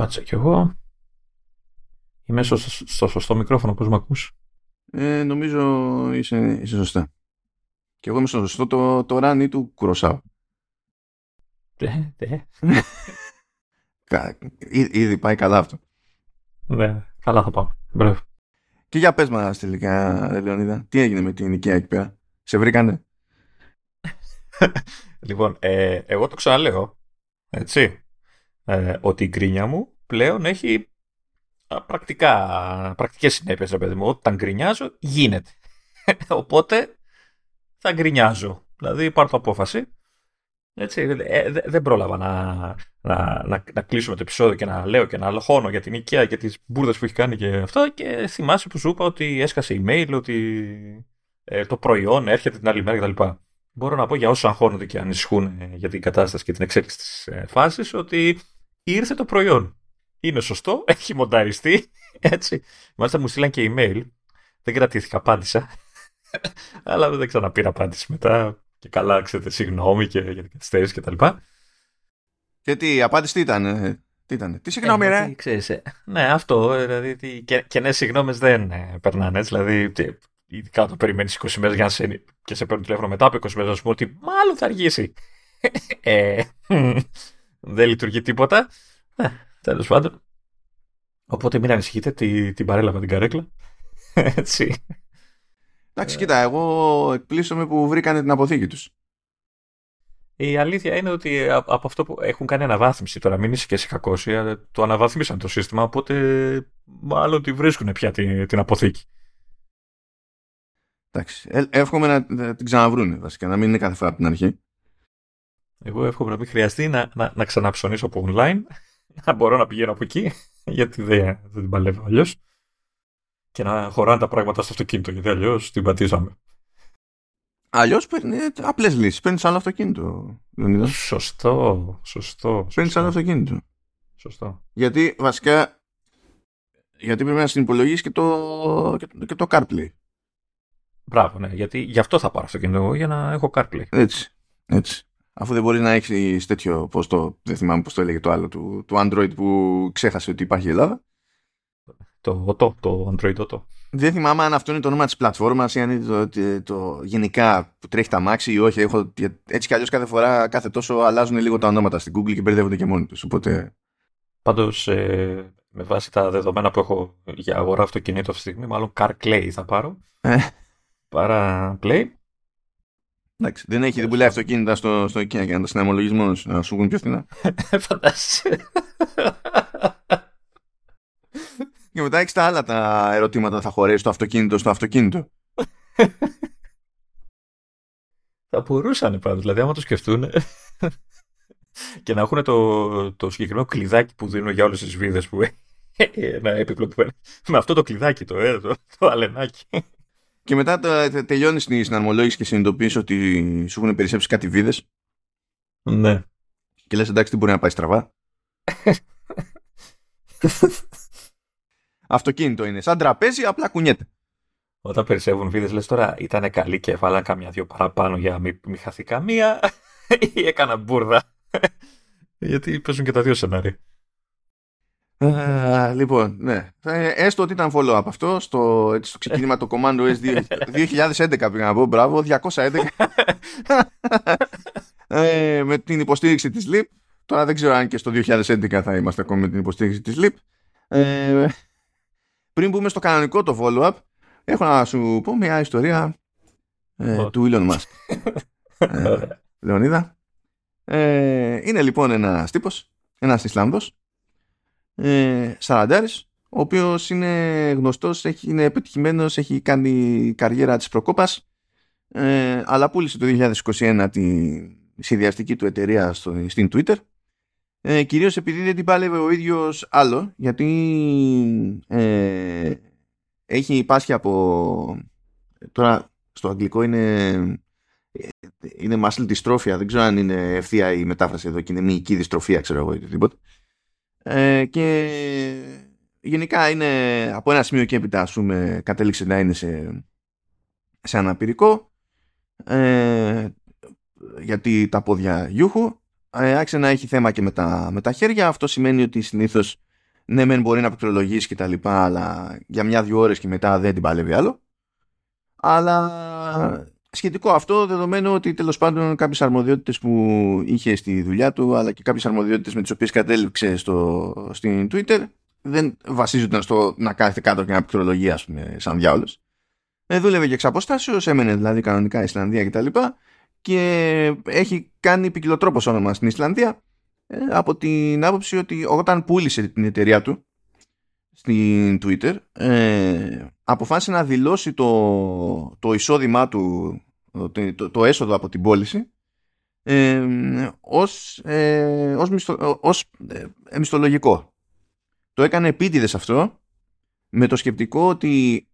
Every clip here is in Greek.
Πάτσα κι εγώ. Είμαι στο, στο σωστό μικρόφωνο, πώς με ακούς; Ε, νομίζω είσαι, είσαι σωστά. Και εγώ είμαι στο σωστό το, το ράνι του Κουροσάου. Ναι, ναι. Ήδη πάει καλά αυτό. Ναι, καλά θα πάμε. Μπράβο. Και για πες μας τελικά, Λεωνίδα, τι έγινε με την οικία εκεί πέρα; Σε βρήκανε; λοιπόν, ε, εγώ το ξαναλέω, έτσι, ε, ότι η γκρίνια μου πλέον έχει πρακτικά, πρακτικές συνέπειες, ρε παιδί μου. Όταν γκρινιάζω, γίνεται. Οπότε, θα γκρινιάζω. Δηλαδή, πάρω το απόφαση. Έτσι, ε, δεν πρόλαβα να, να, να, να κλείσουμε το επεισόδιο και να λέω και να λοχώνω για την IKEA και τις μπουρδες που έχει κάνει και αυτό και θυμάσαι που σου είπα ότι έσκασε email ότι ε, το προϊόν έρχεται την άλλη μέρα κτλ. Μπορώ να πω για όσους αγχώνονται και ανησυχούν ε, για την κατάσταση και την εξέλιξη της ε, φάσης ότι ήρθε το προϊόν. Είναι σωστό, έχει μονταριστεί, έτσι. Μάλιστα μου στείλαν και email, δεν κρατήθηκα, απάντησα. Αλλά δεν ξαναπήρα απάντηση μετά και καλά, ξέρετε, συγγνώμη και για την καθυστέρηση κτλ. Και τι, η απάντηση τι ήταν, ε, τι ήταν, τι συγγνώμη, ε, ρε; Ξέρεις, ε, ναι, αυτό, ε, δηλαδή, τι, και, και ναι, συγγνώμες δεν ε, περνάνε, έτσι, δηλαδή, τι, ειδικά όταν περιμένεις 20 μέρες για να σε, και σε παίρνουν τηλέφωνο μετά από 20 μέρες, να σου πω ότι μάλλον θα αργήσει. ε, δεν λειτουργεί τίποτα. Ε, τέλος πάντων. Οπότε μην ανησυχείτε, την, την παρέλαβα την καρέκλα. έτσι. Εντάξει, κοίτα, εγώ εκπλήσωμαι που βρήκανε την αποθήκη τους. Η αλήθεια είναι ότι από αυτό που έχουν κάνει αναβάθμιση τώρα, μην είσαι και εσύ κακός, ε, το αναβαθμίσαν το σύστημα, οπότε μάλλον τη βρίσκουν πια την, την αποθήκη. Εντάξει. Ε, εύχομαι να την ξαναβρούνε βασικά, να μην είναι κάθε φορά από την αρχή. Εγώ εύχομαι να μην χρειαστεί να, να, να ξαναψωνίσω από online, να μπορώ να πηγαίνω από εκεί, γιατί δεν, δεν την παλεύω αλλιώς. Και να χωράνε τα πράγματα στο αυτοκίνητο, γιατί αλλιώς την πατήσαμε. Αλλιώς παίρνει απλές λύσεις. Παίρνεις άλλο αυτοκίνητο. Λεωνίδα. Σωστό, σωστό. Παίρνεις άλλο αυτοκίνητο. Σωστό. Γιατί βασικά. Γιατί πρέπει να συνυπολογίσει και το, και, το, και το CarPlay. Μπράβο, ναι. Γιατί γι' αυτό θα πάρω αυτοκίνητο εγώ, για να έχω CarPlay. Έτσι. Έτσι. Αφού δεν μπορεί να έχεις τέτοιο. Πώς το, δεν θυμάμαι πώς το έλεγε το άλλο του, του Android που ξέχασε ότι υπάρχει η Ελλάδα. Το Auto, το Android Auto. Δεν θυμάμαι αν αυτό είναι το όνομα της πλατφόρμας ή αν είναι το, το, το, γενικά που τρέχει τα μάξι ή όχι. Έχω, έτσι κι αλλιώς κάθε φορά, κάθε τόσο αλλάζουν λίγο τα ονόματα στην Google και μπερδεύονται και μόνοι τους. Οπότε... Πάντως, ε, με βάση τα δεδομένα που έχω για αγορά αυτοκινήτου αυτή τη στιγμή, μάλλον CarClay θα πάρω. Ε. Παρά Play. Εντάξει, δεν έχει, δεν πουλάει αυτοκίνητα στο, στο IKEA για να τα συναμολογισμός να σου βγουν πιο φθηνά. Φαντάζεσαι. Και μετά έχεις τα άλλα τα ερωτήματα θα χωρέσει το αυτοκίνητο στο αυτοκίνητο. θα μπορούσαν πάντως, δηλαδή άμα το σκεφτούν και να έχουν το, το συγκεκριμένο κλειδάκι που δίνουν για όλες τις βίδες που ένα έπιπλο που με αυτό το κλειδάκι το, ε, το, το αλενάκι. Και μετά το, τελειώνεις την συναρμολόγηση και συνειδητοποιείς ότι σου έχουν περισσέψει κάτι βίδες. Ναι. Και λες εντάξει τι μπορεί να πάει στραβά. αυτοκίνητο είναι. Σαν τραπέζι, απλά κουνιέται. Όταν περισσεύουν βίδες, λες τώρα ήταν καλή και βάλαν καμιά δυο παραπάνω για να μην, μην χαθεί καμία ή έκανα μπουρδα. Γιατί παίζουν και τα δύο σενάρια. Uh, λοιπόν, ναι. Ε, έστω ότι ήταν follow-up αυτό στο, έτσι, στο ξεκίνημα το Commando S 2011 πήγα να πω, μπράβο, 211 ε, με την υποστήριξη της LEAP τώρα δεν ξέρω αν και στο 2011 θα είμαστε ακόμη με την υποστήριξη της LEAP ε, πριν μπούμε στο κανονικό το follow-up, έχω να σου πω μια ιστορία ε, του Elon Musk. ε, Λεωνίδα. Ε, είναι λοιπόν ένας τύπος, ένας Ισλάνδος, ε, Σαραντάρης, ο οποίος είναι γνωστός, έχει, είναι επιτυχημένος, έχει κάνει καριέρα της προκόπας, ε, αλλά πούλησε το 2021 τη σχεδιαστική του εταιρεία στο, στην Twitter. Ε, κυρίως επειδή δεν την πάλευε ο ίδιος άλλο γιατί ε, έχει υπάσχει από τώρα στο αγγλικό είναι είναι muscle dystrophy δεν ξέρω αν είναι ευθεία η μετάφραση εδώ και είναι μυϊκή δυστροφία ξέρω εγώ ή οτιδήποτε ε, και γενικά είναι από ένα σημείο και έπειτα ας πούμε κατέληξε να είναι σε, σε αναπηρικό ε, γιατί τα πόδια γιούχου ε, άρχισε να έχει θέμα και με τα, με τα χέρια. Αυτό σημαίνει ότι συνήθως ναι μεν μπορεί να πληκτρολογήσει και τα λοιπά αλλά για μια-δυο ώρες και μετά δεν την παλεύει άλλο αλλά σχετικό αυτό δεδομένου ότι τέλος πάντων κάποιες αρμοδιότητες που είχε στη δουλειά του αλλά και κάποιες αρμοδιότητες με τις οποίες κατέληξε στο, στην Twitter δεν βασίζονταν στο να κάθεται κάτω και να πληκτρολογεί ας πούμε σαν διάολος ε, δούλευε και εξ αποστάσεως, έμενε δηλαδή κανονικά Ισλανδία κτλ. Και, και έχει κάνει ποικιλοτρόπος όνομα στην Ισλανδία ε, από την άποψη ότι όταν πούλησε την εταιρεία του στην Twitter ε, αποφάσισε να δηλώσει το, το εισόδημά του το, το, έσοδο από την πώληση ε, ως, ε, ως, μισθο, ως ε, μισθολογικό. Το έκανε επίτηδες αυτό με το σκεπτικό ότι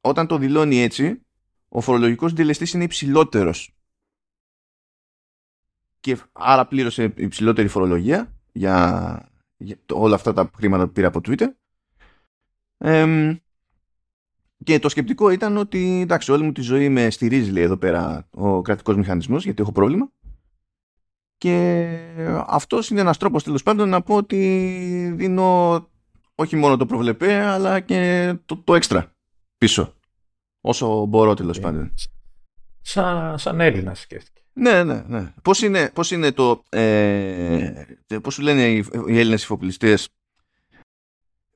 όταν το δηλώνει έτσι ο φορολογικός συντελεστής είναι υψηλότερος και άρα πλήρωσε υψηλότερη φορολογία για, για όλα αυτά τα χρήματα που πήρε από Twitter και το σκεπτικό ήταν ότι εντάξει όλη μου τη ζωή με στηρίζει λέει εδώ πέρα ο κρατικός μηχανισμός γιατί έχω πρόβλημα και αυτός είναι ένας τρόπος τέλος πάντων να πω ότι δίνω όχι μόνο το προβλεπέ αλλά και το, το έξτρα πίσω όσο μπορώ τέλος ε, πάντων. Σαν, σαν Έλληνα σκέφτηκε. Ναι, ναι, ναι. Πώς είναι, πώς είναι το... Ε, πώς σου λένε οι, οι Έλληνες υφοπλιστές;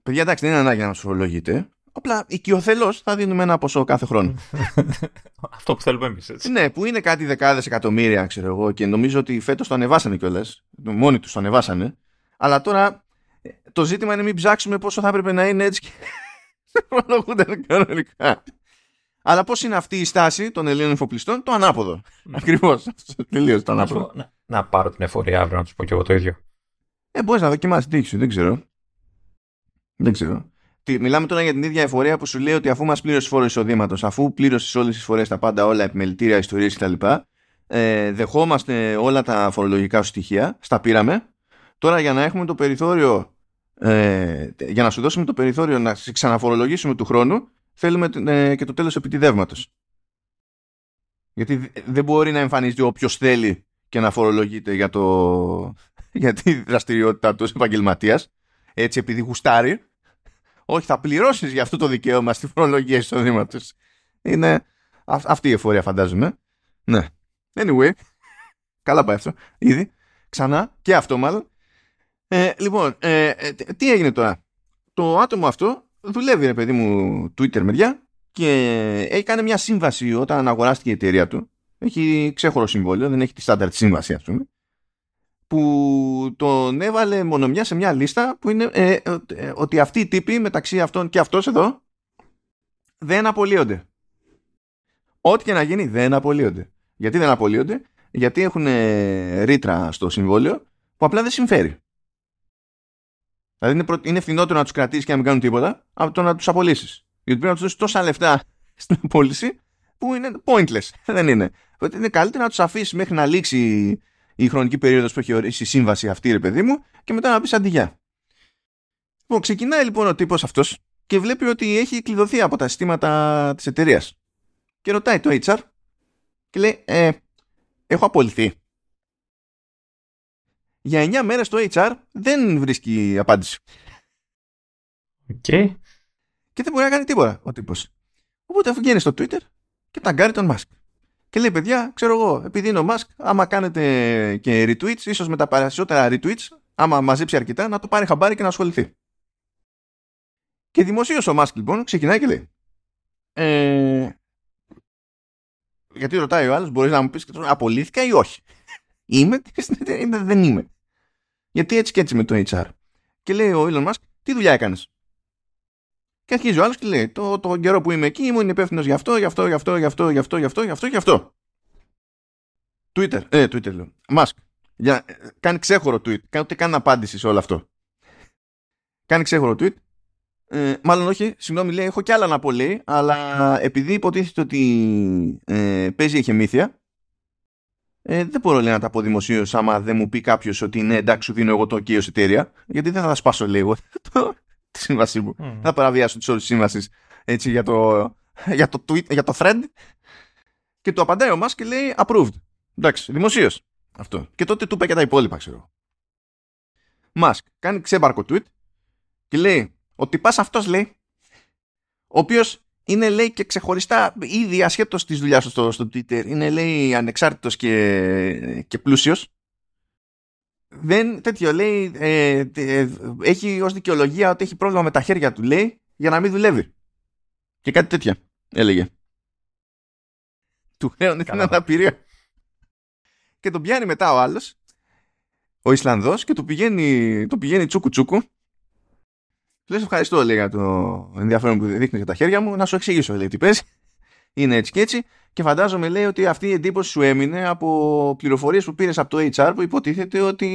Παιδιά, εντάξει, δεν είναι ανάγκη να μας φορολογείτε. Απλά οικειοθελώς θα δίνουμε ένα ποσό κάθε χρόνο. Αυτό που θέλουμε εμείς, έτσι. Ναι, που είναι κάτι δεκάδες εκατομμύρια, ξέρω εγώ, και νομίζω ότι φέτος το ανεβάσανε κιόλας. Μόνοι τους το ανεβάσανε. Αλλά τώρα το ζήτημα είναι μην ψάξουμε πόσο θα έπρεπε να είναι έτσι και φορολογούνται κανονικά. Αλλά πώς είναι αυτή η στάση των Ελλήνων εφοπλιστών, το ανάποδο. Mm. Ακριβώς. Τελείω το ανάποδο. Να, να, πάρω την εφορία αύριο να τους πω κι εγώ το ίδιο. Ε, μπορείς να δοκιμάσεις τύχη σου, δεν ξέρω. Δεν ξέρω. Τι, μιλάμε τώρα για την ίδια εφορία που σου λέει ότι αφού μας πλήρωσε φόρο εισοδήματος, αφού πλήρωσες όλες τις φορές τα πάντα, όλα επιμελητήρια, ιστορίες κτλ., ε, δεχόμαστε όλα τα φορολογικά σου στοιχεία, στα πήραμε. Τώρα για να έχουμε το περιθώριο, ε, για να σου δώσουμε το περιθώριο να σε ξαναφορολογήσουμε του χρόνου, θέλουμε ε, και το τέλος επιτιδεύματος. Γιατί δεν μπορεί να εμφανίζεται όποιος θέλει και να φορολογείται για, το, για τη δραστηριότητά του επαγγελματίας. Έτσι επειδή γουστάρει όχι, θα πληρώσεις για αυτό το δικαίωμα στη φορολογία εισοδήματος. Είναι αυτή η εφορία, φαντάζομαι. Ναι. Anyway. Καλά πάει αυτό. Ήδη. Ξανά. Και αυτό μάλλον. Ε, λοιπόν, ε, ε, τι έγινε τώρα; Το άτομο αυτό δουλεύει, ρε παιδί μου, Twitter μεριά και έχει κάνει μια σύμβαση όταν αγοράστηκε η εταιρεία του. Έχει ξέχωρο συμβόλαιο, δεν έχει τη στάνταρ σύμβαση, ας πούμε που τον έβαλε μονομιά σε μια λίστα που είναι ε, ε, ε, ότι αυτοί οι τύποι μεταξύ αυτών και αυτός εδώ δεν απολύονται. Ό,τι και να γίνει δεν απολύονται. Γιατί δεν απολύονται, γιατί έχουν ρήτρα στο συμβόλαιο που απλά δεν συμφέρει. Δηλαδή είναι, προ... είναι φθηνότερο να τους κρατήσεις και να μην κάνουν τίποτα από το να τους απολύσεις. Γιατί πρέπει να τους δώσεις τόσα λεφτά στην απόλυση που είναι pointless. δεν είναι. Είναι καλύτερο να τους αφήσεις μέχρι να λήξει η χρονική περίοδος που έχει ορίσει η σύμβαση αυτή, ρε παιδί μου, και μετά να πεις αντιγεια. Λοιπόν, ξεκινάει λοιπόν ο τύπος αυτός και βλέπει ότι έχει κλειδωθεί από τα συστήματα της εταιρείας. Και ρωτάει το HR και λέει, ε, έχω απολυθεί. Για 9 μέρες το HR δεν βρίσκει απάντηση. Okay. Και δεν μπορεί να κάνει τίποτα ο τύπος. Οπότε αφού βγαίνει στο Twitter και ταγκάρει τον Musk. Και λέει, παιδιά, ξέρω εγώ, επειδή είναι ο Musk, άμα κάνετε και retweets, ίσως με τα περισσότερα retweets, άμα μαζέψει αρκετά, να το πάρει χαμπάρι και να ασχοληθεί. Και δημοσίως ο Musk λοιπόν ξεκινάει και λέει. Ε, γιατί ρωτάει ο άλλος, μπορείς να μου πεις απολύθηκα ή όχι; Είμαι, δεν είμαι. Γιατί έτσι και έτσι με το HR. Και λέει ο Elon Musk, τι δουλειά έκανες; Και αρχίζει ο άλλος και λέει: το, το καιρό που είμαι εκεί ήμουν υπεύθυνος γι' αυτό, γι' αυτό, γι' αυτό, γι' αυτό, γι' αυτό, γι' αυτό, γι' αυτό, γι' αυτό. Twitter, ε, Twitter λέω. Musk. Για, κάνει ξέχωρο tweet. Κάνει ούτε καν απάντηση σε όλο αυτό. Κάνει ξέχωρο tweet. Ε, μάλλον όχι, συγγνώμη, λέει: Έχω κι άλλα να πω, λέει, αλλά επειδή υποτίθεται ότι ε, παίζει εχεμήθεια, ε, δεν μπορώ λέει, να τα πω δημοσίως άμα δεν μου πει κάποιος ότι ναι, εντάξει, σου δίνω εγώ το OK ω εταιρεία, γιατί δεν θα τα σπάσω λίγο τη σύμβασή μου. Mm. Θα παραβιάσω τις όρου της σύμβασης για το, για, το tweet, για το thread. Και του απαντάει ο Μάσκ και λέει approved. Εντάξει, δημοσίως. Αυτό. Και τότε του είπε και τα υπόλοιπα, ξέρω. Μάσκ κάνει ξέμπαρκο tweet Και λέει, ο τυπάς αυτός λέει, ο οποίος είναι λέει και ξεχωριστά ήδη ασχέτως της δουλειάς του στο, στο Twitter, είναι λέει ανεξάρτητος και, και πλούσιος, δεν, τέτοιο λέει, ε, ε, έχει ως δικαιολογία ότι έχει πρόβλημα με τα χέρια του, λέει, για να μην δουλεύει. Και κάτι τέτοια έλεγε. Του λέω την αναπηρία. Και τον πιάνει μετά ο άλλος, ο Ισλανδός, και το πηγαίνει, το πηγαίνει τσούκου τσούκου. Λες ευχαριστώ, λέει, για το ενδιαφέρον που δείχνεις για τα χέρια μου, να σου εξηγήσω, λέει, τι παίζει. Είναι έτσι και έτσι. Και φαντάζομαι λέει ότι αυτή η εντύπωση σου έμεινε από πληροφορίες που πήρες από το HR που υποτίθεται ότι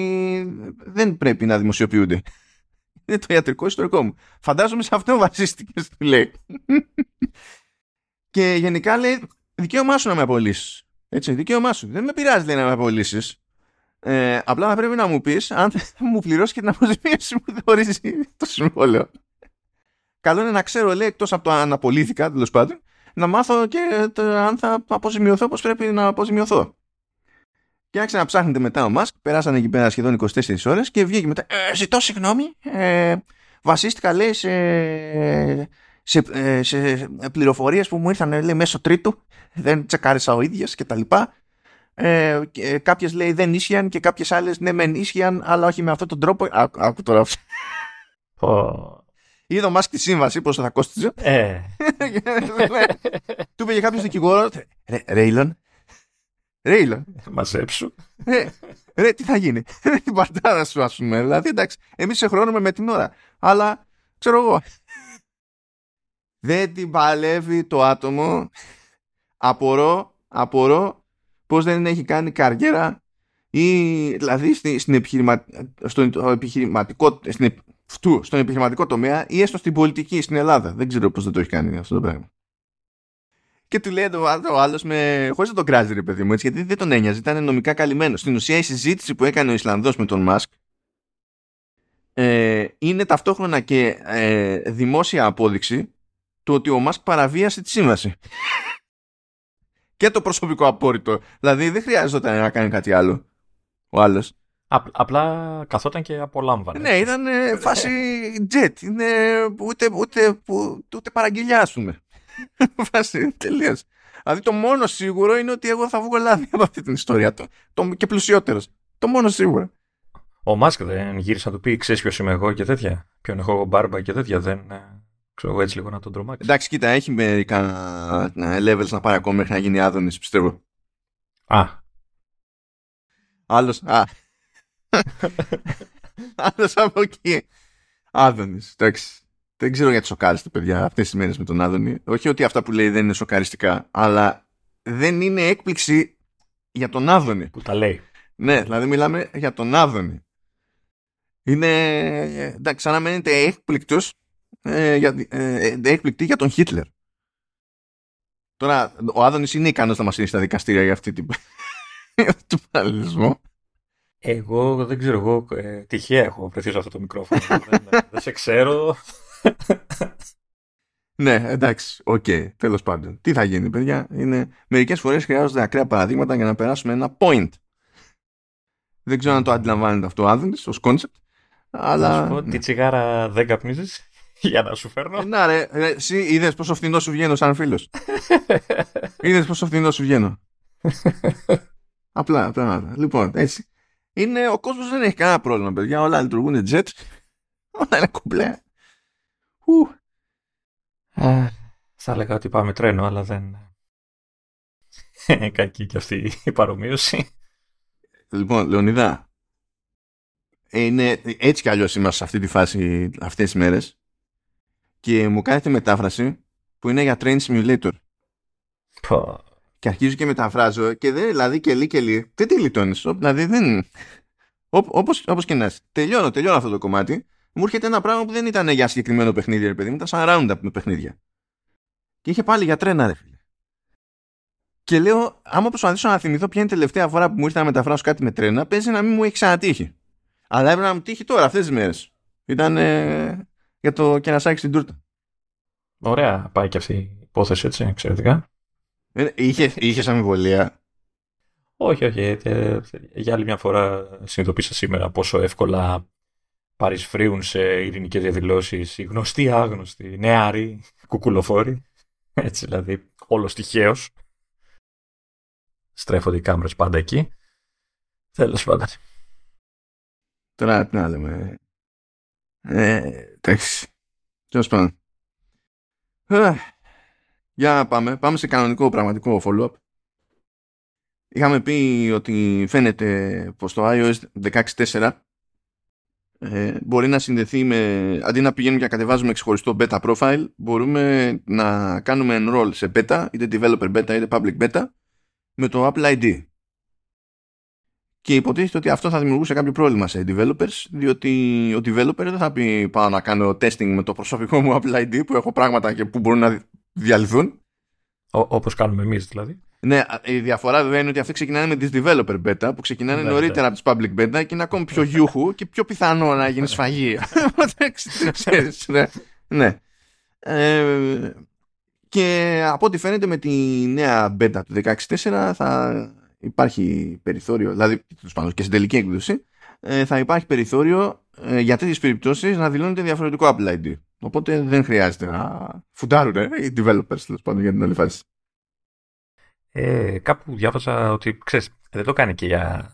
δεν πρέπει να δημοσιοποιούνται. Είναι το ιατρικό ιστορικό μου. Φαντάζομαι σε αυτό βασίστηκες, του λέει. και γενικά λέει, δικαίωμά σου να με απολύσεις. Έτσι, δικαίωμά σου. Δεν με πειράζει λέει, να με απολύσεις. Ε, απλά θα πρέπει να μου πεις αν θα μου πληρώσεις και την αποζημίωση που δεν ορίζει το συμβόλαιο. Καλό είναι να ξέρω, λέει, εκτός από το αν απολύθηκα, τέλος πάντων, να μάθω και το, αν θα αποζημιωθώ όπως πρέπει να αποζημιωθώ. Και άρχισε να ψάχνετε μετά ο Μάσκ, περάσαν εκεί πέρα σχεδόν 24 ώρες και βγήκε μετά, ε, ζητώ συγγνώμη, ε, βασίστηκα λέει σε, σε, ε, σε πληροφορίες που μου ήρθαν λέει, μέσω τρίτου, δεν τσεκάρισα ο ίδιος και τα λοιπά. Ε, και κάποιες λέει δεν ίσχυαν και κάποιες άλλες ναι μεν ίσχυαν αλλά όχι με αυτόν τον τρόπο. Άκου τώρα. Είδε ο Μάσκ τη σύμβαση, πόσο θα κόστιζε. Ε. Του πήγε κάποιος δικηγόρος. Ρέιλον. Ρέιλον. Μαζέψου. Ρε, τι θα γίνει. Την παρτάρα σου, ας πούμε. Δηλαδή, εντάξει, εμείς σε χρώνουμε με την ώρα. Αλλά, ξέρω εγώ. Δεν την παλεύει το άτομο. Απορώ, απορώ πως δεν έχει κάνει καριέρα ή δηλαδή στην, επιχειρημα... στο επιχειρηματικό, στην, αυτού στον επιχειρηματικό τομέα ή έστω στην πολιτική στην Ελλάδα. Δεν ξέρω πώς δεν το έχει κάνει αυτό το πράγμα. Και του λέει το άλλος με. χωρίς να τον κράζει, ρε παιδί μου, έτσι, γιατί δεν τον ένοιαζε, ήταν νομικά καλυμμένος. Στην ουσία η συζήτηση που έκανε ο Ισλανδός με τον Μάσκ ε, είναι ταυτόχρονα και ε, δημόσια απόδειξη του ότι ο Μάσκ παραβίασε τη σύμβαση. και το προσωπικό απόρριτο. Δηλαδή δεν χρειάζεται να κάνει κάτι άλλο ο άλλο απλά καθόταν και απολάμβανε. Ναι, ήταν φάση jet. Είναι ούτε, ούτε, ούτε παραγγελιά, α πούμε. φάση τελείως. Δηλαδή το μόνο σίγουρο είναι ότι εγώ θα βγω λάδι από αυτή την ιστορία. Το, το, και πλουσιότερος. Το μόνο σίγουρο. Ο Μάσκ δεν γύρισε να του πει: Ξέρεις ποιος είμαι εγώ και τέτοια. Ποιον έχω εγώ μπάρμπα και τέτοια. Δεν. Ε, ξέρω εγώ έτσι λίγο να τον τρομάξει. Εντάξει, κοίτα, έχει μερικά levels να πάρει ακόμα μέχρι να γίνει άδωνης, πιστεύω. Α. Άλλος. Α. Άλλο από εκεί. Άδωνης. Εντάξει. Δεν ξέρω γιατί σοκάριστε, παιδιά, αυτές τις μέρες με τον Άδωνη. Όχι ότι αυτά που λέει δεν είναι σοκαριστικά, αλλά δεν είναι έκπληξη για τον Άδωνη. Που τα λέει. Ναι, δηλαδή μιλάμε για τον Άδωνη. Είναι. Εντάξει, σαν να μένετε έκπληκτος. Ε, για, ε, έκπληκτή για τον Χίτλερ. Τώρα, ο Άδωνης είναι ικανός να μας είναι στα δικαστήρια για αυτή την. του παραλληλισμό. Εγώ δεν ξέρω, εγώ ε, τυχαία έχω βρεθεί σε αυτό το μικρόφωνο. δεν, δεν σε ξέρω. ναι, εντάξει, OK, okay, τέλος πάντων. Τι θα γίνει, παιδιά, είναι... Μερικές φορές χρειάζονται ακραία παραδείγματα για να περάσουμε ένα point. Δεν ξέρω αν το αντιλαμβάνεται αυτό ο Άδωνης ως concept, αλλά... Να σου πω, τι τσιγάρα δεν καπνίζεις για να σου φέρνω. Ε, να ρε, ρε εσύ είδες πόσο φθηνός σου βγαίνω σαν φίλος; είδες πόσο φθηνός σου βγαίνω; απλά, απλά. Λοιπόν, έτσι είναι, ο κόσμος δεν έχει κανένα πρόβλημα, παιδιά. Όλα λειτουργούν jet. Όλα είναι κουμπλέ. θα έλεγα ότι πάμε τρένο, αλλά δεν... Κακή και αυτή η παρομοίωση. Λοιπόν, Λεωνιδά, είναι, έτσι κι αλλιώς είμαστε σε αυτή τη φάση αυτές τις μέρες και μου κάνετε μετάφραση που είναι για Train Simulator. Πω. Και αρχίζω και μεταφράζω και δεν, δηλαδή και λί και λί, δεν τη λιτώνεις. Δηλαδή δεν... Όπως, όπως και να είσαι. Τελειώνω, τελειώνω αυτό το κομμάτι. Μου έρχεται ένα πράγμα που δεν ήταν για συγκεκριμένο παιχνίδι, ρε παιδί μου. Ήταν σαν roundup με παιχνίδια. Και είχε πάλι για τρένα, ρε φίλε. Και λέω, άμα προσπαθήσω να θυμηθώ ποια είναι η τελευταία φορά που μου ήρθε να μεταφράσω κάτι με τρένα, παίζει να μην μου έχει ξανατύχει. Αλλά έπρεπε να μου τύχει τώρα, αυτές τις μέρες. Ήταν ε, για το κερασάκι στην τούρτα. Ωραία, πάει και αυτή η υπόθεση έτσι, εξαιρετικά. Ε, είχε, είχες αμοιβολία. Όχι, όχι. Ε, για άλλη μια φορά συνειδητοποίησα σήμερα πόσο εύκολα παρισφρίουν σε ειρηνικές διαδηλώσεις οι γνωστοί άγνωστοι, νεαροί, κουκουλοφόροι. Έτσι δηλαδή, όλος τυχαίος. Στρέφονται οι κάμερες πάντα εκεί. Τέλος πάντων. Τώρα τι να λέμε. Ε, εντάξει. Τέλος πάντων. Ε, για να πάμε. Πάμε σε κανονικό πραγματικό follow-up. Είχαμε πει ότι φαίνεται πως το iOS 16.4 ε, μπορεί να συνδεθεί με, αντί να πηγαίνουμε και να κατεβάζουμε ξεχωριστό beta profile, μπορούμε να κάνουμε enroll σε beta, είτε developer beta είτε public beta, με το Apple ID. Και υποτίθεται ότι αυτό θα δημιουργούσε κάποιο πρόβλημα σε developers, διότι ο developer δεν θα πει πάω να κάνω testing με το προσωπικό μου Apple ID που έχω πράγματα και που μπορούν να διαλυθούν. Όπως κάνουμε εμείς δηλαδή. Ναι, η διαφορά βέβαια είναι ότι αυτοί ξεκινάνε με τις developer beta που ξεκινάνε ναι, νωρίτερα ναι. από τις public beta και είναι ακόμη πιο γιούχου και πιο πιθανό να γίνει σφαγή. ναι. ναι. Ε, και από ό,τι φαίνεται με τη νέα beta του 16.4 θα υπάρχει περιθώριο, δηλαδή πάνω, και στην τελική έκδοση ε, θα υπάρχει περιθώριο ε, για τέτοιες περιπτώσεις να δηλώνεται διαφορετικό Apple ID. Οπότε δεν χρειάζεται να φουντάρουν οι developers τέλος πάντων για την όλη φάση. Ε, κάπου διάβασα ότι, ξέρεις, δεν το κάνει και για,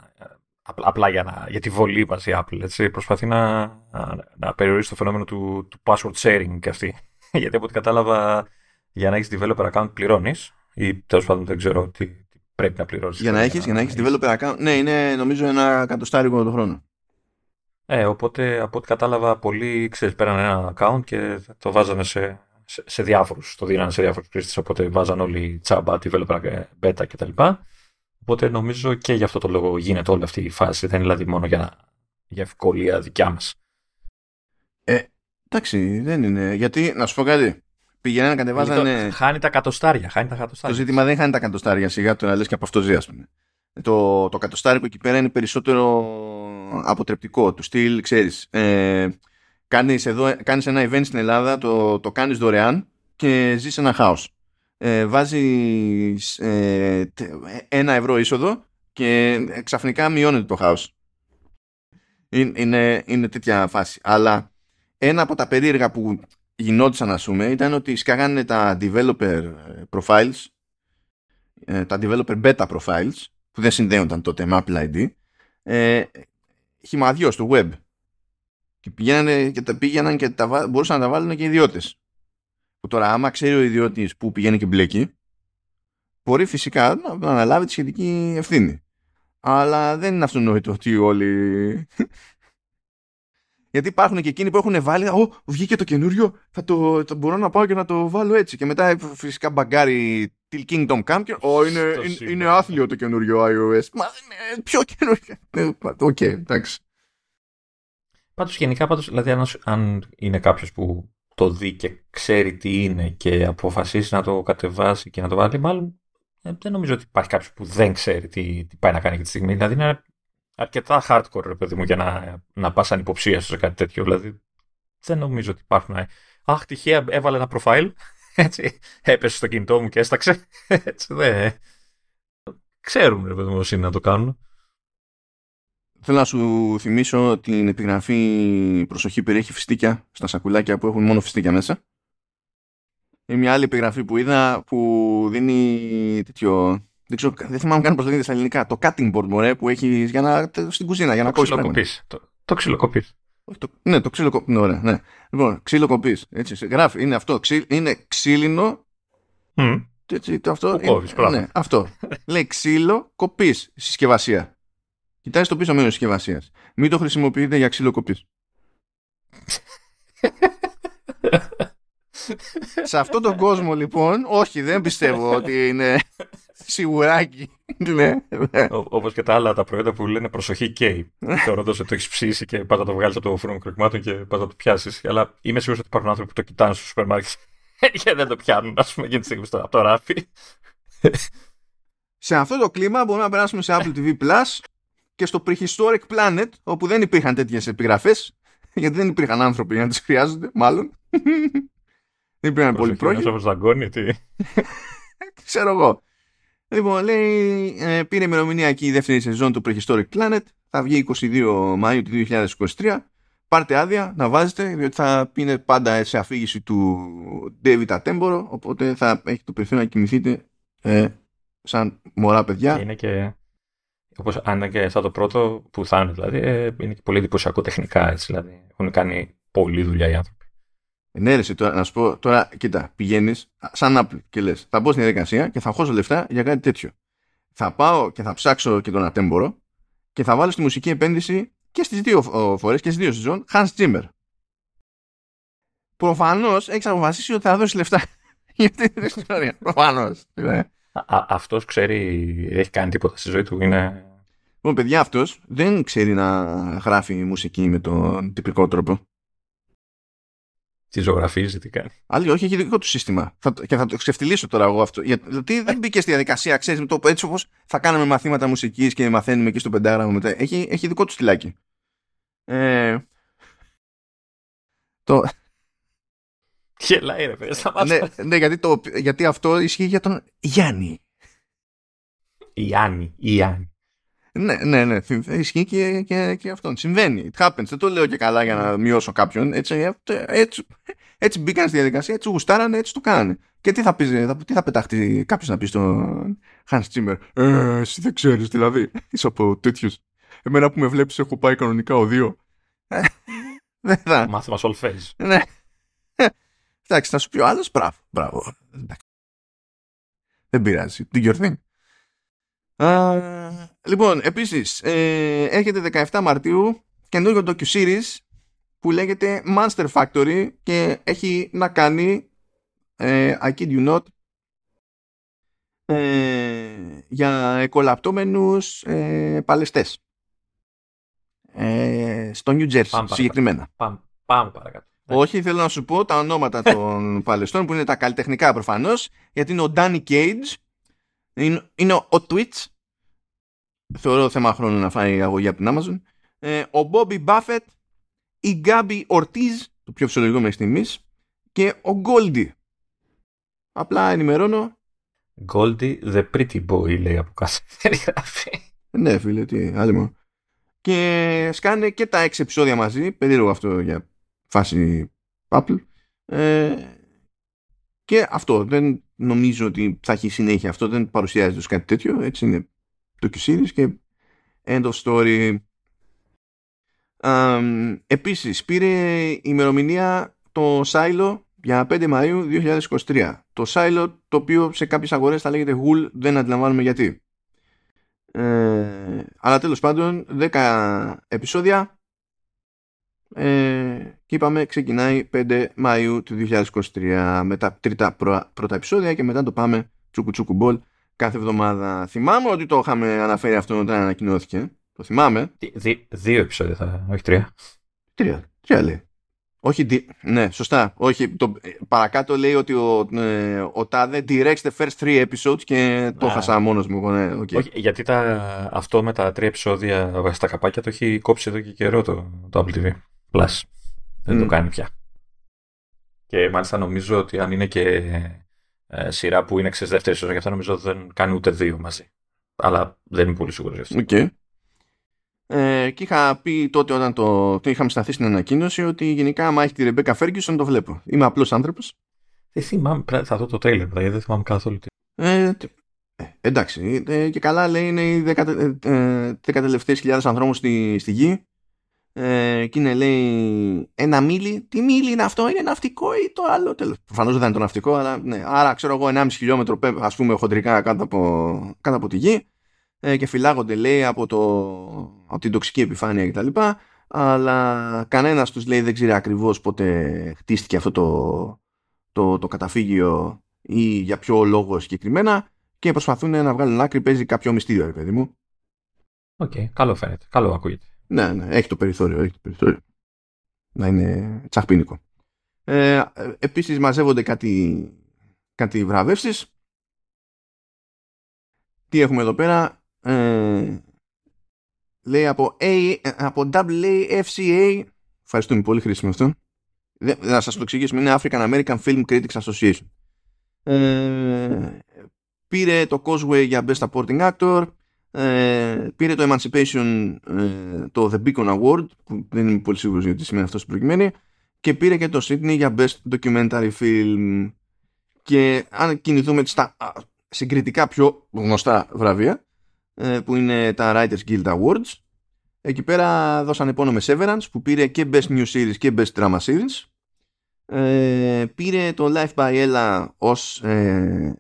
απλά για, να, για τη βολή μας η Apple. Έτσι. Προσπαθεί να, να, να περιορίσει το φαινόμενο του, του password sharing και αυτή. Γιατί από ό,τι κατάλαβα, για να έχεις developer account πληρώνεις ή τέλος πάντων δεν ξέρω τι, τι πρέπει να πληρώσεις. Για να έχεις, για να έχεις developer account, ναι, είναι νομίζω ένα κατοστάρικο το χρόνο. Ε, οπότε από ό,τι κατάλαβα πολλοί ξέρεις, πέραν ένα account και το βάζανε σε, σε, σε διάφορους, το δίνανε σε διάφορους χρήστες, οπότε βάζαν όλοι τσάμπα, developer, beta κτλ. Οπότε νομίζω και γι' αυτό το λόγο γίνεται όλη αυτή η φάση, δεν είναι δηλαδή μόνο για, για ευκολία δικιά μας. Ε, εντάξει, δεν είναι. Γιατί, να σου πω κάτι, πηγαίνανε, κατεβάζανε... Χάνει τα κατοστάρια, χάνει τα κατοστάρια. Το ζήτημα δεν χάνει τα κατοστάρια, σιγά το να λες και από αυτός ζει, ας πούμε. Το, το κατοστάρικο εκεί πέρα είναι περισσότερο αποτρεπτικό, του στυλ, ξέρεις, ε, κάνεις, εδώ, κάνεις ένα event στην Ελλάδα, το, το κάνεις δωρεάν και ζεις ένα χάος. Ε, βάζεις ε, ένα ευρώ είσοδο και ξαφνικά μειώνεται το χάος. Είναι, είναι, τέτοια φάση. Αλλά ένα από τα περίεργα που γινόντουσαν να πούμε ήταν ότι σκάγανε τα developer profiles ε, τα developer beta profiles που δεν συνδέονταν τότε με Apple ID ε, χυμαδιός στο web και πήγαιναν και τα, πήγαιναν και τα, μπορούσαν να τα βάλουν και ιδιώτες. Που τώρα, άμα ξέρει ο ιδιώτης που πηγαίνει και μπλέκει, μπορεί φυσικά να αναλάβει τη σχετική ευθύνη. Αλλά δεν είναι αυτονόητο ότι όλοι. Γιατί υπάρχουν και εκείνοι που έχουν βάλει, Ω, βγήκε το καινούριο, θα το, το μπορώ να πάω και να το βάλω έτσι. Και μετά φυσικά μπαγκάρει Till Kingdom Come και Ω, είναι, είναι, είναι άθλιο το καινούριο iOS. Μα είναι πιο καινούριο. Ε, οκ, εντάξει. Πάντως γενικά, πάντως, δηλαδή αν, αν είναι κάποιος που το δει και ξέρει τι είναι και αποφασίσει να το κατεβάσει και να το βάλει, μάλλον ε, δεν νομίζω ότι υπάρχει κάποιος που δεν ξέρει τι, τι πάει να κάνει αυτή τη στιγμή. Δηλαδή είναι αρκετά hardcore, ρε παιδί μου, για να, να πας ανυποψία σε κάτι τέτοιο. Δηλαδή δεν νομίζω ότι υπάρχουν. Ε, αχ, τυχαία έβαλε ένα profile, έτσι, έπεσε στο κινητό μου και έσταξε. Έτσι, δεν... Ξέρουν, ρε παιδί μου, είναι να το κάνουν. Θέλω να σου θυμίσω την επιγραφή προσοχή περιέχει φιστίκια στα σακουλάκια που έχουν μόνο φιστίκια μέσα. Είναι μια άλλη επιγραφή που είδα που δίνει τέτοιο... Δεν, ξέρω, δεν θυμάμαι καν πώς το δίνει στα ελληνικά. Το cutting board μωρέ, που έχει για να, στην κουζίνα για να κόψεις Το, το ξυλοκοπείς. Το, ναι, το ξύλο κοπής. Ναι, ωραία, ναι. Λοιπόν, ξύλο κοπής. Έτσι, γράφει, είναι αυτό. Ξύ, είναι ξύλινο. Mm. Έτσι, το αυτό. Που κόβεις, είναι, ναι, αυτό. Λέει ξύλο κοπής συσκευασία. Κοιτάζεις το πίσω μέρο της συσκευασίας. Μην το χρησιμοποιείτε για ξυλοκοπή. Σε αυτόν τον κόσμο λοιπόν, όχι δεν πιστεύω ότι είναι σιγουράκι. ναι, ναι. Όπως και τα άλλα τα προϊόντα που λένε προσοχή καίει. Θεωρώντα ότι το έχεις ψήσει και πας να το βγάλεις από το φούρνο κρυκμάτων και πας να το πιάσεις. Αλλά είμαι σίγουρος ότι υπάρχουν άνθρωποι που το κοιτάνε στο σούπερ μάρκετ και δεν το πιάνουν, ας πούμε, εκείνη τη στιγμή από το ράφι. Σε αυτό το κλίμα μπορούμε να περάσουμε σε Apple TV Plus και στο Prehistoric Planet, όπου δεν υπήρχαν τέτοιες επιγραφές, γιατί δεν υπήρχαν άνθρωποι για να τις χρειάζονται, μάλλον. Δεν υπήρχαν πολύ πρόκειται. Όπω δαγκώνει, τι; Ξέρω εγώ. Λοιπόν, λέει, ε, πήρε ημερομηνία εκεί η δεύτερη σεζόν του Prehistoric Planet. Θα βγει 22 Μαΐου του 2023. πάρτε άδεια να βάζετε, διότι θα είναι πάντα σε αφήγηση του David Attenborough, οπότε θα έχει το περιθώριο να κοιμηθείτε ε, σαν μωρά παιδιά. Και είναι και, όπως αν είναι και σαν το πρώτο που θα είναι δηλαδή, ε, είναι και πολύ εντυπωσιακό τεχνικά, έτσι, δηλαδή. Έχουν κάνει πολλή δουλειά οι άνθρωποι. Ναι, ρε, τώρα, να σου πω, τώρα, κοίτα, πηγαίνεις σαν Apple και λες: Θα μπω στην διαδικασία και θα χώσω λεφτά για κάτι τέτοιο. Θα πάω και θα ψάξω και τον Ατέμπορο και θα βάλω στη μουσική επένδυση και στις δύο φορές και στις δύο σεζόν Hans Zimmer. Προφανώς έχεις αποφασίσει ότι θα δώσεις λεφτά για αυτή την ιστορία. Προφανώς. Αυτός ξέρει, έχει κάνει τίποτα στη ζωή του. Είναι... Λοιπόν, παιδιά, αυτός δεν ξέρει να γράφει μουσική με τον τυπικό τρόπο. Τι ζωγραφίζει, τι κάνει. Άλλη, όχι, έχει δικό του σύστημα. Θα, και θα το ξεφτυλίσω τώρα εγώ αυτό. Γιατί δεν μπήκε στη διαδικασία, ξέρεις, με το έτσι όπως θα κάναμε μαθήματα μουσικής και μαθαίνουμε εκεί στο πεντάγραμμο μετά. Έχει, έχει δικό του στυλάκι. Ε, το... Γελάει ρε παιδί, ναι, ναι γιατί, το, γιατί αυτό ισχύει για τον Γιάννη. Γιάννη, Γιάννη. Ναι, ναι, ναι. Ισχύει και, και, και αυτόν. Συμβαίνει. It happens. Δεν το λέω και καλά για να μειώσω κάποιον. Έτσι, έτσι, έτσι μπήκαν στη διαδικασία, έτσι γουστάρανε, έτσι το κάνανε. Και τι θα, πεις, θα, τι θα πετάχτει κάποιος να πει στον Hans Zimmer; Ε, εσύ δεν ξέρεις, δηλαδή. Είσαι από τέτοιους. Εμένα που με βλέπεις, έχω πάει κανονικά ο δύο. Ε, δεν θα. Μάθημα solfège. Ναι. Εντάξει, θα σου πει ο άλλος. Μπράβο. Μπράβο. Δεν πειράζει. Do your thing λοιπόν, επίσης, ε, έρχεται 17 Μαρτίου καινούργιο docu-series που λέγεται Monster Factory και έχει να κάνει ε, I kid you not ε, για εκολαπτώμενους ε, παλαιστές ε, στο New Jersey πάμε συγκεκριμένα. Πάμε, πάμε παρακάτω. Όχι, θέλω να σου πω τα ονόματα των παλαιστών που είναι τα καλλιτεχνικά προφανώς γιατί είναι ο Danny Cage είναι, είναι ο Twitch θεωρώ θέμα χρόνου να φάει αγωγή από την Amazon. Ε, ο Bobby Buffett, η Gabby Ortiz, το πιο φυσιολογικό μέχρι στιγμής, και ο Goldie. Απλά ενημερώνω. Goldie the pretty boy, λέει από κάθε περιγραφή. ναι, φίλε, τι άλλο μου. Και σκάνε και τα έξι επεισόδια μαζί. Περίεργο αυτό για φάση Apple. Ε, και αυτό. Δεν νομίζω ότι θα έχει συνέχεια αυτό. Δεν παρουσιάζεται ως κάτι τέτοιο. Έτσι είναι το Q-Series και end of story. Um, επίσης πήρε ημερομηνία το Silo για 5 Μαΐου 2023. Το Silo το οποίο σε κάποιες αγορές θα λέγεται Wool δεν αντιλαμβάνουμε γιατί. Ε, αλλά τέλος πάντων 10 επεισόδια ε, και είπαμε ξεκινάει 5 Μαΐου του 2023 με τα τρίτα πρώτα επεισόδια και μετά το πάμε τσούκου τσούκου μπολ κάθε εβδομάδα. Θυμάμαι ότι το είχαμε αναφέρει αυτό όταν ανακοινώθηκε. Το θυμάμαι. Δι, δύο επεισόδια θα, όχι τρία. Τρία. Τρία λέει. Όχι, δι... ναι, σωστά. Όχι, το... παρακάτω λέει ότι ο, ε, ο Τάδε directs the first three episodes και το χάσα μόνος μου. Ναι, okay. Όχι, γιατί τα... αυτό με τα τρία επεισόδια στα καπάκια το έχει κόψει εδώ και καιρό το, το Apple TV Plus. Δεν το κάνει πια. Και μάλιστα νομίζω ότι αν είναι και ε, σειρά που είναι ξέρεις δεύτερη σεζόν, γι' αυτό νομίζω δεν κάνει ούτε δύο μαζί. Αλλά δεν είμαι πολύ σίγουρος γι' αυτό. Okay. Ε, και είχα πει τότε όταν το, το είχαμε σταθεί στην ανακοίνωση ότι γενικά άμα έχει τη Ρεμπέκα Φέργκισον το βλέπω. Είμαι απλός άνθρωπος. Δεν θυμάμαι, θα δω το τρέιλερ, γιατί δεν θυμάμαι καθόλου τι. Ε, ε, εντάξει, ε, και καλά λέει είναι οι δεκα, ε, ε, τελευταίες χιλιάδες ανθρώπους στη, στη γη ε, και είναι λέει ένα μίλι. Τι μίλι είναι αυτό, είναι ναυτικό ή το άλλο. Τέλος. Προφανώς δεν είναι το ναυτικό, αλλά ναι. Άρα ξέρω εγώ 1,5 χιλιόμετρο ας πούμε χοντρικά κάτω από, κάτω από τη γη ε, και φυλάγονται λέει από, το, από την τοξική επιφάνεια κτλ. Αλλά κανένας τους λέει δεν ξέρει ακριβώς πότε χτίστηκε αυτό το, το, το καταφύγιο ή για ποιο λόγο συγκεκριμένα και προσπαθούν να βγάλουν άκρη παίζει κάποιο μυστήριο, ρε παιδί μου. OK, okay, καλό φαίνεται. Καλό ακούγεται. Ναι, ναι, έχει το περιθώριο, έχει το περιθώριο. Να είναι τσαχπίνικο. Ε, επίσης μαζεύονται κάτι, κάτι βραβεύσεις. Τι έχουμε εδώ πέρα; Ε, λέει από, A, από AAFCA. Ευχαριστούμε πολύ χρήσιμο αυτό. Να σας το εξηγήσουμε. Είναι African American Film Critics Association. Ε, πήρε το Cosway για Best Supporting Actor ε, πήρε το Emancipation ε, το The Beacon Award που δεν είμαι πολύ σίγουρος γιατί σημαίνει αυτό στην προκειμένη και πήρε και το Sydney για Best Documentary Film. Και αν κινηθούμε στα συγκριτικά πιο γνωστά βραβεία ε, που είναι τα Writers Guild Awards εκεί πέρα δώσανε πόνο με Severance που πήρε και Best New Series και Best Drama Series. Ε, πήρε το Life by Ella ως ε, ε,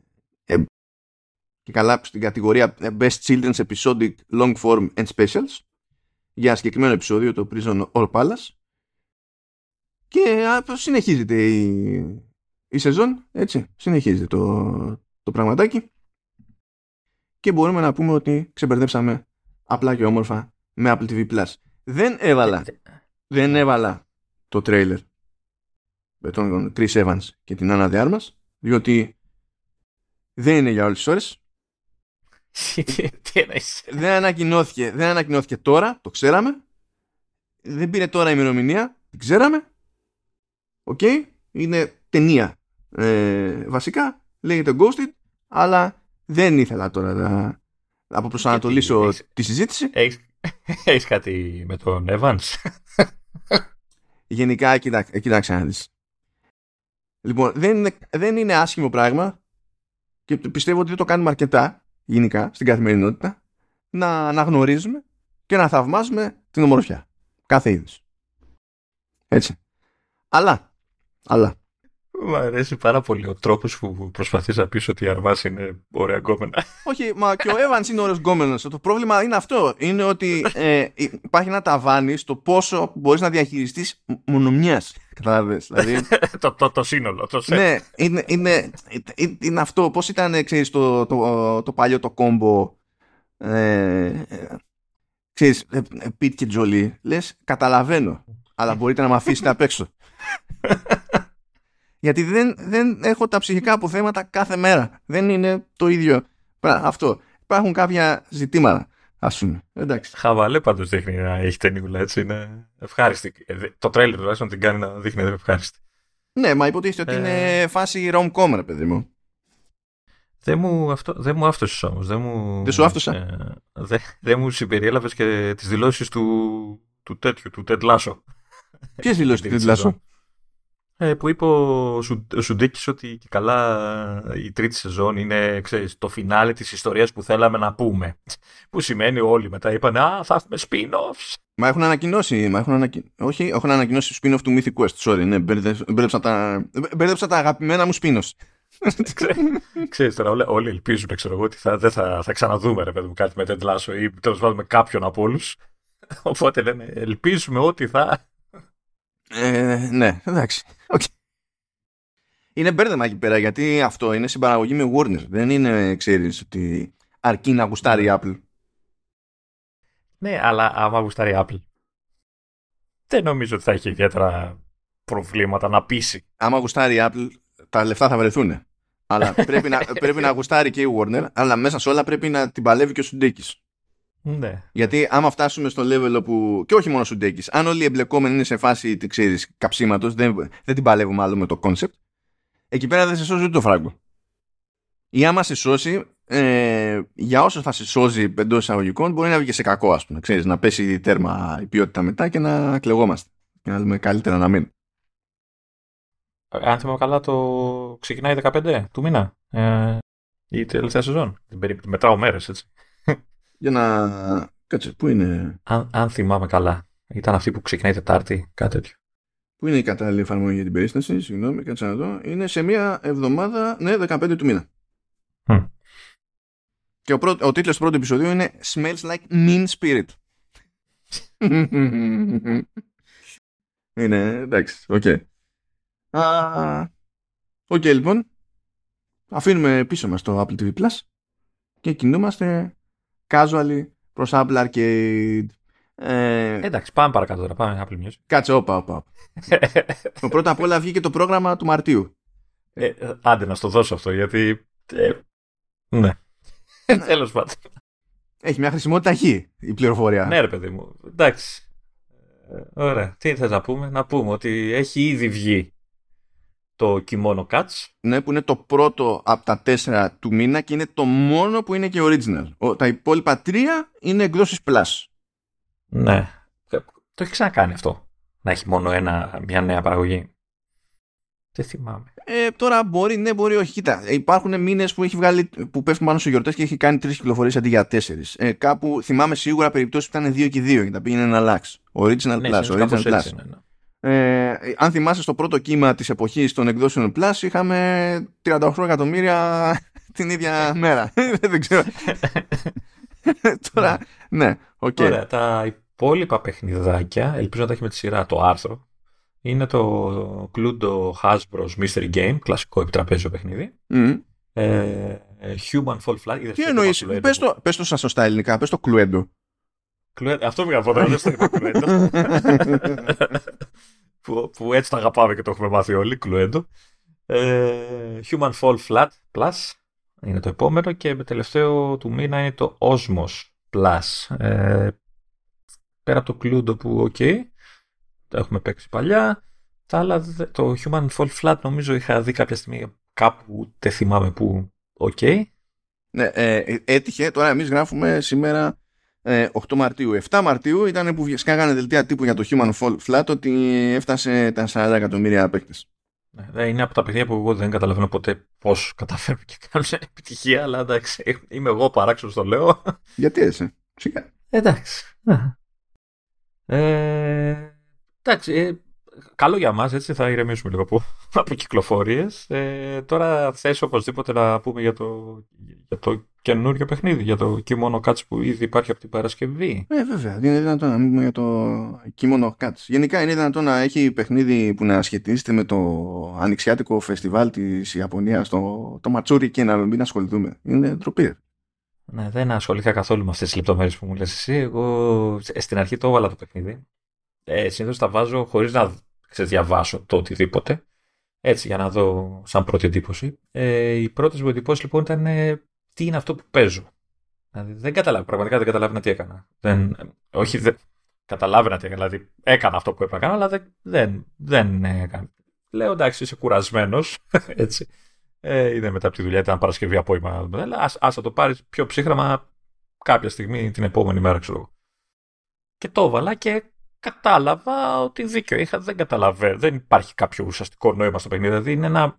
και καλά στην κατηγορία Best Children's Episodic Long Form and Specials για συγκεκριμένο επεισόδιο το Prison All Palace. Και συνεχίζεται η, η σεζόν έτσι συνεχίζεται το, το πραγματάκι. Και μπορούμε να πούμε ότι ξεμπερδέψαμε απλά και όμορφα με Apple TV Plus. Δεν έβαλα δεν έβαλα το τρέιλερ με τον Chris Evans και την Ana de Armas διότι δεν είναι για όλες τις ώρες δεν ανακοινώθηκε δεν ανακοινώθηκε τώρα το ξέραμε. Δεν πήρε τώρα ημερομηνία την ξέραμε. Οκ είναι ταινία. Ε, βασικά λέγεται Ghosted αλλά δεν ήθελα τώρα να αποπροσανατολίσω τη συζήτηση. έχεις, κάτι με τον Evans; Γενικά κοιτάξτε να δεις. Λοιπόν, δεν είναι, δεν είναι άσχημο πράγμα και πιστεύω ότι δεν το κάνουμε αρκετά γενικά στην καθημερινότητα να αναγνωρίζουμε και να θαυμάζουμε την ομορφιά. Κάθε είδους. Έτσι. Αλλά, αλλά, μου αρέσει πάρα πολύ ο τρόπος που προσπαθείς να πεις ότι η Αρβάς είναι ωραία γκόμενα. Όχι, μα και ο Εύαν είναι ωραίος γκόμενος. Το πρόβλημα είναι αυτό. Είναι ότι ε, υπάρχει ένα ταβάνι στο πόσο μπορείς να διαχειριστείς μονομιάς. Κατάλαβε. Δηλαδή... το, το, το, σύνολο. Το set. Ναι, είναι, είναι, είναι αυτό. Πώς ήταν, ξέρεις, το, το, το, παλιό το κόμπο. Ε, ξέρεις, Πιτ και Τζολί, λες καταλαβαίνω, αλλά μπορείτε να με αφήσετε απ' έξω. Γιατί δεν, δεν έχω τα ψυχικά αποθέματα κάθε μέρα. Δεν είναι το ίδιο. Αυτό. Υπάρχουν κάποια ζητήματα. Α πούμε. Εντάξει. Χαβαλέ πάντως δείχνει να έχει ταινίγουλα έτσι. Είναι ευχάριστη. Ε, το τρέλερ τουλάχιστον την κάνει να δείχνει ευχάριστη. Ναι, μα υποτίθεται ότι είναι ε. φάση rom-com, ρε παιδί μου. Δεν μου, αυτό, δεν μου άφτωσες όμως. Δεν, μου, δεν σου άφτωσε. Ε, δεν, δεν μου συμπεριέλαβες και τις δηλώσεις του, του τέτοιου, του Τεντ Λάσο. Ποιες δηλώσεις του Τεντ Λάσο. Ε, που είπε ο, Σου, Σουντίκης ότι και καλά η τρίτη σεζόν είναι ξέρεις, το φινάλε της ιστορίας που θέλαμε να πούμε. Που σημαίνει όλοι μετά είπαν «Α, θα έχουμε spin-offs». Μα έχουν ανακοινώσει, μα έχουν ανακοι... όχι, έχουν ανακοινώσει spin-off του Mythic Quest, sorry, ναι, μπέρδεψα τα, μπέρδεψα τα αγαπημένα μου spin-offs. Ξέρεις τώρα, όλοι, όλοι ελπίζουν, ξέρω εγώ, ότι θα, δεν θα, θα ξαναδούμε ρε παιδί μου κάτι με Ted Lasso ή τέλος πάντων με κάποιον από όλους. Οπότε λένε, ελπίζουμε ότι θα ε, ναι, εντάξει. Okay. Είναι μπέρδεμα εκεί πέρα γιατί αυτό είναι συμπαραγωγή με Warner. Δεν είναι, ξέρεις, ότι αρκεί να γουστάρει η Apple. Ναι, αλλά άμα γουστάρει η Apple, δεν νομίζω ότι θα έχει ιδιαίτερα προβλήματα να πείσει. Άμα γουστάρει η Apple, τα λεφτά θα βρεθούν. Αλλά πρέπει να, πρέπει να γουστάρει και η Warner, αλλά μέσα σε όλα πρέπει να την παλεύει και ο Σουντέκης. Ναι. Γιατί άμα φτάσουμε στο level που. και όχι μόνο σου ντέκει, αν όλοι οι εμπλεκόμενοι είναι σε φάση ξέρεις, καψίματος, δεν, δεν την παλεύουμε άλλο με το concept, εκεί πέρα δεν σε σώζει ούτε το φράγκο. Ή άμα σε σώσει, ε, για όσο θα σε σώζει εντός εισαγωγικών, μπορεί να βγει και σε κακό, ας πούμε. Ξέρεις, να πέσει τέρμα η ποιότητα μετά και να κλεγόμαστε. Και να δούμε καλύτερα να μην. Αν θυμάμαι καλά, το ξεκινάει 15 του μήνα. Ε, η τελευταία σεζόν. Μετράω μέρες, έτσι για να... Κάτσε, πού είναι... Αν, αν θυμάμαι καλά. Ήταν αυτή που ξεκινάει Τετάρτη, κάτι τέτοιο. Πού είναι η κατάλληλη εφαρμογή για την περίσταση, συγγνώμη, κάτσε να δω. Είναι σε μία εβδομάδα, ναι, 15 του μήνα. Mm. Και ο, πρω... ο τίτλος του πρώτου επεισοδίου είναι Smells like mean spirit. είναι, εντάξει, OK. Okay. OK, okay, λοιπόν. Αφήνουμε πίσω μας το Apple TV Plus και κινούμαστε casually προς Apple Arcade. Ε, Εντάξει, πάμε παρακάτω τώρα. Πάμε Apple Music. Κάτσε, όπα, όπα. πρώτα απ' όλα βγήκε το πρόγραμμα του Μαρτίου. Ε, άντε να στο δώσω αυτό, γιατί... Ε, ναι. Τέλος πάντων. Έχει μια χρησιμότητα χ η πληροφορία. Ναι, ρε παιδί μου. Εντάξει. Ε, ωραία. Τι θες να πούμε; Να πούμε ότι έχει ήδη βγει το Kimono Cuts. Ναι, που είναι το πρώτο από τα τέσσερα του μήνα και είναι το μόνο που είναι και original. τα υπόλοιπα τρία είναι εκδόσεις Plus. Ναι. Το έχει ξανακάνει αυτό. Να έχει μόνο ένα, μια νέα παραγωγή. Δεν θυμάμαι. Ε, τώρα μπορεί, ναι, μπορεί, όχι. Κοίτα, υπάρχουν μήνες που, έχει βγάλει, που πέφτουν πάνω σε γιορτές και έχει κάνει τρεις κυκλοφορίες αντί για τέσσερις. Ε, κάπου θυμάμαι σίγουρα περιπτώσεις που ήταν δύο και δύο και τα πήγαινε να αλλάξει. Original ναι, Plus, Original Plus. Έτσι, ναι, ναι. Ε, αν θυμάσαι στο πρώτο κύμα της εποχής των εκδόσεων Plus είχαμε 38 εκατομμύρια την ίδια μέρα. Δεν ξέρω. Τώρα, ναι, OK. Okay. Ωραία, τα υπόλοιπα παιχνιδάκια, ελπίζω να τα έχει με τη σειρά το άρθρο, είναι το Cluedo Hasbro's Mystery Game, κλασικό επιτραπέζιο παιχνίδι. Mm. Ε, Human Fall Flat. Τι εννοείς, πες το, πες το σωστά ελληνικά, πες το Cluedo. Αυτό πήγα από δεν στο Cluedo. που, που έτσι τα αγαπάμε και το έχουμε μάθει όλοι, Cluedo. Ε, Human Fall Flat Plus είναι το επόμενο και το τελευταίο του μήνα είναι το Osmos Plus. Ε, πέρα από το Cluedo που, OK, okay, τα έχουμε παίξει παλιά. Τα άλλα, το Human Fall Flat νομίζω είχα δει κάποια στιγμή κάπου, ούτε θυμάμαι που, OK. Okay. Ναι, ε, έτυχε, τώρα εμείς γράφουμε σήμερα ε, 8 Μαρτίου. 7 Μαρτίου ήταν που σκάγανε δελτία τύπου για το Human Fall Flat ότι έφτασε τα 40 εκατομμύρια παίκτες. Ναι, είναι από τα παιδιά που εγώ δεν καταλαβαίνω ποτέ πώς καταφέρουν και κάνουν επιτυχία, αλλά εντάξει, είμαι εγώ παράξενος το λέω. Γιατί έτσι, φυσικά. Εντάξει. Ναι. Ε, Εντάξει, ε, καλό για μας, έτσι θα ηρεμήσουμε λίγο από, από κυκλοφορίες. Ε, τώρα θες οπωσδήποτε να πούμε για το, για το καινούριο παιχνίδι, για το Kimono Cuts που ήδη υπάρχει από την Παρασκευή. Ε, βέβαια, είναι δυνατόν να πούμε για το Kimono Cuts. Γενικά είναι δυνατόν να έχει παιχνίδι που να σχετίζεται με το ανοιξιάτικο φεστιβάλ της Ιαπωνίας, το, το Ματσούρι και να μην ασχοληθούμε. Είναι ντροπή. Ναι, δεν ασχολήθηκα καθόλου με αυτές τις λεπτομέρειες που μου λες εσύ. Εγώ στην αρχή το έβαλα το παιχνίδι ε, συνήθως τα βάζω χωρίς να διαβάσω το οτιδήποτε. Έτσι, για να δω σαν πρώτη εντύπωση. Ε, οι πρώτες μου εντυπώσεις λοιπόν ήταν ε, τι είναι αυτό που παίζω. Δηλαδή, δεν καταλάβαινα, πραγματικά δεν καταλάβαινα τι έκανα. Δεν, όχι, δεν, καταλάβαινα τι έκανα. Δηλαδή, έκανα αυτό που έπρεπε να κάνω, αλλά δεν, δεν, δεν έκανα. Λέω εντάξει, είσαι κουρασμένος. έτσι. Ε, είδε μετά από τη δουλειά, ήταν Παρασκευή απόγευμα. Α το πάρεις πιο ψύχραμα κάποια στιγμή την επόμενη μέρα, ξέρω Και το έβαλα και κατάλαβα ότι δίκιο είχα, δεν καταλαβαίνω. Δεν υπάρχει κάποιο ουσιαστικό νόημα στο παιχνίδι. Δηλαδή είναι ένα.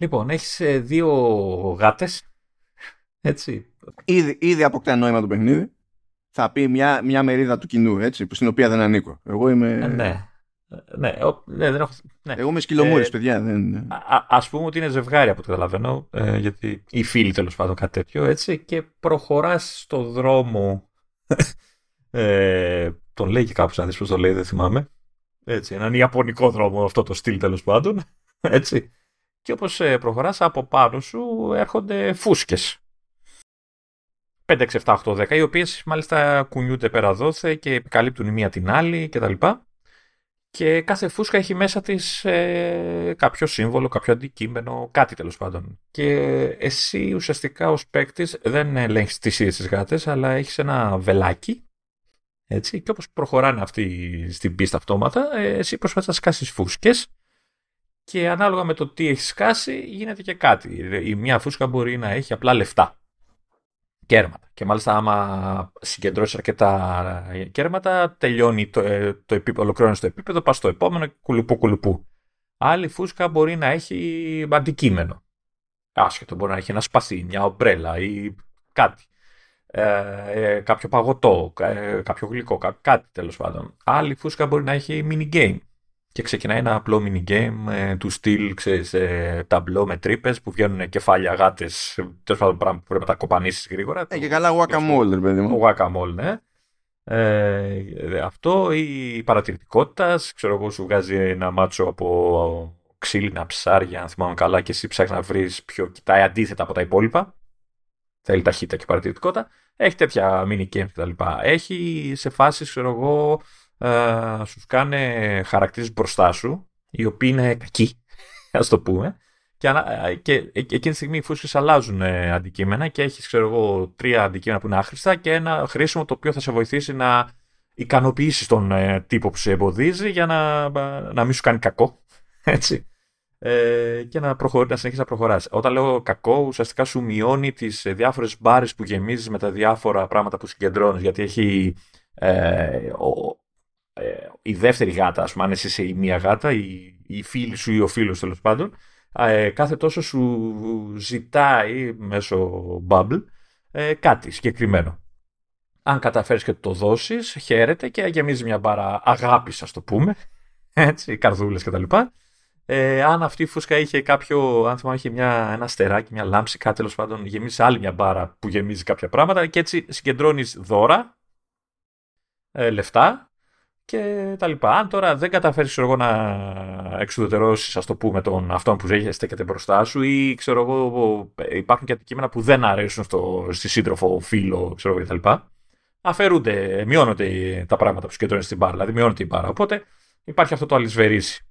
Λοιπόν, έχεις ε, δύο γάτες. Έτσι. Ήδη, ήδη αποκτά νόημα το παιχνίδι. Θα πει μια, μια μερίδα του κοινού, έτσι, στην οποία δεν ανήκω. Εγώ είμαι. Ε, ναι. Ναι, ναι, δεν έχω... ναι. Εγώ είμαι σκυλομούρης, ε, παιδιά. Δεν... Α ας πούμε ότι είναι ζευγάρι από ό,τι καταλαβαίνω. Ε, γιατί οι φίλοι τέλος πάντων κάτι τέτοιο. Έτσι, και προχωράς στο δρόμο ε, τον λέει και κάπου, να δεις πώς το λέει, δεν θυμάμαι. Έτσι, έναν ιαπωνικό δρόμο αυτό το στυλ τέλος πάντων. Έτσι. Και όπως ε, προχωράς από πάνω σου έρχονται φούσκες. 5, 6, 7, 8, 10, οι οποίες μάλιστα κουνιούνται πέρα δόθε και επικαλύπτουν η μία την άλλη κτλ. Και κάθε φούσκα έχει μέσα της ε, κάποιο σύμβολο, κάποιο αντικείμενο, κάτι τέλος πάντων. Και εσύ ουσιαστικά ως παίκτης δεν ελέγχεις τις ίδιες τις γάτες, αλλά έχεις ένα βελάκι έτσι, και όπως προχωράνε αυτοί στην πίστα αυτόματα, ε, εσύ προσπαθείς να σκάσεις φούσκες και ανάλογα με το τι έχεις σκάσει γίνεται και κάτι. Η μία φούσκα μπορεί να έχει απλά λεφτά. Κέρματα. Και μάλιστα άμα συγκεντρώσεις αρκετά κέρματα, τελειώνει το, ε, το επίπεδο, ολοκληρώνεις το επίπεδο, πας στο επόμενο κουλουπού κουλουπού. Άλλη φούσκα μπορεί να έχει αντικείμενο. Άσχετο, μπορεί να έχει ένα σπαθί, μια ομπρέλα ή κάτι. Ε, ε, κάποιο παγωτό, ε, κάποιο γλυκό, κάτι τέλος πάντων. Άλλη φούσκα μπορεί να έχει mini game και ξεκινάει ένα απλό mini game ε, του στυλ, ξέρεις, ε, ταμπλό με τρύπες που βγαίνουν κεφάλια γάτες, τέλος πάντων πράγμα που πρέπει να τα κοπανίσεις γρήγορα. Ε, και καλά guacamole, ρε παιδί μου. Guacamole, ναι. Ε, αυτό ή παρατηρητικότητας, ξέρω εγώ σου βγάζει ένα μάτσο από ξύλινα ψάρια, αν θυμάμαι καλά, και εσύ ψάχνεις να βρεις ποιο κοιτάει αντίθετα από τα υπόλοιπα θέλει ταχύτητα και παρατηρητικότητα. Έχει τέτοια mini games κτλ. Έχει σε φάσεις, ξέρω εγώ, ε, σου κάνει χαρακτήρες μπροστά σου, οι οποίοι είναι κακοί, ας το πούμε. Και, ε, και εκείνη τη στιγμή οι φούσκες αλλάζουν ε, αντικείμενα και έχεις, ξέρω εγώ, τρία αντικείμενα που είναι άχρηστα και ένα χρήσιμο το οποίο θα σε βοηθήσει να ικανοποιήσεις τον ε, τύπο που σε εμποδίζει για να, να μην σου κάνει κακό. Έτσι. ε, και να, προχωρεί, να συνεχίσεις να προχωράς. Όταν λέω κακό, ουσιαστικά σου μειώνει τις διάφορες μπάρες που γεμίζεις με τα διάφορα πράγματα που συγκεντρώνεις, γιατί έχει ε, ο, ε, η δεύτερη γάτα, ας πούμε, αν είσαι η μία γάτα, η, η φίλη σου ή ο φίλος τέλος πάντων, ε, κάθε τόσο σου ζητάει μέσω bubble ε, κάτι συγκεκριμένο. Αν καταφέρεις και το δώσεις, χαίρεται και γεμίζει μια μπάρα αγάπης, ας το πούμε, έτσι, καρδούλες κτλ. Ε, αν αυτή η φούσκα είχε κάποιο, αν θυμάμαι, είχε μια, ένα στεράκι, μια λάμψη, κάτι τέλος πάντων, γεμίζει άλλη μια μπάρα που γεμίζει κάποια πράγματα και έτσι συγκεντρώνεις δώρα, ε, λεφτά και τα λοιπά. Αν τώρα δεν καταφέρεις εγώ να εξουδετερώσεις, ας το πούμε, τον αυτόν που στέκεται μπροστά σου ή ξέρω εγώ, υπάρχουν και αντικείμενα που δεν αρέσουν στο, στη σύντροφο, φίλο, ξέρω εγώ κτλ. Αφαιρούνται, μειώνονται τα πράγματα που συγκεντρώνεις στην μπάρα, δηλαδή μειώνεται η μπάρα. Οπότε υπάρχει αυτό το αλυσβερίσι.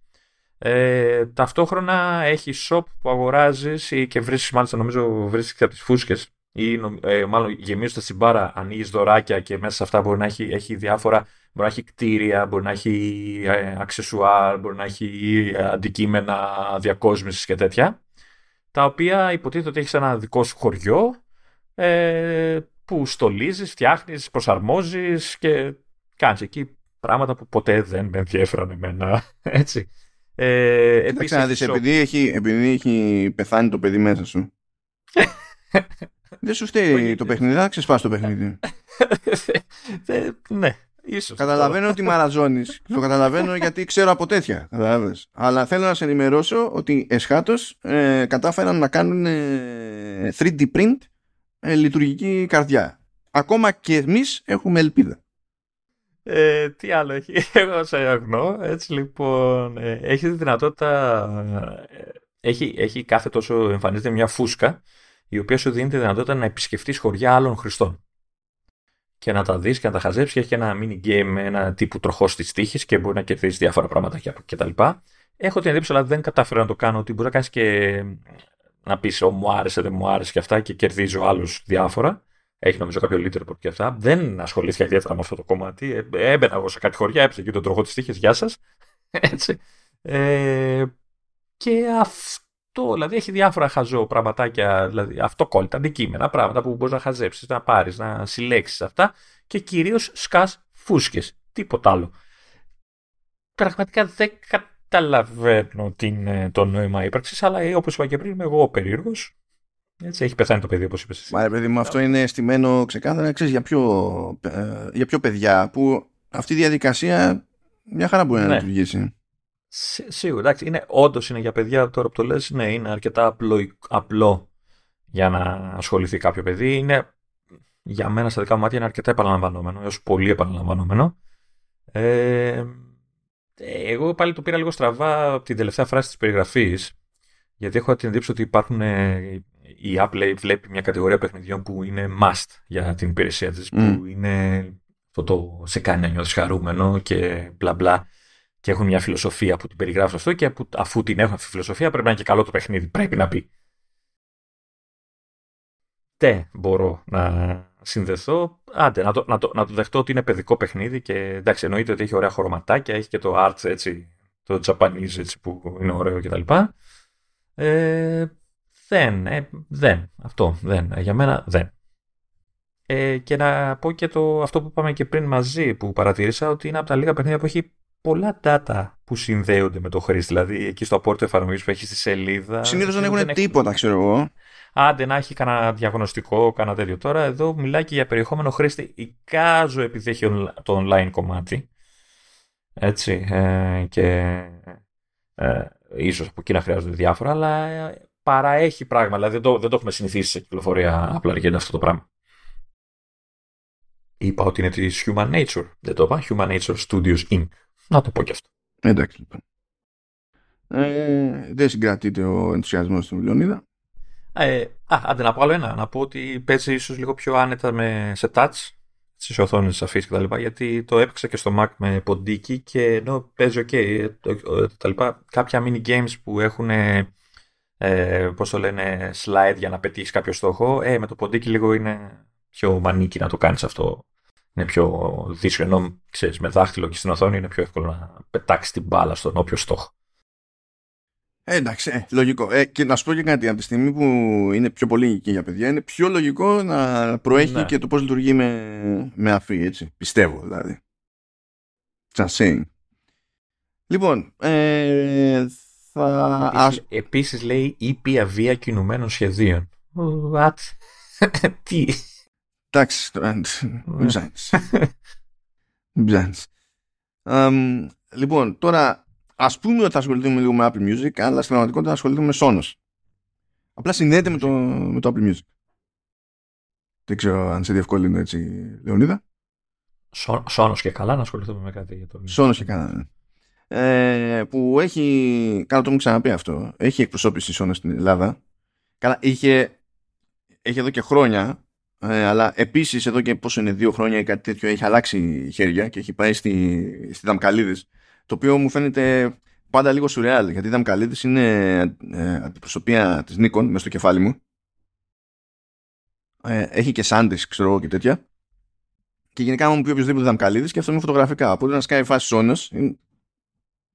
Ε, ταυτόχρονα έχεις shop που αγοράζεις και βρίσκεις, μάλιστα νομίζω βρίσκεις και από τις φούσκες. Ή ε, μάλλον γεμίζοντας την μπάρα, ανοίγεις δωράκια και μέσα σε αυτά μπορεί να έχει, έχει διάφορα. Μπορεί να έχει κτίρια, μπορεί να έχει ε, αξεσουάρ, μπορεί να έχει ε, αντικείμενα διακόσμησης και τέτοια. Τα οποία υποτίθεται ότι έχεις ένα δικό σου χωριό ε, που στολίζεις, φτιάχνεις, προσαρμόζεις και κάνεις εκεί πράγματα που ποτέ δεν με ενδιαφέραν εμένα. Έτσι. Ε, επίσης, να δεις, επειδή, έχει, επειδή έχει πεθάνει το παιδί μέσα σου. δεν σου στέει το παιχνίδι, θα ξεσπάσει το παιχνίδι. ναι, ίσως. Καταλαβαίνω ότι μαραζώνεις. το καταλαβαίνω γιατί ξέρω από τέτοια. Καταλάβες. Αλλά θέλω να σε ενημερώσω ότι εσχάτως ε, κατάφεραν να κάνουν 3D ε, print ε, λειτουργική καρδιά. Ακόμα και εμείς έχουμε ελπίδα. Ε, τι άλλο έχει, εγώ σε αγνώ. Έτσι λοιπόν, ε, έχει τη δυνατότητα, ε, έχει, έχει κάθε τόσο εμφανίζεται μια φούσκα η οποία σου δίνει τη δυνατότητα να επισκεφτείς χωριά άλλων χρηστών και να τα δεις και να τα χαζέψεις και έχει και ένα mini game, ένα τύπου τροχός της τύχης και μπορεί να κερδίσει διάφορα πράγματα κτλ. Έχω την εντύπωση, αλλά δεν κατάφερα να το κάνω, ότι μπορεί να κάνεις και να πεις: Μου άρεσε, δεν μου άρεσε και αυτά και κερδίζω άλλους διάφορα. Έχει νομίζω κάποιο leaderboard και αυτά. Δεν ασχολήθηκα ιδιαίτερα με αυτό το κομμάτι. Ε, έμπαινα εγώ σε κάτι χωριά, έψα εκεί τον τροχό της τύχης. Γεια σας. Έτσι. Ε, και αυτό, δηλαδή έχει διάφορα χαζό πραγματάκια, δηλαδή αυτοκόλλητα, αντικείμενα, πράγματα που μπορείς να χαζέψεις, να πάρεις, να συλλέξεις αυτά και κυρίως σκάς φούσκες. Τίποτα άλλο. Πραγματικά δεν καταλαβαίνω την, το νόημα ύπαρξης, αλλά όπως είπα και πριν, είμαι εγώ ο περίεργος έτσι έχει πεθάνει το παιδί, όπως είπες. Μα ρε παιδί μου, αυτό είναι στημένο ξεκάθαρα ξέρεις, για, πιο, ε, για πιο παιδιά που αυτή η διαδικασία μια χαρά μπορεί ναι. να λειτουργήσει. Σίγουρα, εντάξει, είναι, όντως είναι για παιδιά, τώρα που το λες, ναι, είναι αρκετά απλό, απλό για να ασχοληθεί κάποιο παιδί. Είναι, για μένα στα δικά μου μάτια είναι αρκετά επαναλαμβανόμενο, έως πολύ επαναλαμβανόμενο. Ε, εγώ πάλι το πήρα λίγο στραβά από την τελευταία φράση της περιγραφής, γιατί έχω την εντύπωση ότι υπάρχουν ε, η Apple βλέπει μια κατηγορία παιχνιδιών που είναι must για την υπηρεσία της, που είναι αυτό το σε κάνει να νιώθεις χαρούμενο και μπλα μπλα και έχουν μια φιλοσοφία που την περιγράφει αυτό και αφού την έχουν αυτή τη φιλοσοφία πρέπει να είναι και καλό το παιχνίδι, πρέπει να πει. Τε μπορώ να συνδεθώ, άντε να το, να, το, να το δεχτώ ότι είναι παιδικό παιχνίδι και εντάξει εννοείται ότι έχει ωραία χρωματάκια, έχει και το art έτσι, το Japanese έτσι που είναι ωραίο κτλ. Ε, δεν, ε, δεν. Αυτό δεν. Ε, για μένα δεν. Ε, και να πω και το, αυτό που είπαμε και πριν μαζί που παρατηρήσα ότι είναι από τα λίγα παιχνίδια που έχει πολλά data που συνδέονται με το χρήστη. Δηλαδή εκεί στο απόρριτο εφαρμογής που έχει στη σελίδα. Συνήθως δεν έχουν τίποτα, ξέρω εγώ. Άντε να έχει κανένα διαγνωστικό, κανένα τέτοιο. Τώρα εδώ μιλάει και για περιεχόμενο χρήστη. Εικάζω επειδή έχει το online κομμάτι. Έτσι. Ε, και ε, ίσως από εκεί να χρειάζονται διάφορα, αλλά παραέχει πράγμα. Δηλαδή δεν το, δεν το έχουμε συνηθίσει σε κυκλοφορία απλά γίνεται αυτό το πράγμα. Είπα ότι είναι της Human Nature. Δεν το είπα. Human Nature Studios Inc. Να το πω και αυτό. Εντάξει λοιπόν. Ε, δεν συγκρατείται ο ενθουσιασμός του Λεωνίδα. Ε, α, άντε να πω άλλο ένα. Να πω ότι παίζει ίσως λίγο πιο άνετα με, σε touch στις οθόνες αφής και τα λοιπά, γιατί το έπαιξα και στο Mac με ποντίκι και ενώ παίζει ok, ε, τα λοιπά, κάποια mini games που έχουν ε, πώς το λένε, slide για να πετύχεις κάποιο στόχο. Ε, με το ποντίκι λίγο είναι πιο μανίκι να το κάνεις αυτό. Είναι πιο δύσκολο, ενώ ξέρεις, με δάχτυλο και στην οθόνη είναι πιο εύκολο να πετάξεις την μπάλα στον όποιο στόχο. Ε, εντάξει, ε, λογικό. Ε, και να σου πω και κάτι, από τη στιγμή που είναι πιο πολύ και για παιδιά, είναι πιο λογικό να προέχει Ναι. και το πώς λειτουργεί με, με αφή, έτσι. Πιστεύω, δηλαδή. Just saying. Λοιπόν, ε, θα... ας- Επίσης, επίσης λέει ήπια βία κινουμένων σχεδίων. What? Τι; Εντάξει, τώρα, μην ψάχνεις. Μην ψάχνεις. Αμ, Λοιπόν, τώρα ας πούμε ότι θα ασχοληθούμε λίγο με Apple Music, αλλά στην πραγματικότητα θα ασχοληθούμε με Sonos. Απλά συνδέεται με το, με το Apple Music. Δεν ξέρω αν σε διευκολύνω έτσι, Λεωνίδα. Σό- Σόνος και καλά να ασχοληθούμε με κάτι για το Sonos και κανένα. Ε, που έχει, κάνω το μου ξαναπεί αυτό, έχει εκπροσώπηση Sonos στην Ελλάδα. Καλά, είχε, έχει εδώ και χρόνια, ε, αλλά επίσης εδώ και πόσο είναι δύο χρόνια ή κάτι τέτοιο έχει αλλάξει χέρια και έχει πάει στη, στη Δαμκαλίδης, το οποίο μου φαίνεται πάντα λίγο σουρεάλ, γιατί η Δαμκαλίδης είναι ε, αντιπροσωπεία της Nikon μέσα στο κεφάλι μου. Ε, έχει και Sandisk, ξέρω εγώ και τέτοια. Και γενικά, άμα μου πει οποιοδήποτε Δαμκαλίδης και αυτό είναι φωτογραφικά. Οπότε να σκάει φάση Sonos, είναι-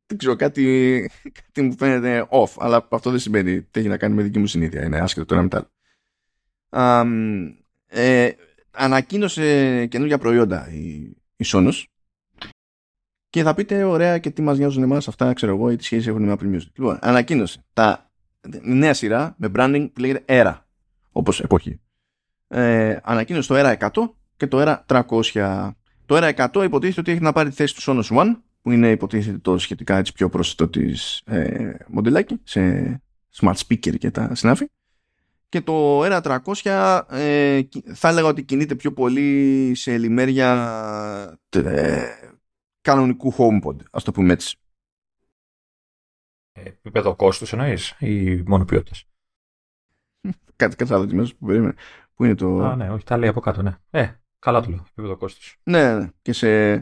δεν ξέρω, κάτι, κάτι μου φαίνεται off, αλλά αυτό δεν σημαίνει. Τι έχει να κάνει με δική μου συνήθεια. Είναι άσχετο το ένα μετά. Αμ, ε, ανακοίνωσε καινούργια προϊόντα η, η Sonos και θα πείτε ωραία και τι μας νοιάζουν εμάς αυτά ξέρω εγώ ή τι σχέση έχουν με Apple Music. Λοιπόν, ανακοίνωσε τα η νέα σειρά με branding που λέγεται ERA όπως εποχή. Ε, ανακοίνωσε το ERA 100 και το ERA 300. Το ERA 100 υποτίθεται ότι έχει να πάρει τη θέση του Sonos One που είναι υποτίθεται το σχετικά έτσι πιο πρόσθετο της ε, μοντελάκι σε smart speaker και τα συνάφη και το ERA 300 ε, κι- θα έλεγα ότι κινείται πιο πολύ σε λιμέρια ε, κανονικού HomePod ας το πούμε έτσι Επίπεδο κόστους εννοείς ή μόνο ποιότητας. κάτι κάτι άλλο μέσα που περίμενε που είναι το Α, ναι, όχι, τα λέει από κάτω, ναι. Ε, καλά το λέω, επίπεδο κόστους. ναι, ναι και σε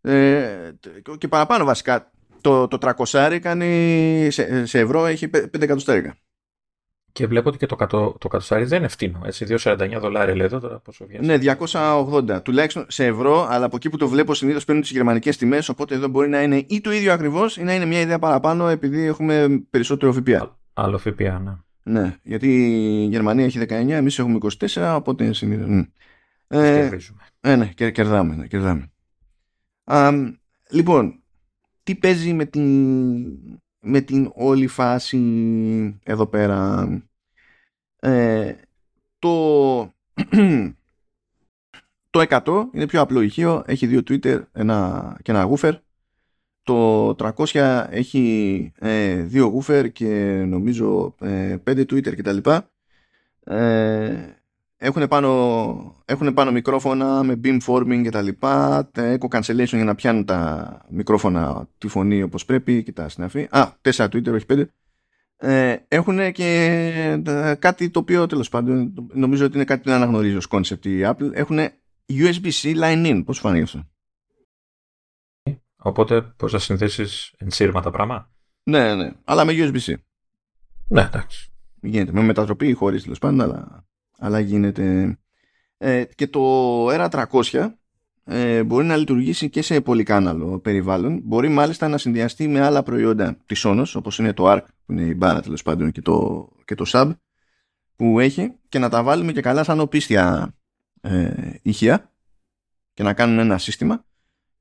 ε, και παραπάνω βασικά το, το 300 κάνει σε, σε ευρώ έχει 5 εκατοστάρικα Και βλέπω ότι και το, κατω, το κατοστάρι δεν είναι φτηνό. Έτσι, 2,49 δολάρια λέει εδώ τώρα πόσο βγαίνει. Ναι, 280 τουλάχιστον σε ευρώ, αλλά από εκεί που το βλέπω συνήθως παίρνουν τις γερμανικές τιμές. Οπότε εδώ μπορεί να είναι ή το ίδιο ακριβώς ή να είναι μια ιδέα παραπάνω επειδή έχουμε περισσότερο ΦΠΑ. Άλλο ΦΠΑ, ναι. Ναι, γιατί η Γερμανία έχει 19, εμείς έχουμε 24, οπότε συνήθως. Ε, Κερδίζουμε. ε, ναι, κερ- κερδάμε, ναι, κερδάμε. Αμ, λοιπόν, τι παίζει με την, με την όλη φάση εδώ πέρα. Ε, το, το 100 είναι πιο απλό ηχείο, έχει δύο Twitter ένα, και ένα woofer. Το 300 έχει ε, δύο woofer και νομίζω ε, πέντε Twitter κτλ. Ε, έχουν πάνω, έχουν πάνω μικρόφωνα με beamforming και τα λοιπά, τα echo cancellation για να πιάνουν τα μικρόφωνα τη φωνή όπως πρέπει και τα συναφή. Α, τέσσερα Twitter, όχι πέντε. Ε, έχουν και ε, κάτι το οποίο τέλος πάντων νομίζω ότι είναι κάτι που δεν αναγνωρίζει ως concept η Apple. Έχουν USB-C line-in. Πώς σου φάνηκε αυτό; Οπότε, πώς θα συνδέσεις ενσύρματα πράγμα; Ναι, ναι, αλλά με USB-C. Ναι, εντάξει. Γίνεται. Με μετατροπή ή χωρίς τέλος πάντων, αλλά, αλλά γίνεται. Ε, και το ERA 300 ε, μπορεί να λειτουργήσει και σε πολυκάναλο περιβάλλον. Μπορεί μάλιστα να συνδυαστεί με άλλα προϊόντα της Sonos, όπως είναι το ARC, που είναι η μπάρα τέλος πάντων, και το, και το SAB που έχει και να τα βάλουμε και καλά σαν οπίστια ε, ηχεία και να κάνουν ένα σύστημα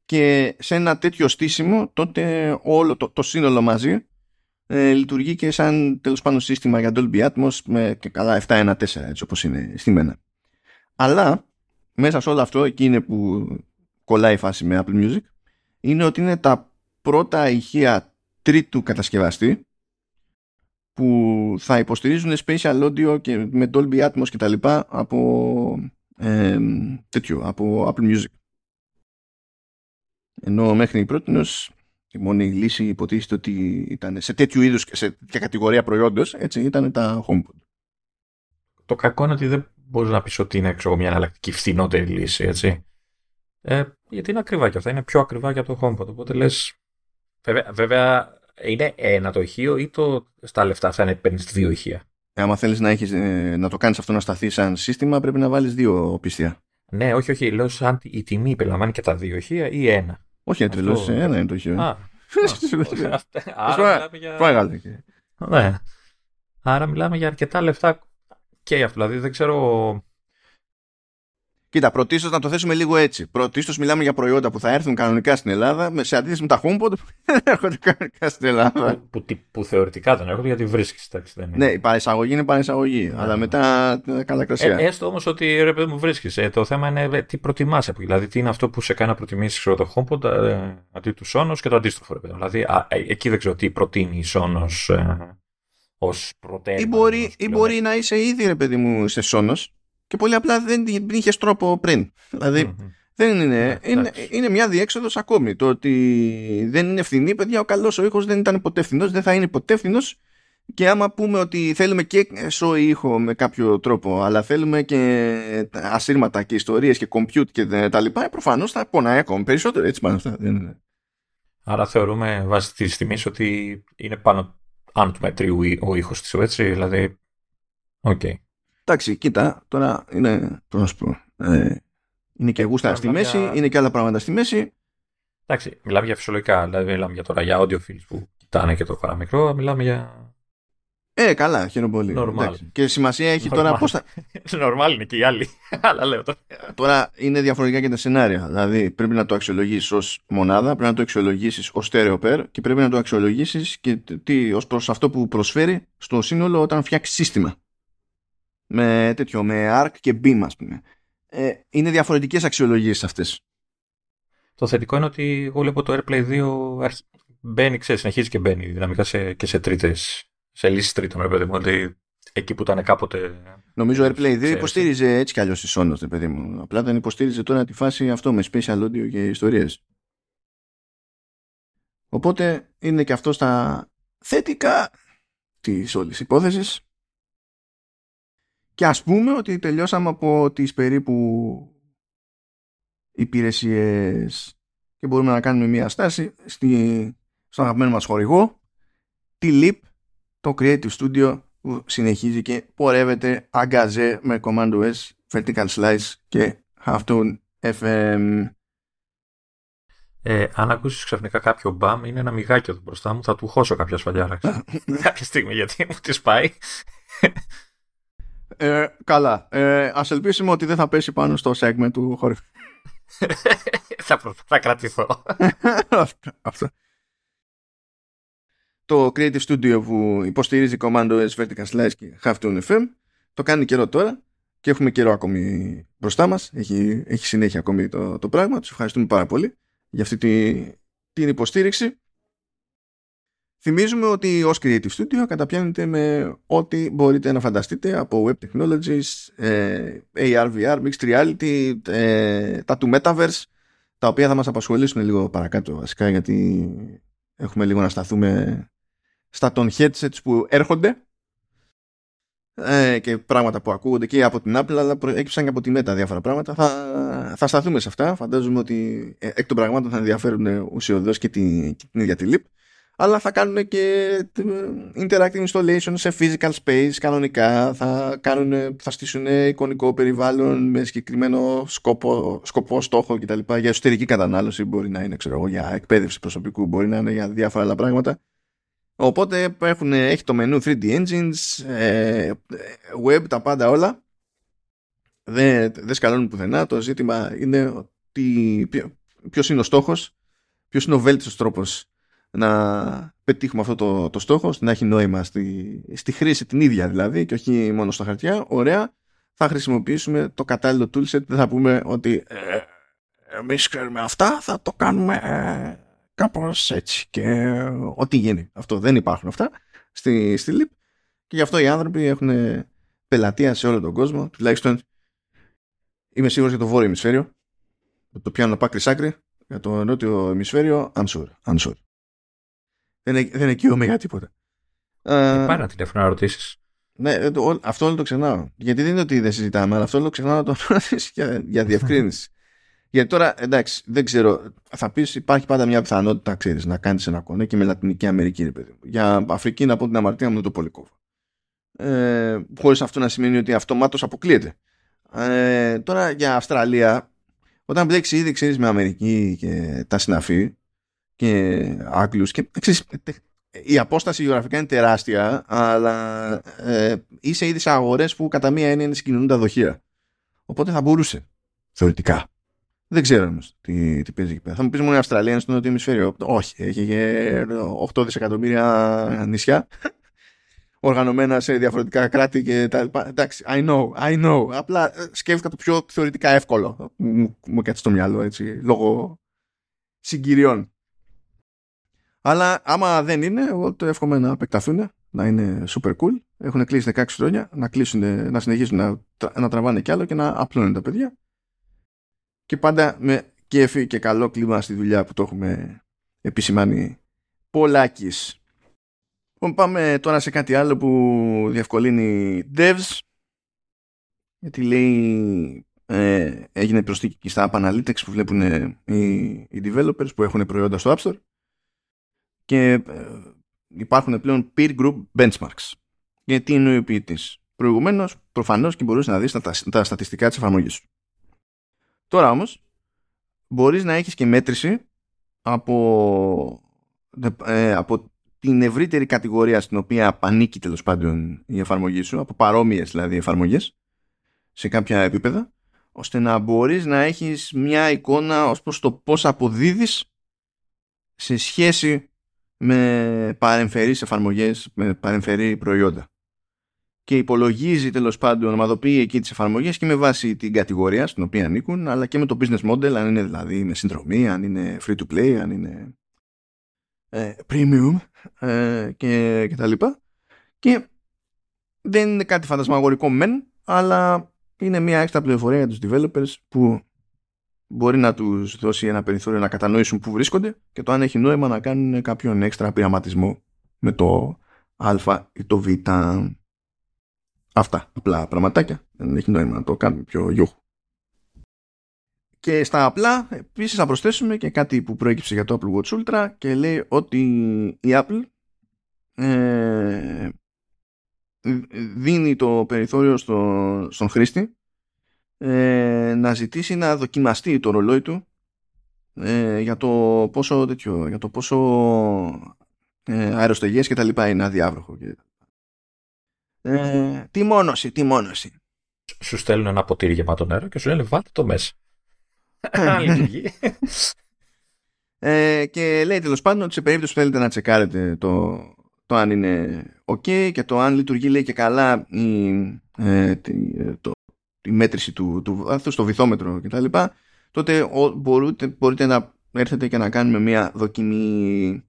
και σε ένα τέτοιο στήσιμο τότε όλο το, το σύνολο μαζί ε, λειτουργεί και σαν τέλος πάντων σύστημα για Dolby Atmos με και καλά 714 έτσι όπως είναι στημένα. Αλλά μέσα σε όλο αυτό εκεί είναι που κολλάει η φάση με Apple Music είναι ότι είναι τα πρώτα ηχεία τρίτου κατασκευαστή που θα υποστηρίζουν spatial audio και με Dolby Atmos και τα λοιπά από ε, τέτοιο, από Apple Music. Ενώ μέχρι πρώτη η μόνη λύση υποτίθεται ότι ήταν σε τέτοιου είδους σε τέτοια κατηγορία προϊόντος έτσι ήταν τα HomePod. Το κακό είναι ότι δεν μπορείς να πεις ότι είναι ξέρω, μια εναλλακτική φθηνότερη λύση, έτσι. Ε, γιατί είναι ακριβά και αυτά. Είναι πιο ακριβά και από το HomePod. Οπότε λες. Βέβαια, βέβαια, είναι ένα το ηχείο ή το στα λεφτά αυτά είναι παίρνεις δύο ηχεία; άμα θέλεις να, έχεις, ε, να το κάνεις αυτό να σταθεί σαν σύστημα πρέπει να βάλεις δύο πιστεία. Ναι, όχι, όχι. Λέω σαν η τιμή περιλαμβάνει και τα δύο ηχεία ή ένα. Όχι, είναι Αυτό- τρελός, ένα είναι το ηχείο. Α. Αυτά- Άρα μιλάμε για. Φάγαλε. Ναι. Άρα μιλάμε για αρκετά λεφτά και αυτό. Δηλαδή δεν ξέρω Κοίτα, πρωτίστως να το θέσουμε λίγο έτσι. Πρωτίστως μιλάμε για προϊόντα που θα έρθουν κανονικά στην Ελλάδα, σε αντίθεση με τα HomePod που δεν έρχονται κανονικά στην Ελλάδα. Που, που, που θεωρητικά δεν έρχονται γιατί βρίσκεις. Ναι, η παρεισαγωγή είναι παρεισαγωγή. Ναι. Αλλά μετά ε, καλά κρασία. Ε, έστω όμως ότι ρε παιδί μου βρίσκεις. Ε, το θέμα είναι ε, τι προτιμάς. Δηλαδή, τι είναι αυτό που σε κάνει να προτιμήσεις το HomePod ε, αντί του Sonos και το αντίστροφο. Ρε παιδί. Δηλαδή, α, ε, εκεί δεν ξέρω τι προτείνει η Sonos ε, ως προτέρημα. Ή μπορεί, ή μπορεί να είσαι ήδη, ρε παιδί μου, σε Sonos και πολύ απλά δεν είχες τρόπο πριν. Δηλαδή δεν είναι, yeah, είναι, είναι μια διέξοδος ακόμη. Το ότι δεν είναι φθηνή, παιδιά, ο καλός ο ήχος δεν ήταν ποτέ φθηνός, δεν θα είναι ποτέ φθηνός. Και άμα πούμε ότι θέλουμε και σοϊ ήχο με κάποιο τρόπο, αλλά θέλουμε και ασύρματα και ιστορίες και compute και τα λοιπά, προφανώς θα πονάει ακόμη περισσότερο. Έτσι πάνω αυτά. Δεν είναι. Άρα θεωρούμε βάσει της τιμής ότι είναι πάνω άνω του μετρίου ο ήχος της, έτσι. Δηλαδή. OK. Okay. Εντάξει, κοίτα, τώρα είναι, πώς να σου πω, ε, είναι και γούστα στη μέση, είναι και άλλα πράγματα στη μέση. Εντάξει, μιλάμε για φυσιολογικά, δηλαδή μιλάμε για τώρα για audiophiles που κοιτάνε και το παραμικρό, μιλάμε για... Ε, καλά, χαίρομαι πολύ. Και σημασία έχει Normal. τώρα πώς θα... Normal είναι και οι άλλοι, αλλά λέω τώρα. Τώρα είναι διαφορετικά και τα σενάρια, δηλαδή πρέπει να το αξιολογήσει ως μονάδα, πρέπει να το αξιολογήσεις ως stereo pair και πρέπει να το αξιολογήσεις και τι, ως προς αυτό που προσφέρει στο σύνολο όταν φτιάξει σύστημα με τέτοιο, με ARC και BIM ας πούμε. Ε, είναι διαφορετικές αξιολογίες αυτές. Το θετικό είναι ότι εγώ βλέπω το AirPlay 2 μπαίνει, ξέρεις, συνεχίζει και μπαίνει δυναμικά σε, και σε τρίτες, σε λύσεις τρίτων, ρε παιδί μου, ότι εκεί που ήταν κάποτε... Νομίζω AirPlay 2 ξέρεις. υποστήριζε έτσι κι αλλιώς τη Sonos, ρε παιδί μου. Απλά δεν υποστήριζε τώρα τη φάση αυτό με special audio και ιστορίες. Οπότε είναι και αυτό στα θετικά της όλης υπόθεσης. Και ας πούμε ότι τελειώσαμε από τις περίπου υπηρεσίες και μπορούμε να κάνουμε μια στάση στη, στον αγαπημένο μας χορηγό τη LIP, το Creative Studio που συνεχίζει και πορεύεται αγκαζέ με Command S, Vertical Slice και Halftone FM. Ε, αν ακούσεις ξαφνικά κάποιο μπαμ, είναι ένα μιγάκι εδώ μπροστά μου, θα του χώσω κάποια σφαλιάρα. κάποια στιγμή γιατί μου τη πάει. Ε, καλά. Ε, ας ελπίσουμε ότι δεν θα πέσει πάνω στο segment του χώρου. θα, θα κρατηθώ. Αυτό. Το Creative Studio που υποστηρίζει Commando S Vertical Slice και Halftone FM το κάνει καιρό τώρα και έχουμε καιρό ακόμη μπροστά μας. Έχει, έχει συνέχεια ακόμη το, το πράγμα. Τους ευχαριστούμε πάρα πολύ για αυτή τη, την υποστήριξη. Θυμίζουμε ότι ως Creative Studio καταπιάνεται με ό,τι μπορείτε να φανταστείτε από Web Technologies, ε, AR, VR, Mixed Reality, ε, τα του Metaverse, τα οποία θα μας απασχολήσουν λίγο παρακάτω βασικά γιατί έχουμε λίγο να σταθούμε στα των headsets που έρχονται. Ε, και πράγματα που ακούγονται και από την Apple αλλά έκυψαν και από τη Meta διάφορα πράγματα. Θα, θα σταθούμε σε αυτά. Φαντάζομαι ότι εκ των πραγμάτων θα ενδιαφέρουν ουσιοδός και, τη, και την ίδια τη Leap αλλά θα κάνουν και interactive installation σε physical space κανονικά, θα, κάνουν, θα στήσουν εικονικό περιβάλλον με συγκεκριμένο σκοπό, σκοπό στόχο κτλ. Για εσωτερική κατανάλωση μπορεί να είναι, ξέρω εγώ, για εκπαίδευση προσωπικού, μπορεί να είναι για διάφορα άλλα πράγματα. Οπότε έχουν, έχει το μενού 3D engines, ε, web, τα πάντα όλα. Δεν, δεν σκαλώνουν πουθενά. Το ζήτημα είναι ότι ποιος είναι ο στόχος, ποιος είναι ο βέλτιστος τρόπος να πετύχουμε αυτό το, το στόχο, να έχει νόημα στη, στη χρήση την ίδια δηλαδή και όχι μόνο στα χαρτιά, ωραία, θα χρησιμοποιήσουμε το κατάλληλο toolset, δεν θα πούμε ότι ε, εμείς ξέρουμε αυτά, θα το κάνουμε ε, κάπως έτσι. Και ό,τι γίνει. Αυτό δεν υπάρχουν αυτά στη, στη LIP. Και γι' αυτό οι άνθρωποι έχουν πελατεία σε όλο τον κόσμο, τουλάχιστον είμαι σίγουρος για το βόρειο ημισφαίριο, το πιάνω από άκρη άκρη, για το νότιο ημισφαίριο, I'm sure, I'm sure. Δεν, δεν εκείωμαι για τίποτα. Ε, Πάρα τηλέφωνο να ρωτήσεις. Ναι, το, αυτό όλο το ξεχνάω. Γιατί δεν είναι ότι δεν συζητάμε, αλλά αυτό όλο το ξεχνάω να το ρωτήσεις για, για διευκρίνηση. Γιατί τώρα, εντάξει, δεν ξέρω, θα πεις υπάρχει πάντα μια πιθανότητα, ξέρεις, να κάνεις ένα κονέ και με Λατινική Αμερική, ρε παιδί Για Αφρική, να πω την αμαρτία μου, δεν το πολύ κόβω. Ε, Χωρίς αυτό να σημαίνει ότι αυτομάτως αποκλείεται. Ε, τώρα για Αυστραλία, όταν μπλέξει ήδη, ξέρεις, με Αμερική και τα συναφή, και Άγγλους και ξέρεις, η απόσταση γεωγραφικά είναι τεράστια, αλλά ε, είσαι ήδη σε αγορές που κατά μία έννοια είναι συγκοινωνούν τα δοχεία. Οπότε θα μπορούσε, θεωρητικά. Δεν ξέρω όμως τι, τι παίζει εκεί πέρα. Θα μου πεις μόνο η Αυστραλία είναι στο νότιο ημισφαίριο. Όχι, έχει και 8 δισεκατομμύρια νησιά οργανωμένα σε διαφορετικά κράτη και τα λοιπά. Εντάξει, I know, I know. Απλά ε, σκέφτηκα το πιο θεωρητικά εύκολο. Μου, μου κάτσε στο μυαλό έτσι, λόγω συγκυριών. Αλλά άμα δεν είναι, εγώ το εύχομαι να επεκταθούν, να είναι super cool. Έχουν κλείσει 16 χρόνια, να, κλείσουν, να συνεχίσουν να, να τραβάνε κι άλλο και να απλώνουν τα παιδιά. Και πάντα με κέφι και καλό κλίμα στη δουλειά που το έχουμε επισημάνει πολλάκις. Λοιπόν, πάμε τώρα σε κάτι άλλο που διευκολύνει devs. Γιατί λέει ε, έγινε προσθήκη στα App Analytics που βλέπουν οι, οι developers που έχουν προϊόντα στο App Store και ε, υπάρχουν πλέον peer group benchmarks. Γιατί είναι ο ποιητής. Προηγουμένως, προφανώς και μπορούσες να δεις τα, τα, στατιστικά της εφαρμογής σου. Τώρα όμως, μπορείς να έχεις και μέτρηση από, ε, από την ευρύτερη κατηγορία στην οποία ανήκει τέλος πάντων η εφαρμογή σου, από παρόμοιες δηλαδή εφαρμογές, σε κάποια επίπεδα, ώστε να μπορείς να έχεις μια εικόνα ως προς το πώς αποδίδεις σε σχέση με παρεμφερείς εφαρμογές, με παρεμφερή προϊόντα. Και υπολογίζει τέλος πάντων, ομαδοποιεί εκεί τις εφαρμογές και με βάση την κατηγορία στην οποία ανήκουν, αλλά και με το business model, αν είναι δηλαδή με συνδρομή, αν είναι free to play, αν είναι ε, premium ε, και, και τα λοιπά. Και δεν είναι κάτι φαντασμαγορικό μεν, αλλά είναι μια έξτρα πληροφορία για τους developers που μπορεί να τους δώσει ένα περιθώριο να κατανοήσουν που βρίσκονται και το αν έχει νόημα να κάνουν κάποιον έξτρα πειραματισμό με το α ή το β. Αυτά απλά πραγματάκια. Δεν έχει νόημα να το κάνουμε πιο γιούχου. Και στα απλά, επίσης να προσθέσουμε και κάτι που προέκυψε για το Apple Watch Ultra και λέει ότι η Apple ε, δίνει το περιθώριο στο, στον χρήστη ε, να ζητήσει να δοκιμαστεί το ρολόι του ε, για το πόσο τέτοιο, για το πόσο ε, αεροστεγές και τα λοιπά είναι αδιάβροχο. Ε, τι μόνωση, τι μόνωση. Σου στέλνουν ένα ποτήρι γεμάτο νερό και σου λένε βάλτε το μέσα. Αν λειτουργεί. Ε, και λέει τέλος πάντων ότι σε περίπτωση που θέλετε να τσεκάρετε το, το αν είναι ok και το αν λειτουργεί λέει και καλά η, ε, το, η μέτρηση του, του βάθους, το βυθόμετρο κτλ. Τότε ο, μπορείτε, μπορείτε να έρθετε και να κάνουμε μια δοκιμή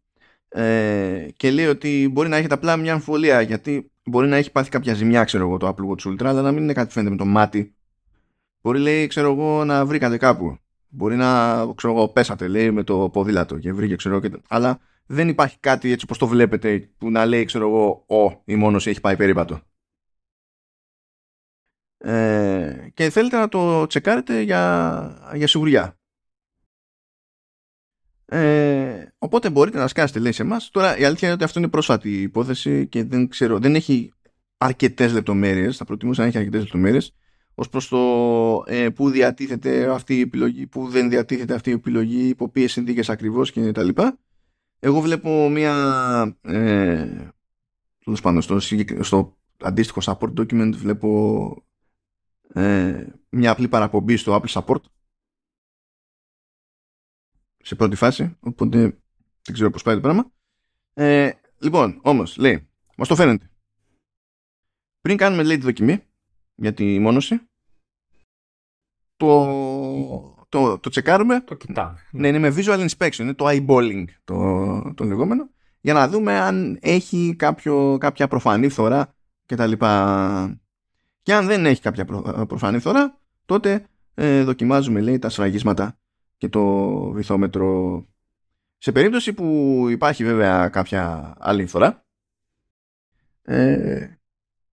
ε, και λέει ότι μπορεί να έχετε απλά μια αμφιβολία γιατί μπορεί να έχει πάθει κάποια ζημιά ξέρω εγώ το Apple Watch Ultra αλλά να μην είναι κάτι φαίνεται με το μάτι μπορεί λέει ξέρω εγώ να βρήκατε κάπου μπορεί να ξέρω εγώ πέσατε λέει με το ποδήλατο και βρήκε ξέρω εγώ αλλά δεν υπάρχει κάτι έτσι όπως το βλέπετε που να λέει ξέρω εγώ ο η μόνος έχει πάει περίπατο ε, και θέλετε να το τσεκάρετε για, για σιγουριά. Ε, οπότε μπορείτε να σκάσετε λέει σε εμάς. Τώρα η αλήθεια είναι ότι αυτό είναι πρόσφατη υπόθεση και δεν ξέρω, δεν έχει αρκετές λεπτομέρειες, θα προτιμούσα να έχει αρκετές λεπτομέρειες ως προς το ε, που διατίθεται αυτή η επιλογή, που δεν διατίθεται αυτή η επιλογή, υπό ποιες συνθήκες ακριβώς και τα λοιπά. Εγώ βλέπω μια ε, στο, στο αντίστοιχο support document βλέπω ε, μια απλή παραπομπή στο Apple Support σε πρώτη φάση, οπότε δεν ξέρω πώς πάει το πράγμα. Ε, λοιπόν, όμως, λέει, μας το φαίνεται. Πριν κάνουμε, λέει, τη δοκιμή για τη μόνωση, το, το, το τσεκάρουμε. Το κοιτάμε. Ναι, είναι με visual inspection, είναι το eyeballing το, το λεγόμενο, για να δούμε αν έχει κάποιο, κάποια προφανή φθορά κτλ. Και αν δεν έχει κάποια προ, προφανή φθορά, τότε ε, δοκιμάζουμε λέει τα σφραγίσματα και το βυθόμετρο. Σε περίπτωση που υπάρχει βέβαια κάποια άλλη φθορά, ε,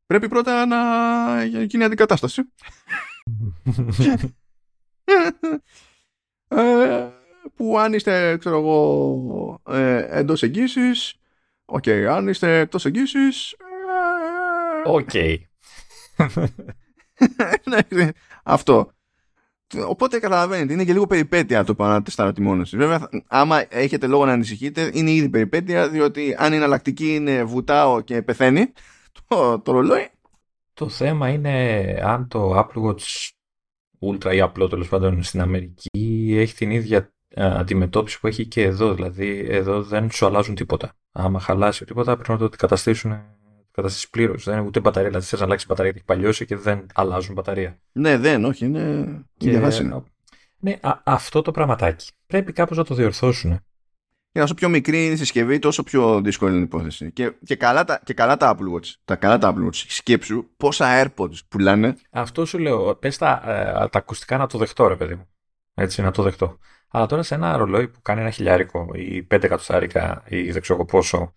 πρέπει πρώτα να γίνει αντικατάσταση. ε, που αν είστε, ξέρω εγώ, ε, εντός εγγύησης, OK, okay, αν είστε εκτός εγγύησης, OK. Okay. Ναι, αυτό. Οπότε καταλαβαίνετε, είναι και λίγο περιπέτεια το πάνω να τεστάρω μόνο Βέβαια, άμα έχετε λόγο να ανησυχείτε, είναι ήδη περιπέτεια, διότι αν η εναλλακτική είναι βουτάω και πεθαίνει, το, το ρολόι. Το θέμα είναι αν το Apple Watch Ultra ή απλό τέλος πάντων στην Αμερική έχει την ίδια αντιμετώπιση που έχει και εδώ. Δηλαδή, εδώ δεν σου αλλάζουν τίποτα. Άμα χαλάσει τίποτα, πρέπει να το καταστήσουν καταστήσει πλήρως. Δεν είναι ούτε μπαταρία. Δηλαδή, θες να αλλάξεις μπαταρία, έχει παλιώσει και δεν αλλάζουν μπαταρία. Ναι, δεν, όχι, είναι. Και... Ναι, α, αυτό το πραγματάκι πρέπει κάπως να το διορθώσουν. Και όσο πιο μικρή είναι η συσκευή, τόσο πιο δύσκολη είναι η υπόθεση. Και, και, καλά, τα, και καλά τα Apple Watch. Τα καλά τα Apple Watch. Σκέψου πόσα AirPods πουλάνε. Αυτό σου λέω. Πες τα, ε, τα ακουστικά να το δεχτώ, ρε παιδί μου. Έτσι, να το δεχτώ. Αλλά τώρα σε ένα ρολόι που κάνει ένα χιλιάρικο ή πέντε εκατοστάρικα ή δεν ξέρω πόσο,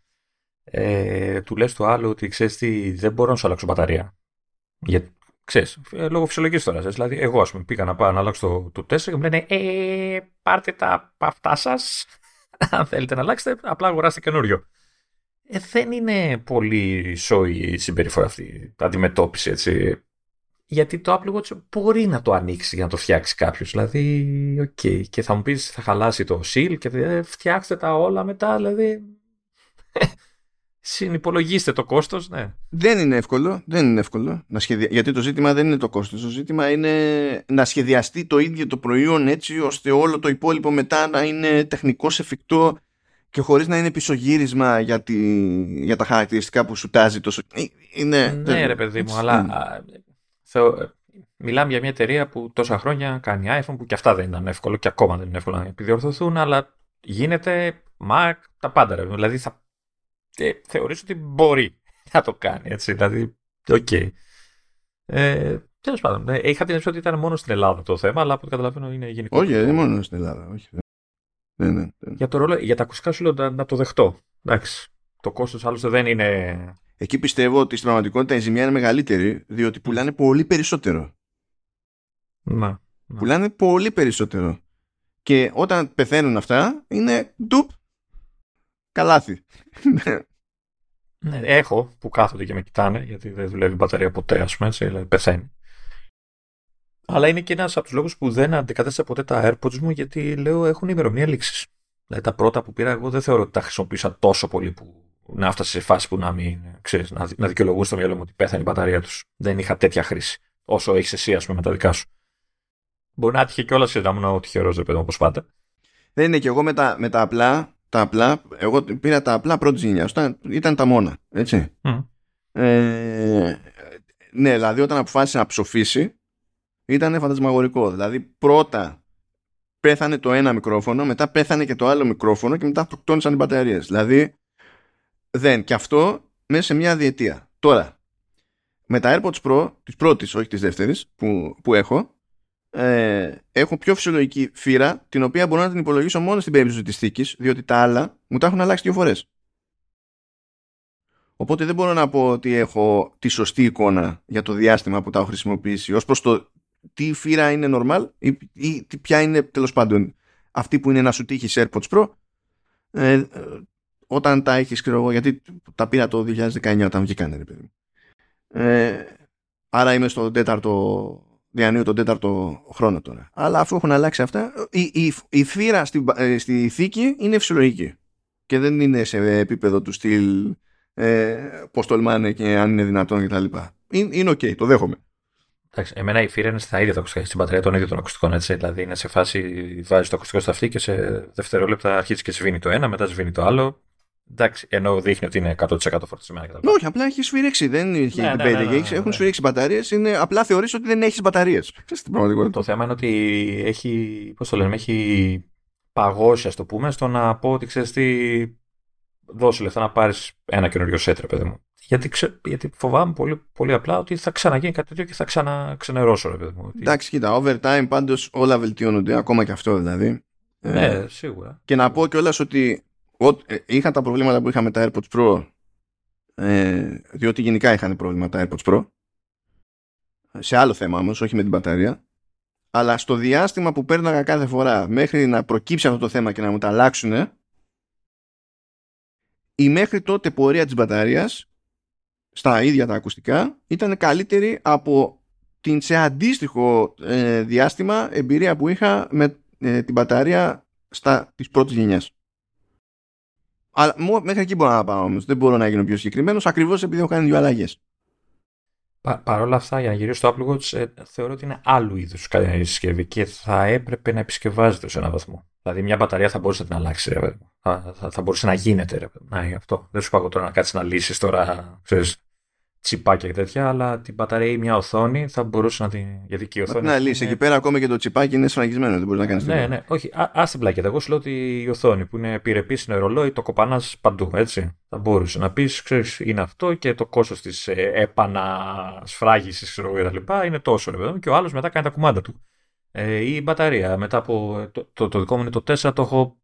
ε, του λες του άλλου ότι ξέρεις τι, δεν μπορώ να σου αλλάξω μπαταρία. Γιατί, ξέρεις, ε, λόγω φυσιολογικής τώρα. Ξέρεις, δηλαδή, εγώ ας πούμε πήγα να πάω να αλλάξω το, το 4 και μου λένε ε, πάρτε τα αυτά σας. Αν θέλετε να αλλάξετε, απλά αγοράστε καινούριο. Ε, δεν είναι πολύ σόι η συμπεριφορά αυτή, η αντιμετώπιση έτσι. Γιατί το Apple Watch μπορεί να το ανοίξει για να το φτιάξει κάποιος. Δηλαδή, OK. Okay. Και θα μου πεις, θα χαλάσει το seal και θα φτιάξτε τα όλα μετά. Δηλαδή, Συνυπολογίστε το κόστος, ναι. Δεν είναι εύκολο. Δεν είναι εύκολο να σχεδια... Γιατί το ζήτημα δεν είναι το κόστος. Το ζήτημα είναι να σχεδιαστεί το ίδιο το προϊόν έτσι ώστε όλο το υπόλοιπο μετά να είναι τεχνικώ εφικτό και χωρίς να είναι πισωγύρισμα για, τη... για τα χαρακτηριστικά που σου τάζει τόσο. Ε, είναι... Ναι, ρε παιδί μου, αλλά. Θεω... Μιλάμε για μια εταιρεία που τόσα χρόνια κάνει iPhone που και αυτά δεν ήταν εύκολο και ακόμα δεν είναι εύκολο να επιδιορθωθούν, αλλά γίνεται Mac, τα πάντα. Ρε. Δηλαδή θα και θεωρείς ότι μπορεί να το κάνει. Έτσι, δηλαδή, OK. Okay. Ε, Τέλος πάντων, ε, είχα την αίσθηση ότι ήταν μόνο στην Ελλάδα το θέμα, αλλά από ό,τι καταλαβαίνω είναι γενικό. Όχι, δεν είναι μόνο στην Ελλάδα. Όχι. Ναι, ναι, ναι. Για, το ρολόι, για τα ακουστικά σου λέω να, να το δεχτώ. Εντάξει. Το κόστος άλλωστε δεν είναι. Εκεί πιστεύω ότι στην πραγματικότητα η ζημιά είναι μεγαλύτερη, διότι πουλάνε πολύ περισσότερο. Να. να. Πουλάνε πολύ περισσότερο. Και όταν πεθαίνουν αυτά, είναι ντουπ καλάθι. ναι, έχω που κάθονται και με κοιτάνε, γιατί δεν δουλεύει η μπαταρία ποτέ, ας πούμε, έτσι, δηλαδή πεθαίνει. Αλλά είναι και ένας από τους λόγους που δεν αντικατέστησα ποτέ τα AirPods μου, γιατί λέω έχουν ημερομηνία λήξης. Δηλαδή τα πρώτα που πήρα, εγώ δεν θεωρώ ότι τα χρησιμοποίησα τόσο πολύ που να έφτασε σε φάση που να μην ξέρεις, να, να δικαιολογούν στο μυαλό μου ότι πέθανε η μπαταρία τους. Δεν είχα τέτοια χρήση. Όσο έχεις εσύ, ας πούμε, με τα δικά σου. Μπορεί να άτυχε κιόλας να ήμουν ο τυχερός, ρε παιδί όπως πάντα. Δεν είναι κι εγώ με τα, με τα απλά τα απλά, εγώ πήρα τα απλά πρώτη γενιά. Ήταν, ήταν τα μόνα. Έτσι. Ε, ναι, δηλαδή όταν αποφάσισε να ψοφήσει, ήταν φαντασμαγορικό. Δηλαδή πρώτα πέθανε το ένα μικρόφωνο, μετά πέθανε και το άλλο μικρόφωνο και μετά αυτοκτόνησαν οι μπαταρίες. Δηλαδή δεν. Και αυτό μέσα σε μια διετία. Τώρα, με τα AirPods Pro, τη πρώτης, όχι τη δεύτερης, που, που έχω, ε, έχω πιο φυσιολογική φύρα, την οποία μπορώ να την υπολογίσω μόνο στην περίπτωση της θήκης, διότι τα άλλα μου τα έχουν αλλάξει δύο φορές. Οπότε δεν μπορώ να πω ότι έχω τη σωστή εικόνα για το διάστημα που τα έχω χρησιμοποιήσει ως προς το τι φύρα είναι normal ή, ή ποια είναι τέλος πάντων αυτή που είναι να σου τύχει σε AirPods Pro ε, όταν τα έχεις ξέρω εγώ γιατί τα πήρα το 2019 όταν βγήκαν ρε παιδί ε, άρα είμαι στο τέταρτο διανύω τον τέταρτο χρόνο τώρα. Αλλά αφού έχουν αλλάξει αυτά, η, η, η φύρα στη, ε, στη θήκη είναι φυσιολογική. Και δεν είναι σε επίπεδο του στυλ ε, πώς τολμάνε και αν είναι δυνατόν κτλ. Είναι, είναι οκ, το δέχομαι. Εντάξει, εμένα η φύρα είναι στα ίδια τα ακουστικά, στην μπαταρία των ίδιων των ακουστικών. Έτσι. Δηλαδή είναι σε φάση βάζεις το ακουστικό στο αυτή και σε δευτερόλεπτα αρχίζει και σβήνει το ένα, μετά σβήνει το άλλο. Εντάξει, ενώ δείχνει ότι είναι 100% φορτισμένο. Όχι, απλά έχει σφυρίξει. Δεν είχε ναι, ναι, ναι, ναι, ναι, Έχουν σφυρίξει μπαταρίες. Απλά θεωρείς ότι δεν έχεις μπαταρίες. Το θέμα είναι ότι έχει. Πώς το λένε, έχει παγώσει, ας το πούμε, στο να πω ότι ξέρεις τι. Δώσε λεφτά να πάρεις ένα καινούριο σέτρε, παιδί μου. Γιατί, ξε, γιατί φοβάμαι πολύ, πολύ απλά ότι θα ξαναγίνει κάτι τέτοιο και θα ξαναξενερώσω, ρε παιδί μου. Εντάξει, κοίτα, overtime πάντως όλα βελτιώνονται, ακόμα και αυτό δηλαδή. Ναι, ε, σίγουρα. Και να πω κιόλας ότι ε, είχα τα προβλήματα που είχα με τα AirPods Pro ε, διότι γενικά είχαν πρόβλημα τα AirPods Pro σε άλλο θέμα όμως, όχι με την μπαταρία αλλά στο διάστημα που παίρναγα κάθε φορά μέχρι να προκύψει αυτό το θέμα και να μου τα αλλάξουν η μέχρι τότε πορεία της μπαταρίας στα ίδια τα ακουστικά ήταν καλύτερη από την σε αντίστοιχο ε, διάστημα εμπειρία που είχα με ε, την μπαταρία στα, της πρώτης γενιάς. Αλλά μέχρι εκεί μπορώ να πάω όμως. Δεν μπορώ να γίνω πιο συγκεκριμένος ακριβώς επειδή έχω κάνει δύο αλλαγές. Πα, Παρ' όλα αυτά, για να γυρίσω στο Apple Watch, ε, θεωρώ ότι είναι άλλου είδους συσκευή και θα έπρεπε να επισκευάζεται σε έναν βαθμό. Δηλαδή, μια μπαταρία θα μπορούσε να την αλλάξει, ρε, θα, θα, θα, μπορούσε να γίνεται. Ρε, να, αυτό. Δεν σου πάω τώρα να κάτσεις να λύσεις τώρα, ξέρεις, τσιπάκια και τέτοια, αλλά την μπαταρία ή μια οθόνη θα μπορούσε να την. Γιατί και η οθόνη. Να λύσει. Είναι... Εκεί πέρα ακόμα και το τσιπάκι είναι σφραγισμένο. Δεν μπορείς να κάνεις ναι, τίποτα. Ναι, ναι. Όχι, α την πλάκια. Εγώ σου λέω ότι η οθόνη που είναι επιρρεπής, είναι ρολόι, το κοπανάς παντού. Έτσι. Θα μπορούσε να πεις, ξέρεις, είναι αυτό και το κόστος της ε, επανασφράγιση, ξέρω εγώ κτλ. είναι τόσο ρε Και ο άλλος μετά κάνει τα κουμάντα του. Ε, η μπαταρία μετά από. Το, το, το δικό μου είναι το 4, το έχω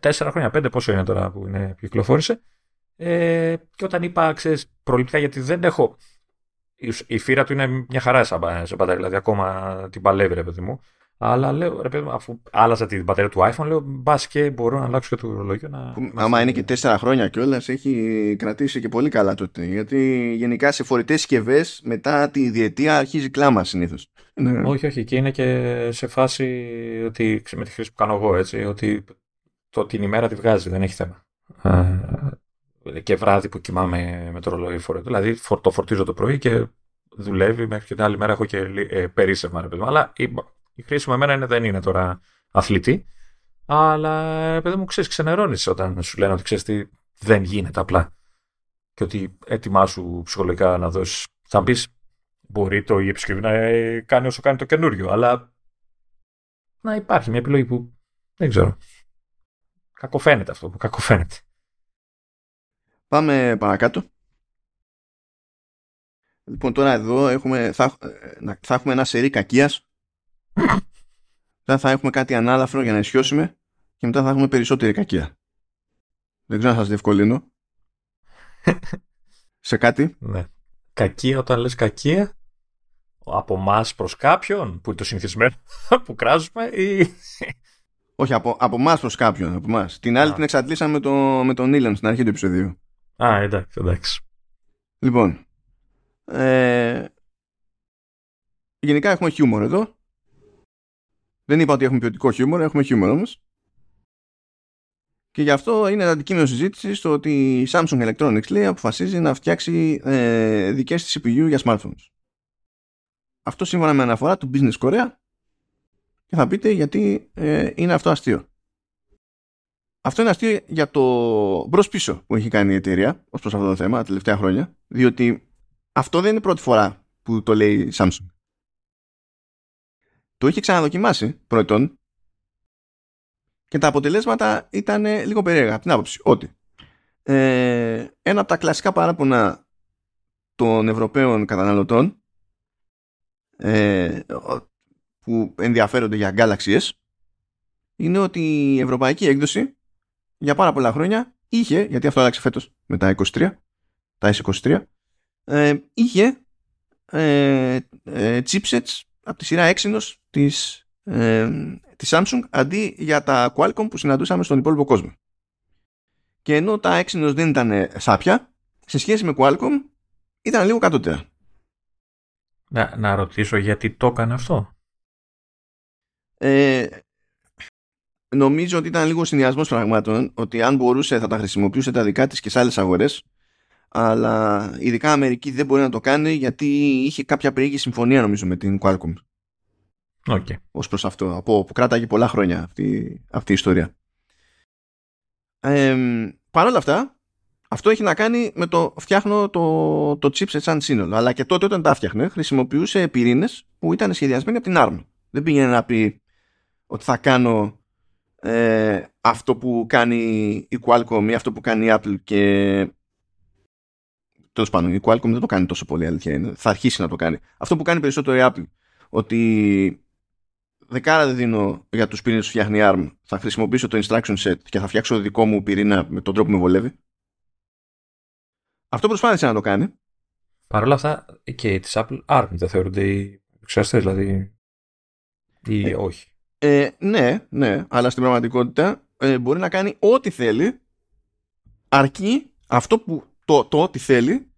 4 χρόνια, 5 πόσο είναι τώρα που είναι, κυκλοφόρησε. Ε, και όταν είπα, ξέρεις, προληπτικά, γιατί δεν έχω. Η φύρα του είναι μια χαρά σε μπαταρία, δηλαδή ακόμα την παλεύει, ρε παιδί μου. Αλλά λέω, ρε παιδί μου, αφού άλλαζα την μπαταρία του iPhone, λέω μπας και μπορώ να αλλάξω και το ρολογιό. Να... άμα είναι και τέσσερα χρόνια κιόλας, έχει κρατήσει και πολύ καλά τότε. Γιατί γενικά σε φορητές συσκευές μετά τη διετία αρχίζει κλάμα συνήθως. Ναι. Όχι, όχι. Και είναι και σε φάση ότι με τη χρήση που κάνω εγώ, έτσι, ότι το, την ημέρα τη βγάζει, δεν έχει θέμα και βράδυ που κοιμάμαι με το ρολόι φορέ. Δηλαδή το φορτίζω το πρωί και δουλεύει μέχρι και την άλλη μέρα έχω και ε, περίσσευμα. Ρε, παιδί Αλλά η, η χρήση μου εμένα είναι, δεν είναι τώρα αθλητή. Αλλά παιδί μου ξέρεις, ξενερώνεις όταν σου λένε ότι ξέρεις τι δεν γίνεται απλά. Και ότι έτοιμά σου ψυχολογικά να δώσεις. Θα πει, μπορεί το η επισκευή να ε, κάνει όσο κάνει το καινούριο, αλλά να υπάρχει μια επιλογή που δεν ξέρω. Κακοφαίνεται αυτό που κακοφαίνεται. Πάμε παρακάτω. Λοιπόν, τώρα εδώ έχουμε, θα, θα έχουμε ένα σερί κακίας. Μετά θα έχουμε κάτι ανάλαφρο για να ισιώσουμε και μετά θα έχουμε περισσότερη κακία. Δεν ξέρω να σας διευκολύνω. Σε κάτι. Ναι. Κακία όταν λες κακία από εμά προς κάποιον που είναι το συνηθισμένο που κράζουμε ή... Όχι, από, από εμά προς κάποιον. Από εμάς. Την άλλη την εξαντλήσαμε με, το, με τον Ήλεν στην αρχή του επεισοδίου. Α, εντάξει, εντάξει. Λοιπόν, ε, γενικά έχουμε χιούμορ εδώ. Δεν είπα ότι έχουμε ποιοτικό χιούμορ, έχουμε χιούμορ όμως. Και γι' αυτό είναι αντικείμενο συζήτηση στο ότι η Samsung Electronics λέει αποφασίζει να φτιάξει ε, δικές της CPU για smartphones. Αυτό σύμφωνα με αναφορά του Business Korea και θα πείτε γιατί ε, είναι αυτό αστείο. Αυτό είναι αστείο για το μπρος πίσω που έχει κάνει η εταιρεία ως προς αυτό το θέμα τα τελευταία χρόνια. Διότι αυτό δεν είναι η πρώτη φορά που το λέει η Samsung. Το είχε ξαναδοκιμάσει πρώτον και τα αποτελέσματα ήταν λίγο περίεργα από την άποψη ότι ε, ένα από τα κλασικά παράπονα των Ευρωπαίων καταναλωτών ε, που ενδιαφέρονται για Galaxy S είναι ότι η ευρωπαϊκή έκδοση για πάρα πολλά χρόνια είχε, γιατί αυτό άλλαξε φέτος με τα 23, τα S23, ε, είχε ε, ε, chipsets από τη σειρά Exynos της, ε, της Samsung αντί για τα Qualcomm που συναντούσαμε στον υπόλοιπο κόσμο. Και ενώ τα Exynos δεν ήταν σάπια, σε σχέση με Qualcomm ήταν λίγο κατώτερα. Να, να ρωτήσω γιατί το έκανε αυτό; Ε, νομίζω ότι ήταν λίγο συνδυασμός πραγμάτων ότι αν μπορούσε θα τα χρησιμοποιούσε τα δικά της και σε άλλες αγορές. Αλλά ειδικά Αμερική δεν μπορεί να το κάνει γιατί είχε κάποια περίεργη συμφωνία νομίζω με την Qualcomm. Okay. Ω προς αυτό. Από, που κράταγε πολλά χρόνια αυτή, αυτή η ιστορία. Ε, Παρ' όλα αυτά, αυτό έχει να κάνει με το φτιάχνω το, το chipset σαν σύνολο. Αλλά και τότε όταν τα φτιάχνε, χρησιμοποιούσε πυρήνες που ήταν σχεδιασμένοι από την ARM. Δεν πήγαινε να πει ότι θα κάνω ε, αυτό που κάνει η Qualcomm ή αυτό που κάνει η Apple και τέλος πάντων η Qualcomm δεν το κάνει τόσο πολύ αλήθεια είναι. θα αρχίσει να το κάνει. Αυτό που κάνει περισσότερο η Apple ότι δεκάρα δεν δίνω για τους πυρήνες που φτιάχνει η ARM. Θα χρησιμοποιήσω το instruction set και θα φτιάξω δικό μου πυρήνα με τον τρόπο που με βολεύει. Αυτό προσπάθησε να το κάνει. Παρ' όλα αυτά και τη Apple ARM δεν θεωρούνται οι δηλαδή ή ε, όχι; Ε, ναι, ναι, αλλά στην πραγματικότητα ε, μπορεί να κάνει ό,τι θέλει αρκεί αυτό που το, το ό,τι θέλει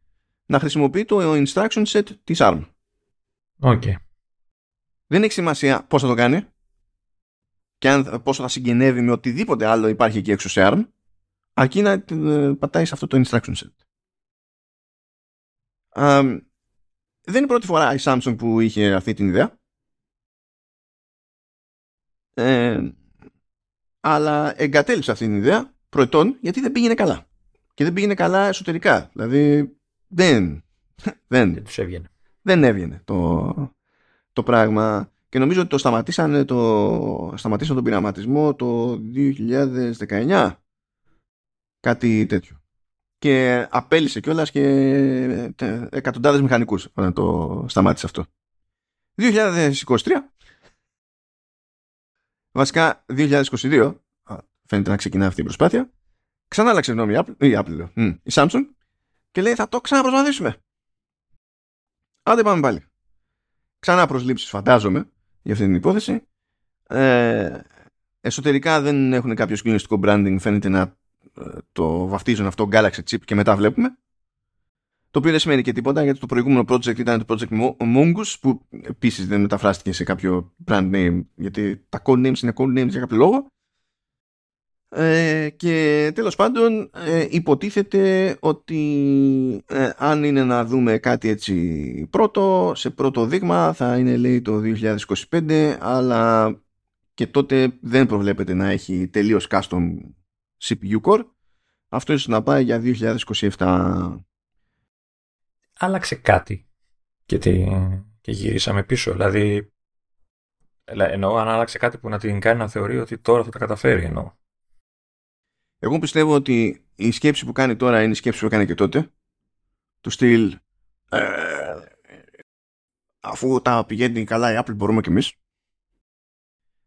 να χρησιμοποιεί το instruction set της ARM. Okay. Δεν έχει σημασία πώς θα το κάνει και αν, πόσο θα συγγενεύει με οτιδήποτε άλλο υπάρχει εκεί έξω σε ARM αρκεί να ε, πατάει σε αυτό το instruction set. δεν είναι η πρώτη φορά η Samsung που είχε αυτή την ιδέα. Ε, αλλά εγκατέλειψε αυτή την ιδέα προετών γιατί δεν πήγαινε καλά. Και δεν πήγαινε καλά εσωτερικά. Δηλαδή δεν. Δεν, δεν τους έβγαινε. Δεν έβγαινε το, το πράγμα. Και νομίζω ότι το σταματήσαν, το, σταματήσαν τον πειραματισμό το 2019. Κάτι τέτοιο. Και απέλησε κιόλας και εκατοντάδες μηχανικούς όταν το σταμάτησε αυτό. 2023 Βασικά 2022 φαίνεται να ξεκινά αυτή η προσπάθεια ξανά άλλαξε γνώμη η Apple, η, Apple, η Samsung και λέει θα το ξαναπροσπαθήσουμε. Άντε πάμε πάλι. Ξανά προσλήψεις φαντάζομαι για αυτή την υπόθεση. Ε, εσωτερικά δεν έχουν κάποιο συγκλονιστικό branding φαίνεται να ε, το βαφτίζουν αυτό Galaxy Chip και μετά βλέπουμε. Το οποίο δεν σημαίνει και τίποτα γιατί το προηγούμενο project ήταν το project Mongoose που επίσης δεν μεταφράστηκε σε κάποιο brand name γιατί τα code names είναι code names για κάποιο λόγο. Ε, και τέλος πάντων ε, υποτίθεται ότι ε, αν είναι να δούμε κάτι έτσι πρώτο σε πρώτο δείγμα θα είναι λέει το 2025 αλλά και τότε δεν προβλέπεται να έχει τελείως custom CPU core αυτό ίσως να πάει για 2027 άλλαξε κάτι και, και γυρίσαμε πίσω. Δηλαδή, εννοώ αν άλλαξε κάτι που να την κάνει να θεωρεί ότι τώρα θα τα καταφέρει εννοώ. Εγώ πιστεύω ότι η σκέψη που κάνει τώρα είναι η σκέψη που έκανε και τότε. Του στυλ ε, αφού τα πηγαίνει καλά η Apple μπορούμε κι εμείς.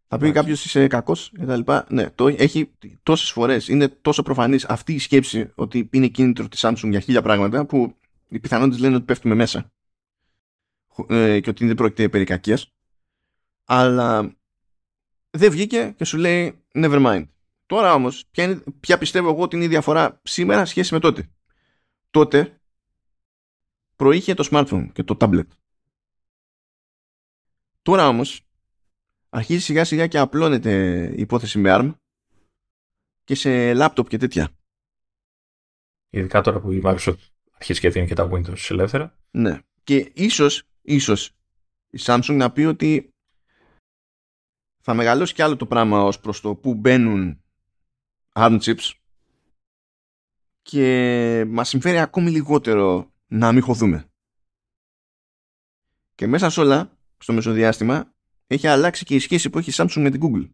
Θα πει κάποιος είσαι κακός κτλ. Ναι, το έχει τόσες φορές. Είναι τόσο προφανής αυτή η σκέψη ότι είναι κίνητρο της Samsung για χίλια πράγματα που οι πιθανότητες λένε ότι πέφτουμε μέσα ε, και ότι δεν πρόκειται περί κακίας. Αλλά δεν βγήκε και σου λέει never mind. Τώρα όμως, ποια, ποια πιστεύω εγώ ότι είναι η διαφορά σήμερα σχέση με τότε. Τότε προείχε το smartphone και το tablet. Τώρα όμως αρχίζει σιγά σιγά και απλώνεται η υπόθεση με ARM και σε laptop και τέτοια. Ειδικά τώρα που η Microsoft αρχίζει και δίνει και τα Windows ελεύθερα. Ναι. Και ίσως, ίσως η Samsung να πει ότι θα μεγαλώσει κι άλλο το πράγμα ως προς το που μπαίνουν ARM chips και μας συμφέρει ακόμη λιγότερο να μην χωθούμε. Και μέσα σε όλα, στο μεσοδιάστημα, έχει αλλάξει και η σχέση που έχει η Samsung με την Google.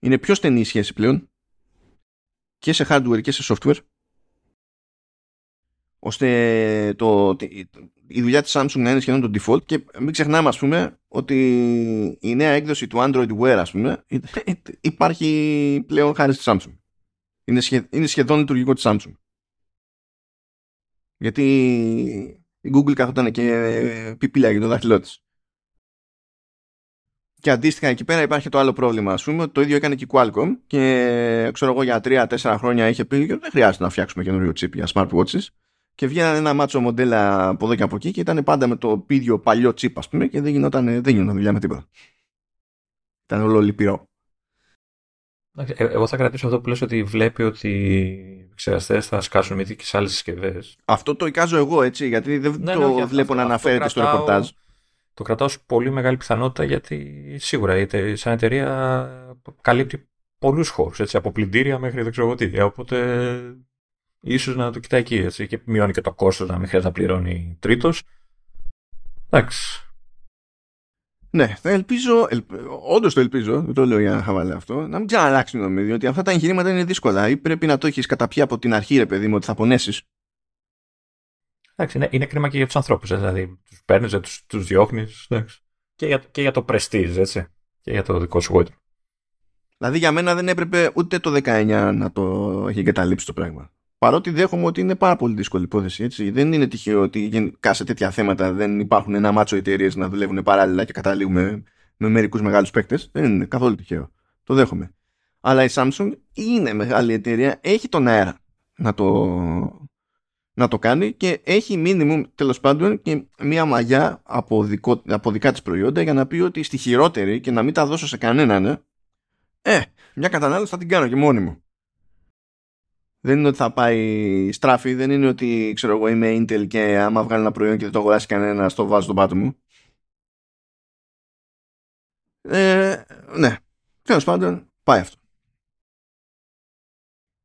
Είναι πιο στενή η σχέση πλέον και σε hardware και σε software ώστε το, η δουλειά της Samsung να είναι σχεδόν το default και μην ξεχνάμε ας πούμε ότι η νέα έκδοση του Android Wear ας πούμε υπάρχει πλέον χάρη στη Samsung. Είναι, είναι σχεδόν λειτουργικό της Samsung. Γιατί η Google καθόταν και πιπίλαγε το δάχτυλό της. Και αντίστοιχα εκεί πέρα υπάρχει το άλλο πρόβλημα. Α πούμε, το ίδιο έκανε και η Qualcomm και ξέρω εγώ για 3-4 χρόνια είχε πει ότι δεν χρειάζεται να φτιάξουμε καινούριο chip για smartwatches και βγαίνανε ένα μάτσο μοντέλα από εδώ και από εκεί και ήταν πάντα με το ίδιο παλιό τσίπ ας πούμε και δεν γινόταν, δεν γινόταν δουλειά με τίποτα. Ήταν όλο λυπηρό. Ε, εγώ θα κρατήσω αυτό που λες ότι βλέπει ότι οι εξεραστές θα σκάσουν με και σε άλλες συσκευές. Αυτό το εικάζω εγώ έτσι γιατί δεν ναι, το ναι, βλέπω να αναφέρεται στο ρεπορτάζ. Το κρατάω ως πολύ μεγάλη πιθανότητα γιατί σίγουρα σαν εταιρεία καλύπτει πολλούς χώρους, από πλυντήρια μέχρι δεν ξέρω τι. Οπότε ίσως να το κοιτάει εκεί έτσι, και μειώνει και το κόστος να μην χρειάζεται να πληρώνει τρίτος. Εντάξει. Ναι, θα ελπίζω, ελπ... όντως το ελπίζω, δεν το λέω για να χαβαλέ αυτό, να μην ξαναλλάξει το νομίδιο, ότι αυτά τα εγχειρήματα είναι δύσκολα ή πρέπει να το έχεις καταπιεί από την αρχή, ρε παιδί μου, ότι θα πονέσεις. Εντάξει, είναι, είναι κρίμα και για τους ανθρώπους. Δηλαδή, τους παίρνεις, τους τους διώχνεις. Και για, και για το prestige, έτσι. Και για το δικό σου γόητρο. Δηλαδή, για μένα δεν έπρεπε ούτε το 19 να το έχει εγκαταλείψει το πράγμα. Παρότι δέχομαι ότι είναι πάρα πολύ δύσκολη υπόθεση. Έτσι. Δεν είναι τυχαίο ότι γενικά σε τέτοια θέματα δεν υπάρχουν ένα μάτσο εταιρείες να δουλεύουν παράλληλα και καταλήγουμε με μερικούς μεγάλους παίκτες. Δεν είναι καθόλου τυχαίο. Το δέχομαι. Αλλά η Samsung είναι μεγάλη εταιρεία, έχει τον αέρα να το, να το κάνει και έχει minimum τέλος πάντων και μία μαγιά από, δικό, από δικά της προϊόντα για να πει ότι στη χειρότερη και να μην τα δώσω σε κανέναν ε, ε μια κατανάλωση θα την κάνω και μόνη μου. Δεν είναι ότι θα πάει στράφη, δεν είναι ότι ξέρω εγώ είμαι Intel και άμα βγάλει ένα προϊόν και δεν το αγοράσει κανένα, το βάζω στον πάτο μου. Ε, ναι, τέλος πάντων πάει αυτό.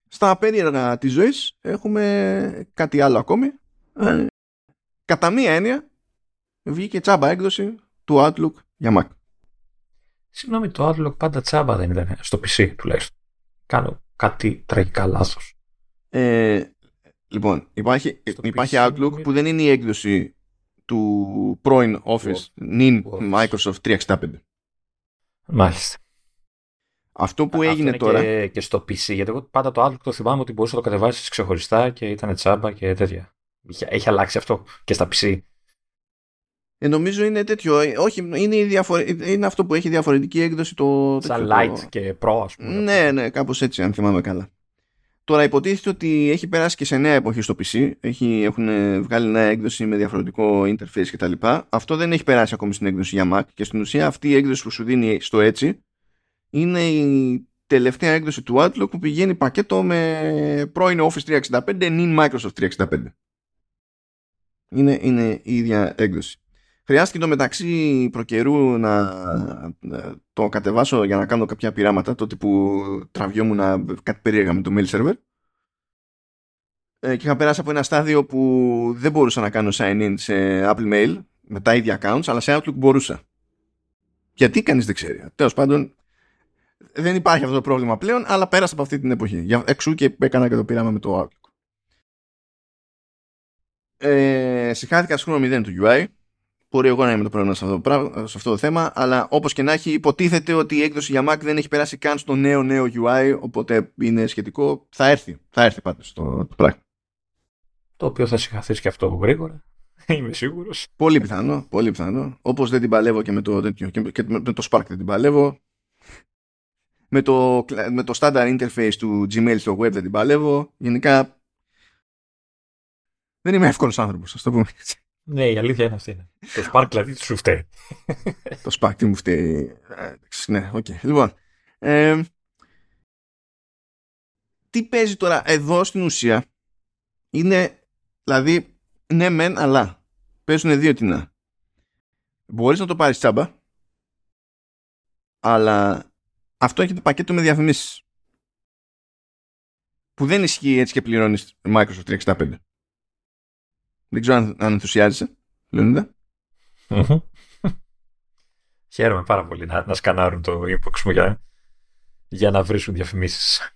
Στα περίεργα της ζωής έχουμε κάτι άλλο ακόμη. Ε, κατά μία έννοια βγήκε τσάμπα έκδοση του Outlook για Mac. Συγγνώμη, το Outlook πάντα τσάμπα δεν ήταν στο PC τουλάχιστον. Κάνω κάτι τραγικά λάθος. Ε, λοιπόν, υπάρχει, υπάρχει Outlook που δεν είναι η έκδοση του πρώην Office, νυν Microsoft 365. Μάλιστα. Αυτό που έγινε τώρα. Και, και στο PC, γιατί εγώ πάντα το Outlook το θυμάμαι ότι μπορούσες να το κατεβάσεις ξεχωριστά και ήταν τσάμπα και τέτοια. Έχει αλλάξει αυτό και στα PC. Ε, νομίζω είναι τέτοιο. Ε, όχι, είναι, είναι αυτό που έχει διαφορετική έκδοση το. Σαν light και pro, ας πούμε. Ναι, ναι, κάπως έτσι, αν θυμάμαι καλά. Τώρα υποτίθεται ότι έχει περάσει και σε νέα εποχή στο PC. Έχει, έχουν βγάλει νέα έκδοση με διαφορετικό interface κτλ. Αυτό δεν έχει περάσει ακόμη στην έκδοση για Mac και στην ουσία αυτή η έκδοση που σου δίνει στο έτσι είναι η τελευταία έκδοση του Outlook που πηγαίνει πακέτο με πρώην Office 365 νυν Microsoft 365. Είναι, είναι η ίδια έκδοση. Χρειάστηκε το μεταξύ προκαιρού να, το κατεβάσω για να κάνω κάποια πειράματα, τότε που τραβιόμουν κάτι περίεργα με το mail server. Ε, και είχα περάσει από ένα στάδιο που δεν μπορούσα να κάνω sign-in σε Apple Mail με τα ίδια accounts, αλλά σε Outlook μπορούσα. Γιατί κανείς δεν ξέρει. Τέλος πάντων, δεν υπάρχει αυτό το πρόβλημα πλέον, αλλά πέρασα από αυτή την εποχή. Για εξού και έκανα και το πείραμα με το Outlook. Ε, συγχάθηκα στο χρόνο 0 του UI. Μπορεί εγώ να είμαι το πρόβλημα σε αυτό, το σε αυτό το θέμα, αλλά όπως και να έχει, υποτίθεται ότι η έκδοση για Mac δεν έχει περάσει καν στο νέο νέο UI, οπότε είναι σχετικό. Θα έρθει. Θα έρθει πάντως το, το πράγμα. Το οποίο θα σιχαθεί και αυτό γρήγορα. Είμαι σίγουρος. Πολύ πιθανό. Πολύ πιθανό. Όπως δεν την παλεύω και με το, και με το Spark δεν την παλεύω με το, με το standard interface του Gmail στο web δεν την παλεύω. Γενικά δεν είμαι εύκολος άνθρωπος, ας το πούμε Ναι, η αλήθεια είναι αυτή. Το Spark δηλαδή σου φταίει. το Spark τι μου φταίει. Ε, ναι, OK. Okay. Λοιπόν, ε, τι παίζει τώρα εδώ στην ουσία; Είναι, δηλαδή, ναι μεν, αλλά παίζουν δύο τεινά. Μπορείς να το πάρεις τσάμπα, αλλά αυτό έχει το πακέτο με διαφημίσεις. Που δεν ισχύει έτσι και πληρώνεις Microsoft 365. Δεν ξέρω αν, αν ενθουσιάζεσαι, Λεωνίδα. Χαίρομαι πάρα πολύ να, να σκανάρουν το inbox μου για, για να βρίσκουν διαφημίσεις.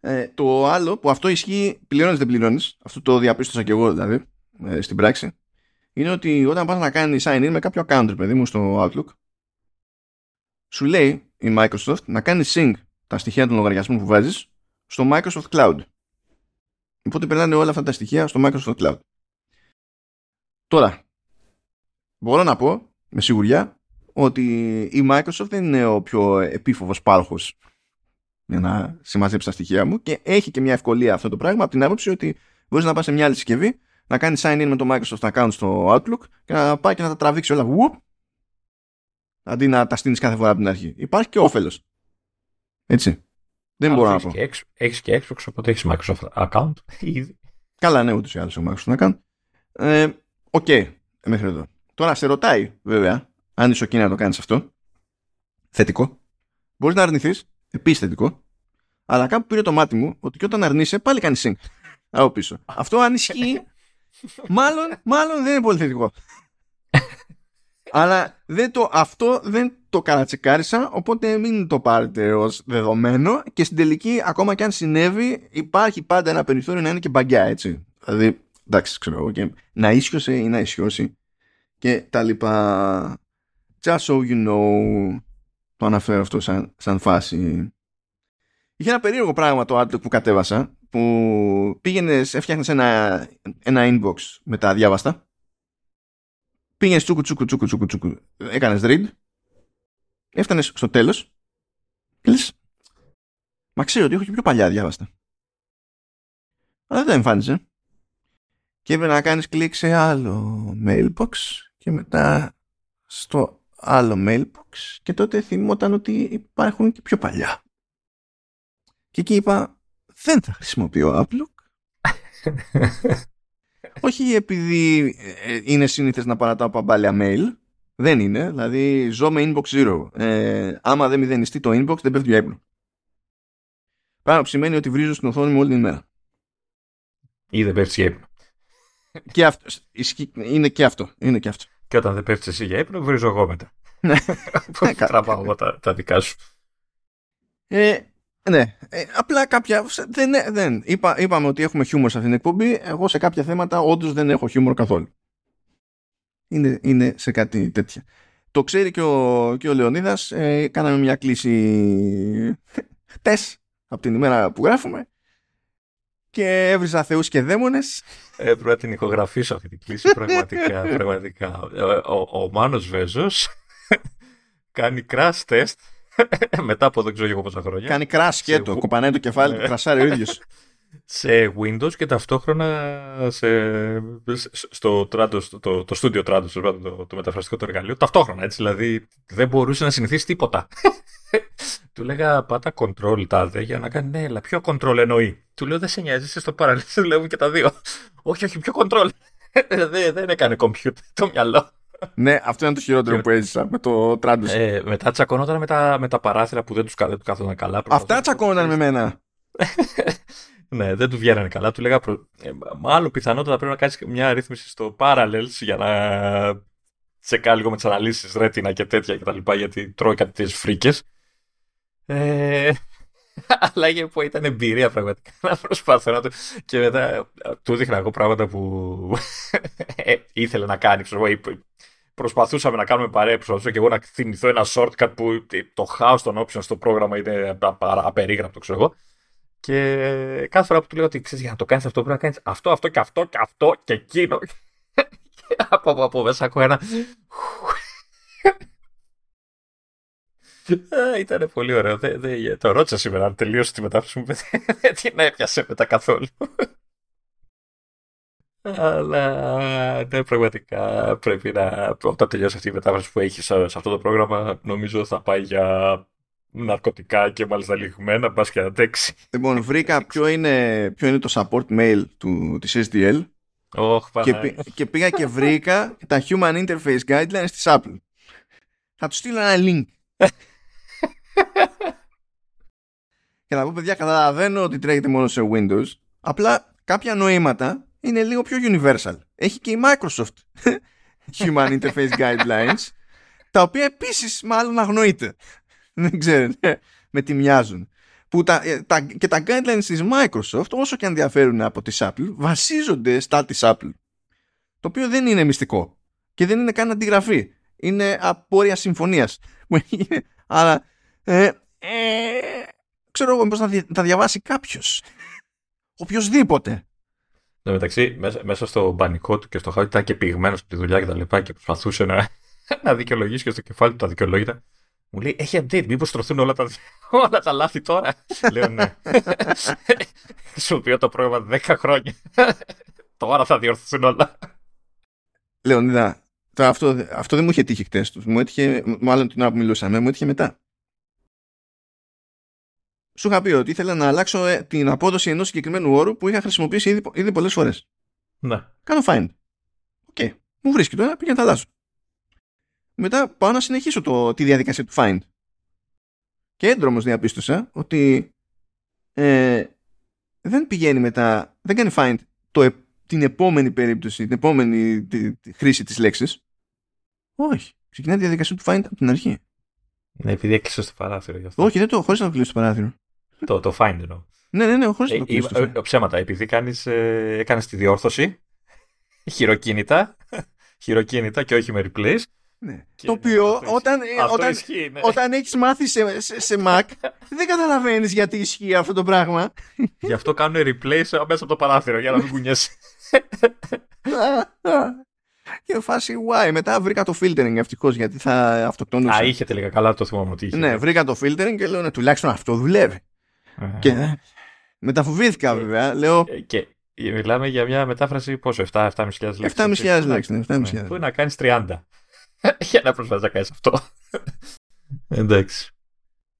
Ε, το άλλο που αυτό ισχύει πληρώνεις δεν πληρώνεις, αυτό το διαπίστωσα και εγώ δηλαδή ε, στην πράξη, είναι ότι όταν πας να κάνεις sign in με κάποιο account, παιδί μου, στο Outlook, σου λέει η Microsoft να κάνεις sync τα στοιχεία των λογαριασμών που βάζεις στο Microsoft Cloud. Οπότε περνάνε όλα αυτά τα στοιχεία στο Microsoft Cloud. Τώρα, μπορώ να πω με σιγουριά ότι η Microsoft δεν είναι ο πιο επίφοβος πάλχος για να συμμαζέψει τα στοιχεία μου και έχει και μια ευκολία αυτό το πράγμα από την άποψη ότι μπορείς να πας σε μια άλλη συσκευή να κάνεις sign in με το Microsoft account στο Outlook και να πάει και να τα τραβήξει όλα αντί να τα στείλει κάθε φορά από την αρχή. Υπάρχει και όφελος. Έτσι. Δεν μπορώ να πω. Έχεις και Xbox, οπότε έχεις Microsoft account ήδη. Καλά, ναι, ούτως ή άλλως έχω Microsoft account. Ε, OK, okay, μέχρι εδώ. Τώρα σε ρωτάει, βέβαια, αν είσαι ο να το κάνεις αυτό. Θετικό. Μπορείς να αρνηθείς, επίσης θετικό. Αλλά κάπου πήρε το μάτι μου ότι και όταν αρνείσαι, πάλι κάνεις sync. Από πίσω. αυτό αν ισχύει, μάλλον, μάλλον δεν είναι πολύ θετικό. Αλλά δεν το, αυτό δεν το καρατσεκάρισα, οπότε μην το πάρετε ως δεδομένο και στην τελική, ακόμα και αν συνέβη, υπάρχει πάντα ένα περιθώριο να είναι και μπαγκιά, έτσι. Δηλαδή, εντάξει, ξέρω εγώ, και να ίσιοσε ή να ισιώσει και τα λοιπά. Just so you know, το αναφέρω αυτό σαν, σαν φάση. Είχε ένα περίεργο πράγμα το Outlook που κατέβασα, που πήγαινες, έφτιαχνες ένα, ένα inbox με τα διάβαστα Πήγαινε τσούκου τσούκου τσούκου τσούκου τσούκου. Έκανες read. Έφτανες στο τέλος. Και λες, μα ξέρω ότι έχω και πιο παλιά διάβαστα. Αλλά δεν το εμφάνιζε. Και έπρεπε να κάνεις κλικ σε άλλο mailbox και μετά στο άλλο mailbox και τότε θυμόταν ότι υπάρχουν και πιο παλιά. Και εκεί είπα δεν θα χρησιμοποιώ Outlook. Όχι επειδή ε, είναι σύνηθες να παρατάω παμπάλια mail. Δεν είναι. Δηλαδή ζω με inbox zero. Ε, άμα δεν μηδενιστεί το inbox δεν πέφτει για ύπνο. Πράγμα που σημαίνει ότι βρίζω στην οθόνη μου όλη την ημέρα. Ή δεν πέφτεις για ύπνο. Και αυτό. Είναι και αυτό. Είναι και αυτό. Και όταν δεν πέφτεις εσύ για ύπνο, βρίζω εγώ μετά. Ναι. Τραβάω εγώ τα, τα δικά σου. Ε, ναι, ε, απλά κάποια. Δεν, δεν. Είπα, είπαμε ότι έχουμε χιούμορ σε αυτήν την εκπομπή. Εγώ σε κάποια θέματα όντως δεν έχω χιούμορ καθόλου. Είναι, είναι σε κάτι τέτοια. Το ξέρει και ο, και ο Λεωνίδας. Ε, κάναμε μια κλίση χτε από την ημέρα που γράφουμε και έβριζα θεούς και δαίμονες. Ε, πρέπει να την ηχογραφήσω αυτή την κλίση πραγματικά. πραγματικά. Ο, ο, ο Μάνος Βέζος κάνει crash test μετά από δεν ξέρω εγώ πόσα χρόνια. Κάνει crash και το, κοπανάει το κεφάλι του, ναι. κρασάρει ο ίδιος. σε Windows και ταυτόχρονα σε, στο Trados, το, το, το Studio Trados, το, το μεταφραστικό του εργαλείο, ταυτόχρονα έτσι, δηλαδή δεν μπορούσε να συνηθίσει τίποτα. του λέγα πάτα control τάδε για να κάνει ναι, αλλά ποιο control εννοεί. Του λέω δεν σε νοιάζει, είσαι στο παραλίλω, δουλεύουν και τα δύο. όχι, όχι, ποιο control. δεν, δεν έκανε computer το μυαλό. Ναι, αυτό είναι το χειρότερο που έζησα με το Trados. Ε, μετά τσακωνόταν με τα, με τα παράθυρα που δεν τους κάθονταν καλά. Αυτά τσακώνονταν με μένα. Ναι, δεν του βγαίνανε καλά. Του λέγα, προ... ε, μάλλον πιθανότατα πρέπει να κάνεις μια ρύθμιση στο Parallels για να τσεκά λίγο με τις αναλύσεις ρέτινα και τέτοια κτλ. Γιατί τρώει κάτι τέτοιες φρίκες. Ε... Αλλά για που ήταν εμπειρία πραγματικά να προσπαθώ να το. Και μετά του δείχνα εγώ πράγματα που ε, ήθελε να κάνει. Ξέρω, προσπαθούσαμε να κάνουμε παρέα, προσπαθούσα και εγώ να θυμηθώ ένα shortcut που το χάος των options στο πρόγραμμα είναι απερίγραπτο, ξέρω εγώ. Και κάθε φορά που του λέω ότι ξέρεις για να το κάνεις αυτό πρέπει να κάνεις αυτό, αυτό και αυτό και αυτό και εκείνο. και από, από, από μέσα ακούω ένα. Ήταν πολύ ωραίο. Δε, δε, το ρώτησα σήμερα αν τελείωσε τη μετάφραση μου. Δεν την έπιασε μετά καθόλου. Αλλά ναι, πραγματικά πρέπει να. Όταν τελειώσει αυτή η μετάφραση που έχεις σε αυτό το πρόγραμμα, νομίζω θα πάει για ναρκωτικά και μάλιστα λιγμένα, μπας και αντέξει. Λοιπόν, βρήκα ποιο είναι, ποιο είναι το support mail του, της SDL oh, και, και, πήγα και βρήκα τα Human Interface Guidelines της Apple. Θα τους στείλω ένα link. και να πω παιδιά καταλαβαίνω ότι τρέχετε μόνο σε Windows απλά κάποια νοήματα είναι λίγο πιο universal. Έχει και η Microsoft Human Interface Guidelines τα οποία επίσης μάλλον αγνοείται. δεν ξέρετε με τι μοιάζουν. Που τα, ε, τα, και τα guidelines της Microsoft, όσο και ενδιαφέρουν από της Apple, βασίζονται στα της Apple. Το οποίο δεν είναι μυστικό. Και δεν είναι καν αντιγραφή. Είναι απόρρια συμφωνίας. Αλλά ε, ε, ξέρω εγώ πώς θα τα διαβάσει κάποιος. Οποιοςδήποτε. Εν μεταξύ, μέσα, μέσα στο μπανικό του και στο χάρτη ήταν και πηγμένο από τη δουλειά και τα λοιπά και προσπαθούσε να, να δικαιολογήσει και στο κεφάλι του τα δικαιολόγητα. Μου λέει, έχει update, μήπως στρωθούν όλα τα, όλα τα λάθη τώρα; Λέω, ναι. Χρησιμοποιώ το πρόγραμμα 10 χρόνια. τώρα θα διορθωθούν όλα. Λεωνίδα, αυτό, αυτό δεν μου είχε τύχει χτες. Μου έτυχε, μάλλον την ώρα που μιλούσαμε, μου έτυχε μετά. Σου είχα πει ότι ήθελα να αλλάξω ε, την απόδοση ενός συγκεκριμένου όρου που είχα χρησιμοποιήσει ήδη, ήδη πολλές φορές. Ναι. Κάνω find. OK. Okay. Μου βρίσκει τώρα, πήγα να τα αλλάξω μετά πάω να συνεχίσω το, τη διαδικασία του find. Και έντρομος διαπίστωσα ότι ε, δεν πηγαίνει μετά, δεν κάνει find το, την επόμενη περίπτωση, την επόμενη τη, τη χρήση της λέξης. Όχι. Ξεκινάει τη διαδικασία του find από την αρχή. Ναι, επειδή έκλεισες το παράθυρο γι' αυτό. Όχι, δεν το χωρίς να το κλείσει το παράθυρο. Το, το find εννοώ. Ναι, ναι, ναι, χωρίς να το κλείσει. Ε, ε, ψέματα, επειδή κάνεις, ε, έκανες τη διόρθωση χειροκίνητα, χειροκίνητα και όχι με replace, ναι. Το οποίο όταν, όταν, ισχύει, ναι. όταν έχεις μάθει σε, σε, σε Mac δεν καταλαβαίνεις γιατί ισχύει αυτό το πράγμα. Γι' αυτό κάνουν replace μέσα από το παράθυρο για να μην κουνιέσαι. και φάση why; Μετά βρήκα το filtering ευτυχώς γιατί θα αυτοκτονούσα. Α, είχε τελικά καλά το θυμάμαι ότι είχε. Ναι, βρήκα το filtering και λέω ναι, τουλάχιστον αυτό δουλεύει. Και μεταφοβήθηκα βέβαια. Λέω. Και Μιλάμε για μια μετάφραση πόσο, 7-7.500 λέξεις. 7.500 λέξεις, ναι, 7.500. Ναι, Πού να κάνεις 30. για να προσπαθείς να κάνεις αυτό. Εντάξει.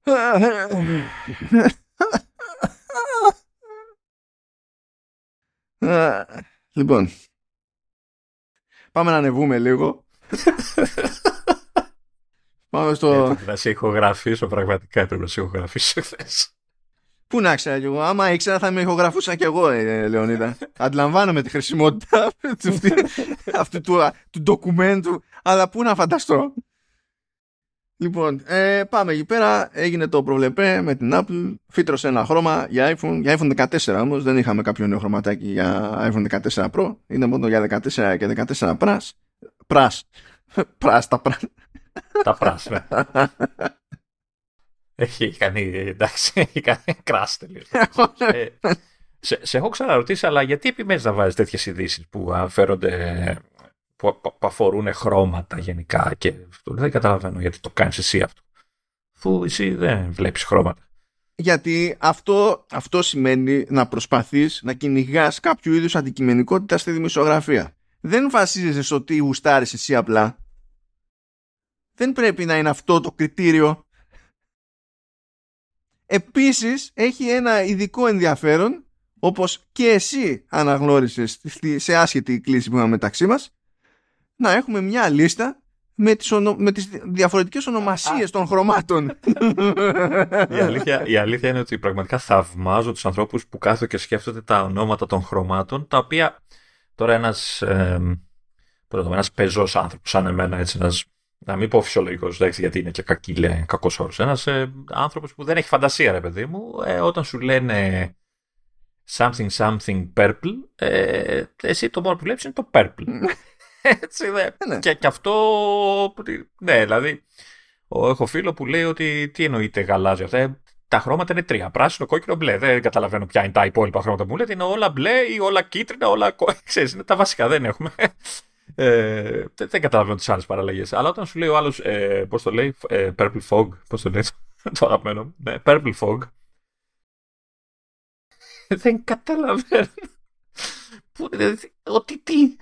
λοιπόν. Πάμε να ανεβούμε λίγο. Πάμε στο... Έπρεπε να σε ηχογραφήσω, πραγματικά έπρεπε να σε ηχογραφήσω χθες. Πού να ξέρω κι εγώ. Άμα ήξερα θα με ηχογραφούσα κι εγώ, ε, Λεωνίδα. Αντιλαμβάνομαι τη χρησιμότητα αυτού, αυτού του, του ντοκουμέντου, αλλά πού να φανταστώ. Λοιπόν, ε, πάμε εκεί πέρα. Έγινε το προβλεπέ με την Apple. Φύτρωσε ένα χρώμα για iPhone. Για iPhone 14 όμως. Δεν είχαμε κάποιο νέο χρωματάκι για iPhone 14 Pro. Είναι μόνο για 14 και 14 Plus. Πράς. Πράς τα πράς. Τα πράς, ναι. Έχει κάνει, εντάξει, έχει κάνει κράσ τελείως. ε, σε, σε έχω ξαναρωτήσει, αλλά γιατί επιμένεις να βάζεις τέτοιες ειδήσεις που αναφέρονται που, που αφορούν χρώματα γενικά και αυτό; Δεν καταλαβαίνω γιατί το κάνεις εσύ αυτό. Αφού εσύ δεν βλέπεις χρώματα. Γιατί αυτό, αυτό σημαίνει να προσπαθείς να κυνηγάς κάποιο είδους αντικειμενικότητα στη δημοσιογραφία. Δεν βασίζεσαι στο ότι γουστάρεις εσύ απλά. Δεν πρέπει να είναι αυτό το κριτήριο. Επίσης έχει ένα ειδικό ενδιαφέρον όπως και εσύ αναγνώρισες σε άσχετη κλίση που είχαμε μεταξύ μας να έχουμε μια λίστα με τις, ονο... με τις διαφορετικές ονομασίες των χρωμάτων. η, αλήθεια, η αλήθεια είναι ότι πραγματικά θαυμάζω τους ανθρώπους που κάθονται και σκέφτονται τα ονόματα των χρωμάτων, τα οποία τώρα ένας, ε, ένας πεζός άνθρωπος σαν εμένα, έτσι, ένας, να μην πω φυσιολογικός, γιατί είναι και κακή, λέει, κακός όρος, ένας ε, άνθρωπος που δεν έχει φαντασία, ρε παιδί μου, ε, όταν σου λένε something something purple, ε, εσύ το μόνο που βλέπεις είναι το purple. Έτσι, ναι. Ε, ναι. Και, και αυτό. Ναι, δηλαδή. Έχω φίλο που λέει ότι τι εννοείται γαλάζιο. Αυτά, τα χρώματα είναι τρία. Πράσινο, κόκκινο, μπλε. Δεν καταλαβαίνω ποια είναι τα υπόλοιπα χρώματα που μου λέτε. Είναι όλα μπλε ή όλα κίτρινα, όλα. Ξέρεις, είναι τα βασικά. Δεν έχουμε. Ε, δεν καταλαβαίνω τις άλλες παραλλαγές. Αλλά όταν σου λέει ο άλλος. Ε, Πώς το λέει, ε, Purple Fog. Πώς το λέει, το αγαπημένο μου. Ναι, Purple Fog. δεν καταλαβαίνω. Πού, δηλαδή, ότι τι.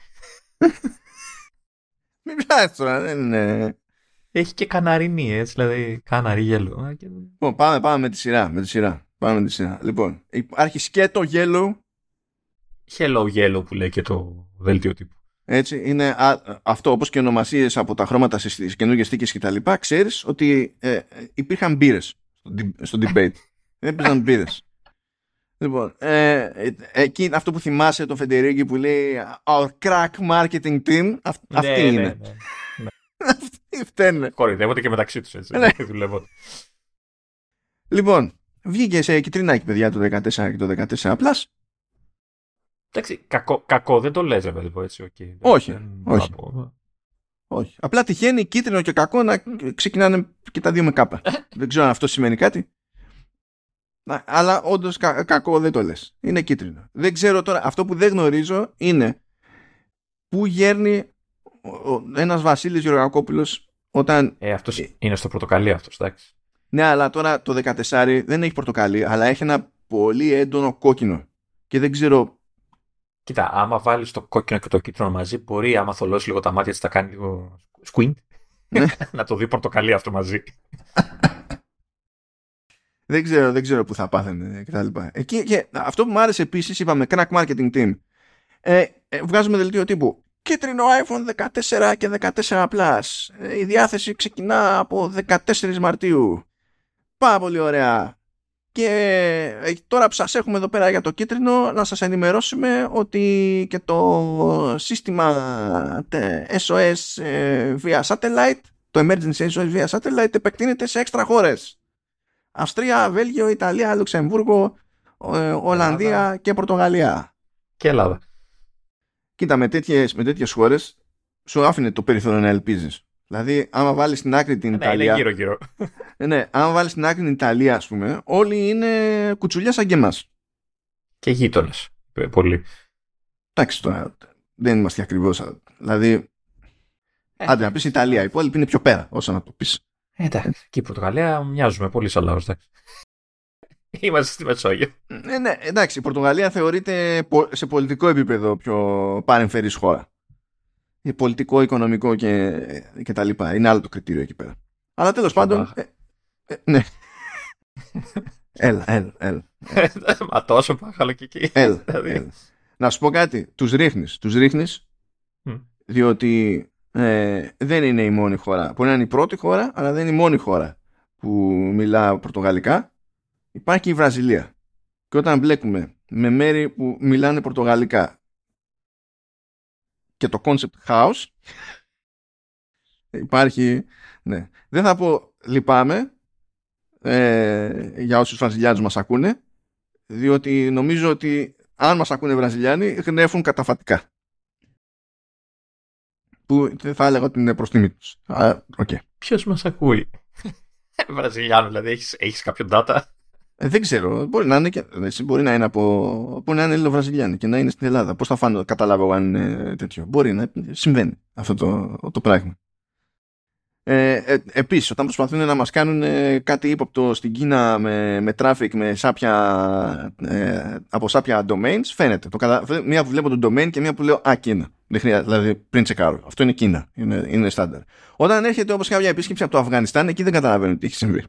Μην πιάσει τώρα, δεν είναι. Έχει και καναρινή, έτσι, δηλαδή καναρί γέλο. Λοιπόν, πάμε, πάμε με τη σειρά. Με τη σειρά. Πάμε με τη σειρά. Λοιπόν, υπάρχει και το yellow. Hello yellow που λέει και το δελτίο τύπου. Έτσι, είναι α, αυτό όπως και ονομασίες από τα χρώματα στις καινούργιες θήκες και τα λοιπά, ξέρεις ότι ε, υπήρχαν μπύρες στο, στο debate. Δεν έπαιζαν μπύρες. Λοιπόν, ε, εκεί αυτό που θυμάσαι το Φεντερίγκη που λέει Our crack marketing team, αυ, ναι, αυτή ναι, είναι. Ναι, ναι, Αυτοί φταίνε. Κορυδεύονται και μεταξύ τους έτσι. Ναι. Δουλεύονται. Λοιπόν, βγήκε σε κυτρινάκι παιδιά το 14 και το 14 Plus. Εντάξει, κακό, κακό δεν το λες παιδί έτσι. Okay. Όχι, όχι. όχι. Απλά τυχαίνει κίτρινο και κακό να ξεκινάνε και τα δύο με κάπα. δεν ξέρω αν αυτό σημαίνει κάτι. Αλλά όντως κακό δεν το λες. Είναι κίτρινο. Δεν ξέρω τώρα. Αυτό που δεν γνωρίζω είναι πού γέρνει ένας Βασίλης Γεωργακόπουλος όταν. Ε, αυτός είναι στο πορτοκαλί αυτός, εντάξει. Ναι, αλλά τώρα το 14 δεν έχει πορτοκαλί, αλλά έχει ένα πολύ έντονο κόκκινο. Και δεν ξέρω. Κοίτα, άμα βάλεις το κόκκινο και το κίτρινο μαζί, μπορεί άμα θολώσεις λίγο τα μάτια της, τα κάνει λίγο squint. Ναι. να το δει πορτοκαλί αυτό μαζί. Δεν ξέρω, δεν ξέρω που θα πάθαινε κτλ. Εκεί, και αυτό που μου άρεσε επίσης, είπαμε crack marketing team. Ε, ε, βγάζουμε δελτίο τύπου. Κίτρινο iPhone 14 και 14 Plus. Ε, η διάθεση ξεκινά από 14 Μαρτίου. Πάρα πολύ ωραία. Και ε, τώρα που σας έχουμε εδώ πέρα για το κίτρινο να σας ενημερώσουμε ότι και το σύστημα SOS via satellite το emergency SOS via satellite επεκτείνεται σε έξτρα χώρες. Αυστρία, Βέλγιο, Ιταλία, Λουξεμβούργο, ε, Ολλανδία και Πορτογαλία. Και Ελλάδα. Κοίτα, με τέτοιες, με τέτοιες χώρες σου άφηνε το περιθώριο να ελπίζεις. Δηλαδή, άμα βάλεις στην άκρη την ναι, Ιταλία. Είναι γύρω-γύρω. Ναι, ναι, άμα βάλεις στην άκρη την Ιταλία, ας πούμε, όλοι είναι κουτσουλιά σαν και εμάς. Και γείτονες. Πολύ. Εντάξει τώρα. Δεν είμαστε ακριβώς. Δηλαδή. Ε, άντε να πεις Ιταλία. Οι υπόλοιποι είναι πιο πέρα, όσο να το πεις. Ε, εντάξει, και η Πορτογαλία μοιάζουμε πολύ σαν λαός. Είμαστε στη Μεσόγειο. Ε, ναι, εντάξει, η Πορτογαλία θεωρείται σε πολιτικό επίπεδο πιο παρεμφερής χώρα. Πολιτικό, οικονομικό και, και τα λοιπά. Είναι άλλο το κριτήριο εκεί πέρα. Αλλά τέλος πάντων... Ε, ε, ναι. έλα, έλα, έλα. Μα τόσο πάχαλο και εκεί. Έλα, δηλαδή. έλα. Να σου πω κάτι. Τους ρίχνεις. Τους ρίχνεις διότι ε, δεν είναι η μόνη χώρα. Μπορεί να είναι η πρώτη χώρα, αλλά δεν είναι η μόνη χώρα που μιλά πορτογαλικά. Υπάρχει και η Βραζιλία. Και όταν μπλέκουμε με μέρη που μιλάνε πορτογαλικά και το concept house υπάρχει ναι. δεν θα πω λυπάμαι ε, για όσους Βραζιλιάνους μας ακούνε διότι νομίζω ότι αν μας ακούνε Βραζιλιάνοι γνέφουν καταφατικά που θα έλεγα ότι είναι προς τιμή τους. Okay. Ποιος μας ακούει; Βραζιλιάνο, δηλαδή έχεις έχεις κάποιο data; Ε, δεν ξέρω. Μπορεί να είναι, και, μπορεί να είναι από. Μπορεί να είναι Ελληνοβραζιλιάνοι και να είναι στην Ελλάδα. Πώς θα φάνω, καταλάβω αν είναι τέτοιο. Μπορεί να συμβαίνει αυτό το, το πράγμα. Ε, ε, επίσης, όταν προσπαθούν να μας κάνουν ε, κάτι ύποπτο στην Κίνα με, με traffic με σάπια, ε, από σάπια domains, φαίνεται. Το, μία που βλέπω το domain και μία που λέω «Α, Κίνα». Δεν χρειάζεται, δηλαδή πριν τσεκάρω. Αυτό είναι Κίνα. Είναι, είναι στάνταρ. Όταν έρχεται όπως κάποια επίσκεψη από το Αφγανιστάν, εκεί δεν καταλαβαίνω τι έχει συμβεί.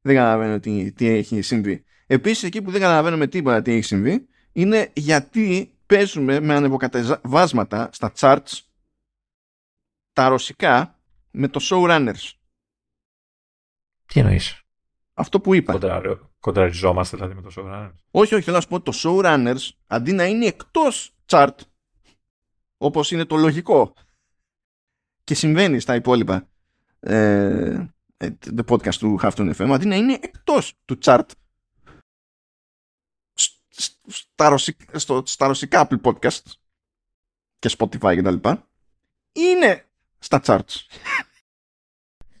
δεν καταλαβαίνω τι, τι έχει συμβεί. Επίσης, εκεί που δεν καταλαβαίνω με τίποτα τι έχει συμβεί, είναι γιατί παίζουμε με ανεβοκατεβάσματα στα charts τα ρωσικά με το showrunners. Τι εννοείς; Αυτό που είπα. κοντραριζόμαστε δηλαδή με το showrunners. Όχι, όχι, θέλω να σου πω ότι το showrunners αντί να είναι εκτός chart όπως είναι το λογικό και συμβαίνει στα υπόλοιπα ε, ε the podcast του Halftone FM αντί να είναι εκτός του chart στα ρωσικά, στο, στα ρωσικά Apple Podcast και Spotify και τα λοιπά είναι στα charts.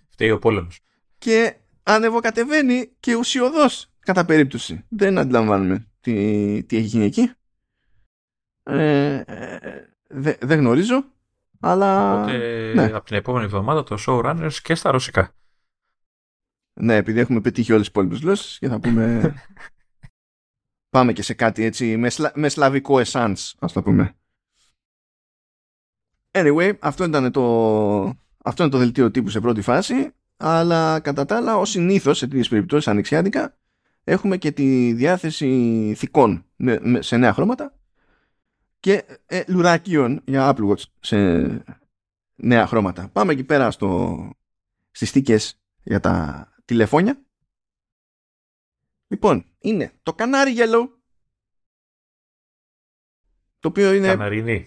Φταίει ο πόλεμος. Και ανεβοκατεβαίνει και ουσιοδός κατά περίπτωση. Δεν αντιλαμβάνουμε τι, τι έχει γίνει εκεί. Ε, δεν γνωρίζω. Αλλά. Οπότε ναι. από την επόμενη εβδομάδα το showrunners και στα ρωσικά. Ναι, επειδή έχουμε πετύχει όλες τις υπόλοιπες γλώσσες και θα πούμε. Πάμε και σε κάτι έτσι με, με σλαβικό εσάνς, ας το πούμε. Anyway, αυτό ήταν το, αυτό είναι το δελτίο τύπου σε πρώτη φάση, αλλά κατά τα άλλα, ως συνήθως σε τέτοιες περιπτώσεις ανοιξιάτικα, έχουμε και τη διάθεση θικών σε νέα χρώματα και ε, λουρακίων για Apple Watch σε νέα χρώματα. Πάμε εκεί πέρα στο, στις θήκες για τα τηλεφώνια. Λοιπόν, είναι το κανάρι yellow, το οποίο είναι... Καναρινή.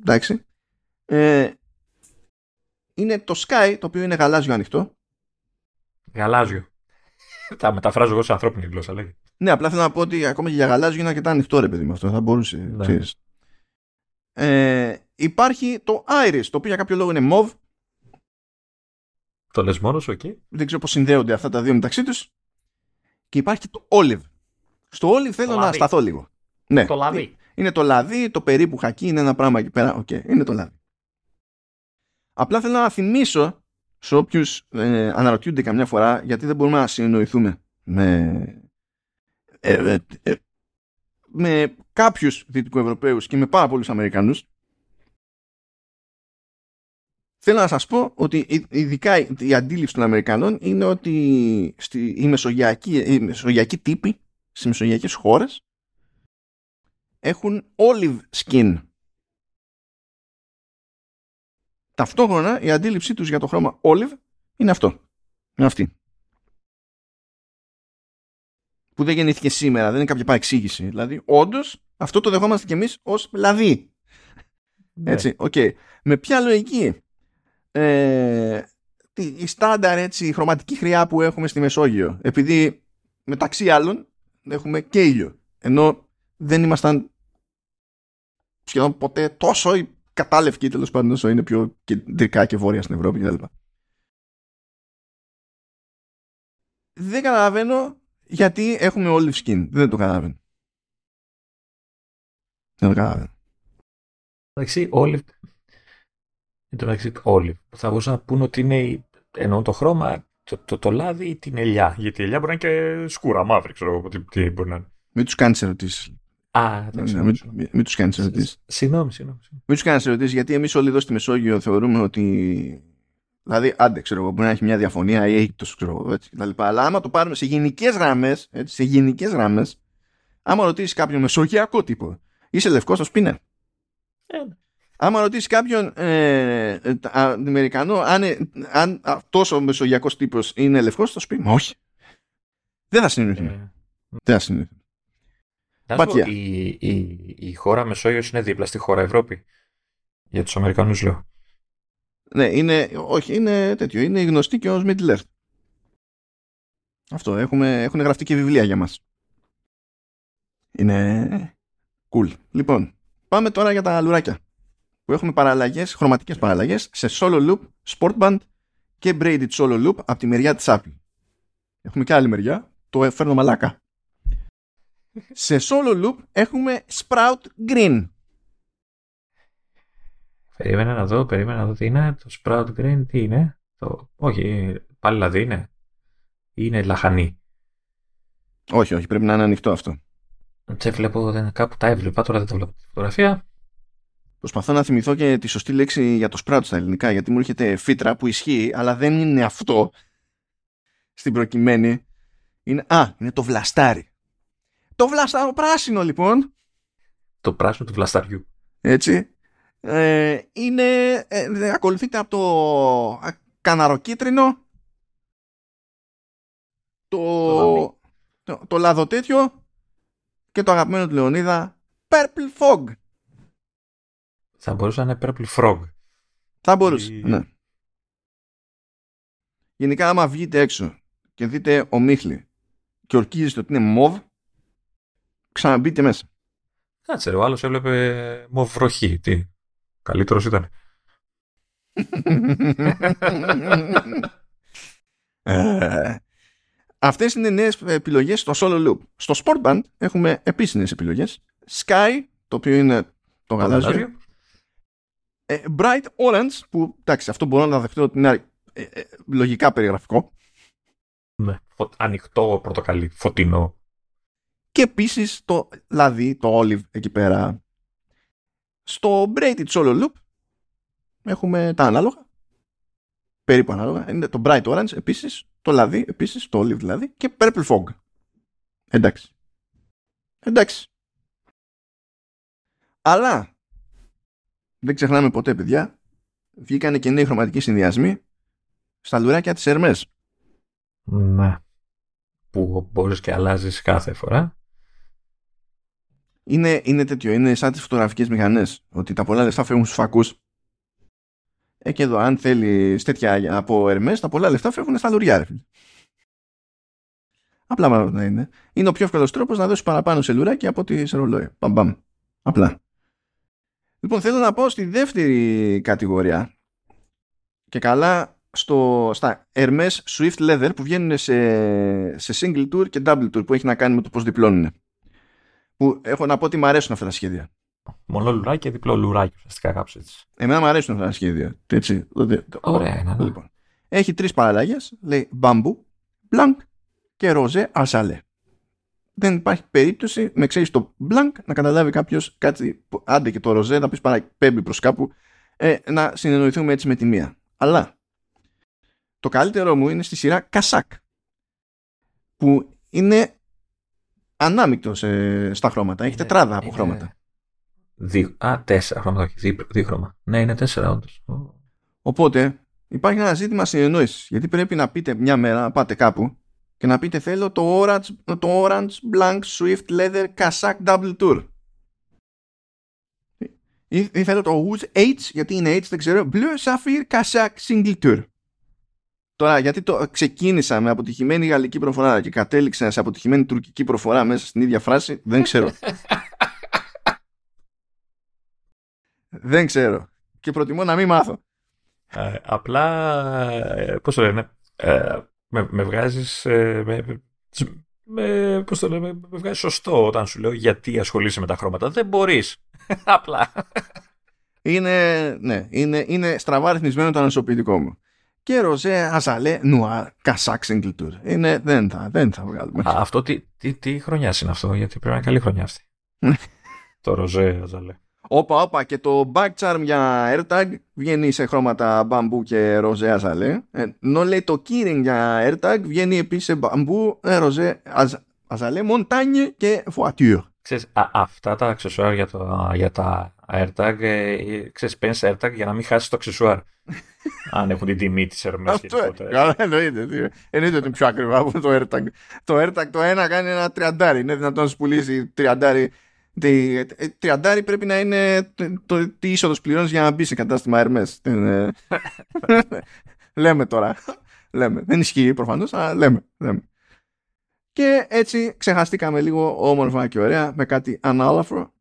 Εντάξει. Ε, είναι το Sky, το οποίο είναι γαλάζιο ανοιχτό. Γαλάζιο. Τα μεταφράζω εγώ σε ανθρώπινη γλώσσα, λέγει. Ναι, απλά θέλω να πω ότι ακόμα και για γαλάζιο είναι αρκετά ανοιχτό, ρε παιδί μου. Αυτό θα μπορούσε. Ναι. Ε, υπάρχει το Iris, το οποίο για κάποιο λόγο είναι μοβ. Το λες μόνος, OK. Okay. Δεν ξέρω πώς συνδέονται αυτά τα δύο μεταξύ τους. Και υπάρχει και το Olive. Στο Olive θέλω να σταθώ λίγο. Ναι. Το λαδί. Είναι το λαδί, το περίπου χακί, είναι ένα πράγμα εκεί πέρα. OK, okay, είναι το λαδί. Απλά θέλω να θυμίσω σε όποιους ε, αναρωτιούνται καμιά φορά γιατί δεν μπορούμε να συνεννοηθούμε με, ε, ε, ε με κάποιους Δυτικοευρωπαίους και με πάρα πολλούς Αμερικανούς θέλω να σας πω ότι ειδικά η αντίληψη των Αμερικανών είναι ότι στη, η, μεσογειακή, η μεσογειακή τύπη στις μεσογειακές χώρες έχουν olive skin. Ταυτόχρονα η αντίληψή τους για το χρώμα olive είναι αυτό. Είναι αυτή. Που δεν γεννήθηκε σήμερα, δεν είναι κάποια παρεξήγηση. Δηλαδή, όντως, αυτό το δεχόμαστε κι εμείς ως λαδί. Ναι. Έτσι, OK. Okay. Με ποια λογική. Ε, η στάνταρ έτσι, χρωματική χροιά που έχουμε στη Μεσόγειο. Επειδή μεταξύ άλλων έχουμε και ήλιο. Ενώ δεν ήμασταν σχεδόν ποτέ τόσο κατάλευκη τέλος πάντων όσο είναι πιο κεντρικά και βόρεια στην Ευρώπη κτλ. Δεν καταλαβαίνω γιατί έχουμε olive skin. Δεν το καταλαβαίνω. Δεν το καταλαβαίνω. Εντάξει, olive. Εν τω μεταξύ, olive. Θα μπορούσα να πούνε ότι είναι. Εννοούν το χρώμα το, το, το λάδι ή την ελιά. Γιατί η ελιά μπορεί να είναι και σκούρα, μαύρη, ξέρω εγώ τι, τι μπορεί να είναι. Μην τους κάνεις ερωτήσεις. Α, εντάξει. Ναι, μην, μην, μην τους κάνεις ερωτήσεις. Συγγνώμη, συγγνώμη. συγγνώμη. Μην τους κάνεις ερωτήσεις, γιατί εμείς όλοι εδώ στη Μεσόγειο θεωρούμε ότι. Δηλαδή, άντε, ξέρω εγώ, μπορεί να έχει μια διαφωνία ή Αίγυπτο, ξέρω εγώ, έτσι, κτλ. Αλλά άμα το πάρουμε σε γενικές γραμμές, σε γενικές γραμμές, άμα ρωτήσεις κάποιον μεσογειακό τύπο, είσαι λευκός, θα σου πει ναι. Ε, ναι. Άμα ρωτήσεις κάποιον ε, ε, α- Αμερικανό αν, ε, αν αυτός ο μεσογειακός τύπος είναι λευκός, θα σου πει «Μα όχι. Δεν θα συνεννοηθούμε. Ε, Δεν θα συνεννοηθούμε. Να σου πω, Μπατιά. η, η, η χώρα Μεσόγειος είναι δίπλα στη χώρα Ευρώπη. Για τους Αμερικανούς λέω. Ναι, είναι, όχι, είναι τέτοιο. Είναι γνωστή και ως Middle Earth. Αυτό, έχουμε, έχουν γραφτεί και βιβλία για μας. Είναι cool. Λοιπόν, πάμε τώρα για τα λουράκια. Που έχουμε παραλλαγές, χρωματικές παραλλαγές σε solo loop, sport band και braided solo loop από τη μεριά της Apple. Έχουμε και άλλη μεριά, το φέρνω μαλάκα. Σε solo loop έχουμε sprout green. Περίμενα να δω, περίμενα να δω τι είναι. Το Sprout Green τι είναι; Το... Όχι, πάλι λαδί είναι. Ή είναι λαχανή. Όχι, όχι, πρέπει να είναι ανοιχτό αυτό. Δεν βλέπω, δεν, κάπου τα έβλεπα, τώρα δεν τα βλέπω. Τη φωτογραφία. Προσπαθώ να θυμηθώ και τη σωστή λέξη για το sprout στα ελληνικά, γιατί μου έρχεται φύτρα που ισχύει, αλλά δεν είναι αυτό στην προκειμένη. Είναι, α, είναι το βλαστάρι. Το βλαστάρο πράσινο λοιπόν, Το πράσινο του βλασταριού. έτσι, ε, είναι, ε, ακολουθείται από το καναροκίτρινο, το, λαμί. το, το λάδο τέτοιο και το αγαπημένο του Λεωνίδα, purple fog. Θα μπορούσε να είναι Purple Frog. Θα μπορούσε. Η- Ναι. Γενικά, άμα βγείτε έξω και δείτε ομίχλη και ορκίζεστε ότι είναι μοβ, ξαναμπείτε μέσα. Κάτσε ρε, ο άλλος έβλεπε μοβροχή. Τι, καλύτερος ήταν. ε, αυτές είναι νέες επιλογές στο solo loop. Στο sport band έχουμε επίσης νέες επιλογές. Sky, το οποίο είναι το γαλάζιο. Γαλάζιο. Ε, bright orange, που εντάξει, αυτό μπορώ να δεχτώ ότι είναι ε, ε, λογικά περιγραφικό. Ναι. Φω- Ανοιχτό πορτοκαλί, φωτεινό. Και επίσης το λαδί, το olive εκεί πέρα. Στο braided solo loop έχουμε τα ανάλογα. Περίπου ανάλογα. Είναι το bright orange επίσης, το λαδί επίσης, το olive δηλαδή και purple fog. Εντάξει. Εντάξει. Αλλά δεν ξεχνάμε ποτέ παιδιά βγήκανε και νέοι χρωματικοί συνδυασμοί στα λουράκια της Hermes. Ναι. Που μπορείς και αλλάζεις κάθε φορά. Είναι, είναι τέτοιο, είναι σαν τις φωτογραφικές μηχανές ότι τα πολλά λεφτά φεύγουν στους φακούς. Ε, και εδώ αν θέλεις τέτοια από Hermes τα πολλά λεφτά φεύγουν στα λουριά ρε φίλε. απλά μάλλον να είναι. Είναι ο πιο εύκολος τρόπος να δώσεις παραπάνω σε λουράκι από ότι σε ρολόι. Μπαμ μπαμ απλά. Λοιπόν θέλω να πω στη δεύτερη κατηγορία. Και καλά στο, στα Hermes Swift Leather που βγαίνουν σε, σε single tour και double tour που έχει να κάνει με το πώς διπλώνουν που έχω να πω ότι μου αρέσουν αυτά τα σχέδια. Μονό λουράκι και διπλό λουράκι, ουσιαστικά κάπως έτσι. Εμένα μου αρέσουν αυτά τα σχέδια. Έτσι. δηλαδή, το- Ωραία είναι, ναι. Λοιπόν. Έχει τρεις παραλλαγές. Λέει μπαμπού, μπλανκ και ροζέ αρσαλέ. Δεν υπάρχει περίπτωση με ξέρεις το μπλανκ να καταλάβει κάποιος κάτι. που- Άντε και το ροζέ να πεις παραπέμπει προς κάπου. Ε, να συνεννοηθούμε έτσι με τη μία. Αλλά το καλύτερο μου είναι στη σειρά Κασάκ. Που είναι ανάμεικτος σε- στα χρώματα. Έχει Είναι- τετράδα από είναι χρώματα. Δύο, α, τέσσερα χρώματα, όχι, δί, δίχρωμα. Ναι, είναι τέσσερα όντως. Ω. Οπότε υπάρχει ένα ζήτημα συνεννόησης. Γιατί πρέπει να πείτε μια μέρα, να πάτε κάπου και να πείτε θέλω το Orange, το orange Blank Swift Leather Kazakh Double Tour. Ή, ή θέλω το Woods H, γιατί είναι H, δεν ξέρω. Blue Sapphire Kazakh Single Tour. Τώρα, γιατί το ξεκίνησα με αποτυχημένη γαλλική προφορά και κατέληξα σε αποτυχημένη τουρκική προφορά μέσα στην ίδια φράση, δεν ξέρω. δεν ξέρω. Και προτιμώ να μην μάθω. Ε, απλά, ε, πώς το λένε, ε, με, με βγάζεις, ε, με, με, πώς το λένε, με βγάζεις σωστό όταν σου λέω γιατί ασχολείσαι με τα χρώματα. Δεν μπορείς. απλά. Είναι, ναι, είναι, είναι στραβά ρυθμισμένο το ανασωπητικό μου. Και ροζέ αζαλέ νουάρ κασάκ σιγκλιτούρ. Είναι, δεν θα, δεν θα βγάλουμε. Α, αυτό τι, τι, τι χρονιάς είναι αυτό, γιατί πρέπει να είναι καλή χρονιά αυτή. το ροζέ αζαλέ. Όπα, όπα, και το back charm για AirTag βγαίνει σε χρώματα μπαμπού και ροζέ αζαλέ. Ενώ λέει το keyring για AirTag βγαίνει επίσης σε μπαμπού, ε, ροζέ αζαλέ, montagne και voiture. Ξέρεις, α, αυτά τα αξεσουάρ για, το, για τα AirTag, ε, ε ξέρεις, παίρνεις AirTag για να μην χάσεις το αξεσουάρ. Αν έχουν την τιμή της Hermes Αυτό, καλά, εννοείται. Εννοείται ότι είναι πιο ακριβά από το AirTag. Το AirTag το ένα κάνει ένα τριαντάρι. Είναι δυνατόν να σου πουλήσει τριαντάρι Τριαντάρι πρέπει να είναι το, τι είσοδος πληρώνεις για να μπει σε κατάστημα Hermes. λέμε τώρα. Λέμε. Δεν ισχύει προφανώς, αλλά λέμε. λέμε. Και έτσι ξεχαστήκαμε λίγο όμορφα και ωραία με κάτι ανάλαφρο.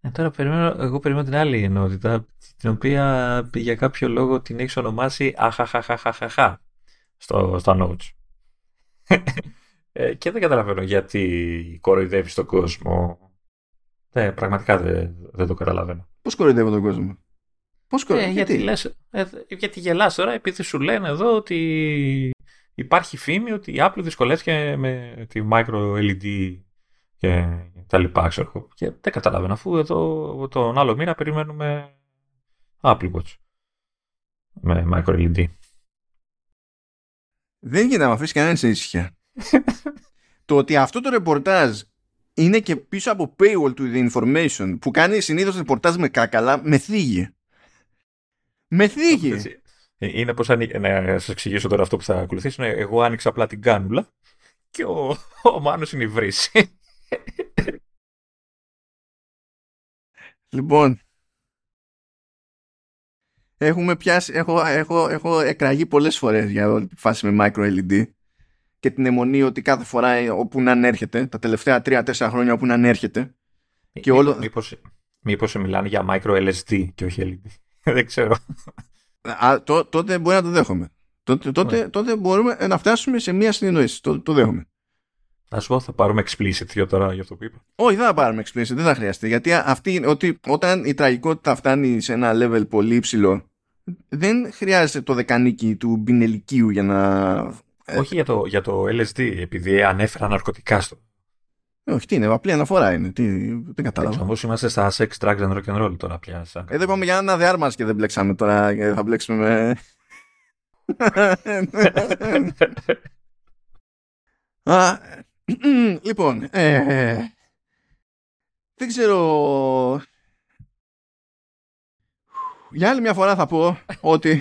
Ε, τώρα περιμένω, εγώ περιμένω την άλλη ενότητα, την οποία για κάποιο λόγο την έχεις ονομάσει αχαχαχαχαχαχα στο, στα notes. ε, και δεν καταλαβαίνω γιατί κοροϊδεύεις τον κόσμο ναι, πραγματικά δεν, δεν το καταλαβαίνω. Πώς κοροϊδεύω τον κόσμο; Πώς κοροϊδεύω. Ε, γιατί, λες, ε, γιατί γελάς τώρα επειδή σου λένε εδώ ότι υπάρχει φήμη ότι η Apple δυσκολεύτηκε με τη micro LED και τα λοιπά, ξέρω. Και δεν καταλαβαίνω αφού εδώ τον άλλο μήνα περιμένουμε Apple Watch με micro LED. Δεν γίνεται να με αφήσει κανένας σε ήσυχια. το ότι αυτό το ρεπορτάζ είναι και πίσω από paywall to the information που κάνει συνήθως ρεπορτάζ με κάκαλα με θίγει. Με θίγει. Ε, είναι πως αν... να σας εξηγήσω τώρα αυτό που θα ακολουθήσει. Εγώ άνοιξα απλά την κάνουλα και ο, ο Μάνος είναι η βρύση. Λοιπόν, έχουμε πιάσει, έχω, έχω, έχω εκραγεί πολλές φορές για όλη τη φάση με micro LED και την αιμονή ότι κάθε φορά όπου να ανέρχεται, τα τελευταία 3-4 χρόνια όπου να ανέρχεται. Και όλο... μήπως, μήπως μιλάνε για micro LSD και όχι LED. Δεν ξέρω. Α, τό, τότε μπορεί να το δέχομαι. Τότε, τότε, τότε μπορούμε να φτάσουμε σε μία συνεννόηση. Το, το δέχομαι. Να σου πω, θα πάρουμε explicit για τώρα για αυτό που είπα. Όχι, δεν θα πάρουμε explicit, δεν θα χρειαστεί. Γιατί αυτή, ότι όταν η τραγικότητα φτάνει σε ένα level πολύ υψηλό, δεν χρειάζεται το δεκανίκι του μπινελικίου για να ε, όχι για το, για το LSD, επειδή ανέφερα ναρκωτικά στο. Ε, όχι, τι είναι, απλή αναφορά είναι. Τι, δεν κατάλαβα. Όμως είμαστε στα sex, drugs and rock and roll τώρα πια. Σαν... Εδώ είπαμε για ένα διάρμα και δεν μπλέξαμε τώρα. Θα μπλέξουμε με. Α, λοιπόν, ε, δεν ξέρω. Για άλλη μια φορά θα πω ότι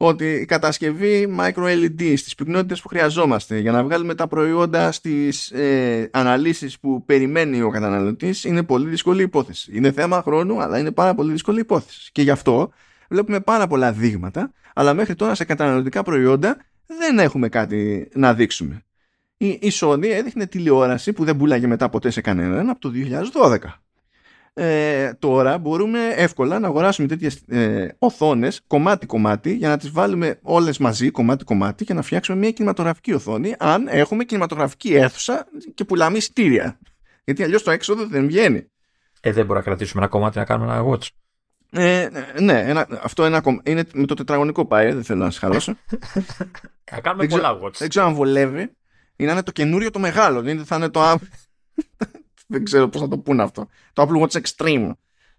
ότι η κατασκευή micro LED στις πυκνότητες που χρειαζόμαστε για να βγάλουμε τα προϊόντα στις ε, αναλύσεις που περιμένει ο καταναλωτής είναι πολύ δύσκολη υπόθεση. Είναι θέμα χρόνου αλλά είναι πάρα πολύ δύσκολη υπόθεση. Και γι' αυτό βλέπουμε πάρα πολλά δείγματα αλλά μέχρι τώρα σε καταναλωτικά προϊόντα δεν έχουμε κάτι να δείξουμε. Η, η Sony έδειχνε τηλεόραση που δεν πουλάγε μετά ποτέ σε κανέναν από το 2012 ε, τώρα μπορούμε εύκολα να αγοράσουμε τέτοιες ε, οθόνες κομμάτι-κομμάτι για να τις βάλουμε όλες μαζί κομμάτι-κομμάτι και να φτιάξουμε μια κινηματογραφική οθόνη αν έχουμε κινηματογραφική αίθουσα και πουλάμε εισιτήρια. Γιατί αλλιώς το έξοδο δεν βγαίνει. Ε, δεν μπορούμε να κρατήσουμε ένα κομμάτι να κάνουμε ένα watch. Ε, ναι, ένα, αυτό ένα, είναι με το τετραγωνικό πάει, δεν θέλω να σας χαλώσω. Θα κάνουμε πολλά watch. Δεν ξέρω αν βολεύει. Είναι το καινούριο το μεγάλο. Δεν θα είναι το, δεν ξέρω πώς θα το πούνε αυτό. Το Apple Watch Extreme.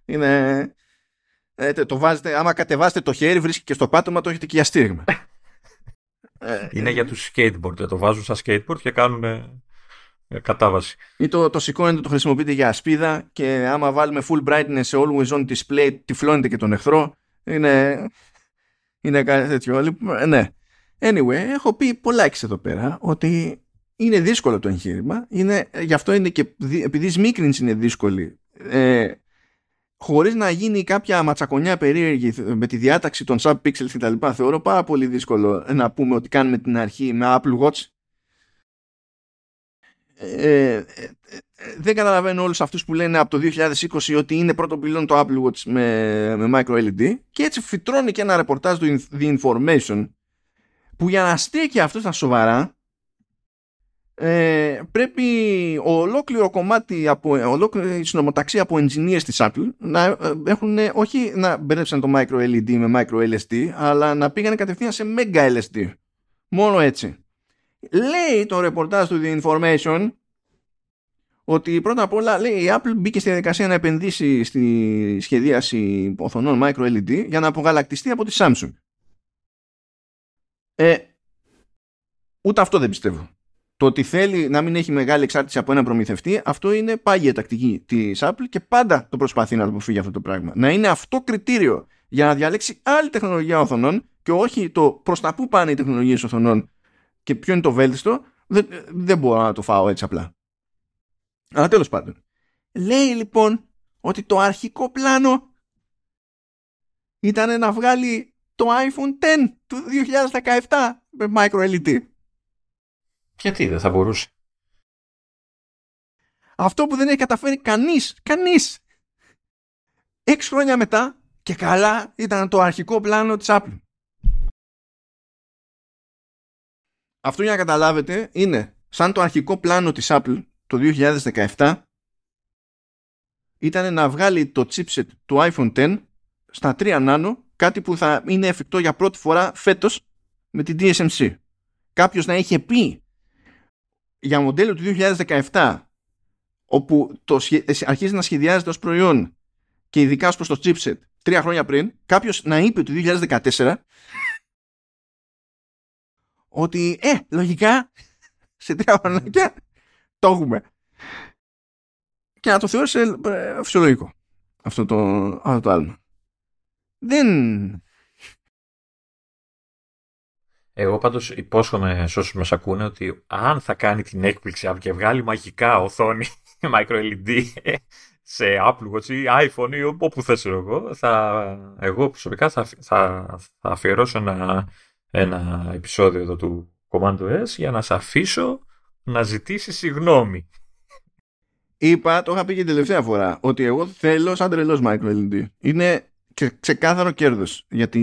Είναι... Ε, το βάζετε, άμα κατεβάσετε το χέρι, βρίσκει και στο πάτωμα, το έχετε και για στήριγμα. Ε, είναι για τους skateboard. Το βάζουν σαν skateboard και κάνουν ε, κατάβαση. Ή το, το σηκώνετε, το χρησιμοποιείτε για ασπίδα και άμα βάλουμε full brightness σε always on display, τυφλώνετε και τον εχθρό. Είναι, είναι κάτι τέτοιο. Λοιπόν, ναι. Anyway, έχω πει πολλά εδώ πέρα ότι είναι δύσκολο το εγχείρημα. Είναι, γι' αυτό είναι και επειδή η σμίκρινση είναι δύσκολη, ε, χωρίς να γίνει κάποια ματσακονιά περίεργη με τη διάταξη των subpixels κτλ. Θεωρώ πάρα πολύ δύσκολο να πούμε ότι κάνουμε την αρχή με Apple Watch. Ε, ε, δεν καταλαβαίνω όλους αυτούς που λένε από το 2020 ότι είναι πρώτο πυλόν το Apple Watch με, με micro LED και έτσι φυτρώνει και ένα ρεπορτάζ του The Information που για να στέκει αυτός στα σοβαρά ε, πρέπει ολόκληρο κομμάτι από ολόκληρη συνομοταξία από engineers της Apple να ε, έχουν όχι να μπερδέψαν το micro LED με micro LSD αλλά να πήγανε κατευθείαν σε mega LSD μόνο έτσι. Λέει το ρεπορτάζ του The Information ότι πρώτα απ' όλα λέει η Apple μπήκε στη διαδικασία να επενδύσει στη σχεδίαση οθονών micro LED για να απογαλακτιστεί από τη Samsung. Ε, ούτε αυτό δεν πιστεύω το ότι θέλει να μην έχει μεγάλη εξάρτηση από έναν προμηθευτή, αυτό είναι πάγια τακτική της Apple και πάντα το προσπαθεί να το αποφύγει αυτό το πράγμα. Να είναι αυτό κριτήριο για να διαλέξει άλλη τεχνολογία οθονών και όχι το προς τα πού πάνε οι τεχνολογίες οθονών και ποιο είναι το βέλτιστο, δεν, δεν μπορώ να το φάω έτσι απλά. Αλλά τέλος πάντων. Λέει λοιπόν ότι το αρχικό πλάνο ήταν να βγάλει το iPhone X του 2017 με micro LED. Γιατί δεν θα μπορούσε; Αυτό που δεν έχει καταφέρει κανείς, κανείς. Έξι χρόνια μετά και καλά ήταν το αρχικό πλάνο της Apple. Αυτό για να καταλάβετε είναι σαν το αρχικό πλάνο της Apple το 2017 ήταν να βγάλει το chipset του iPhone X στα 3 nano κάτι που θα είναι εφικτό για πρώτη φορά φέτος με την TSMC. Κάποιος να είχε πει για μοντέλο του 2017 όπου το αρχίζει να σχεδιάζεται ως προϊόν και ειδικά ως προς το chipset τρία χρόνια πριν κάποιος να είπε το 2014 ότι ε, λογικά σε τρία χρόνια το έχουμε και να το θεώρησε ε, φυσιολογικό αυτό το, αυτό το άλμα. Δεν εγώ πάντως υπόσχομαι σε όσους μας ακούνε ότι αν θα κάνει την έκπληξη και βγάλει μαγικά οθόνη micro LED σε Apple Watch ή iPhone ή όπου θες εγώ, θα, εγώ προσωπικά θα, θα, θα αφιερώσω ένα, ένα επεισόδιο εδώ του Command S για να σε αφήσω να ζητήσεις συγγνώμη. Είπα, το είχα πει και την τελευταία φορά, ότι εγώ θέλω σαν τρελός micro LED. Είναι και ξεκάθαρο κέρδος για, τη,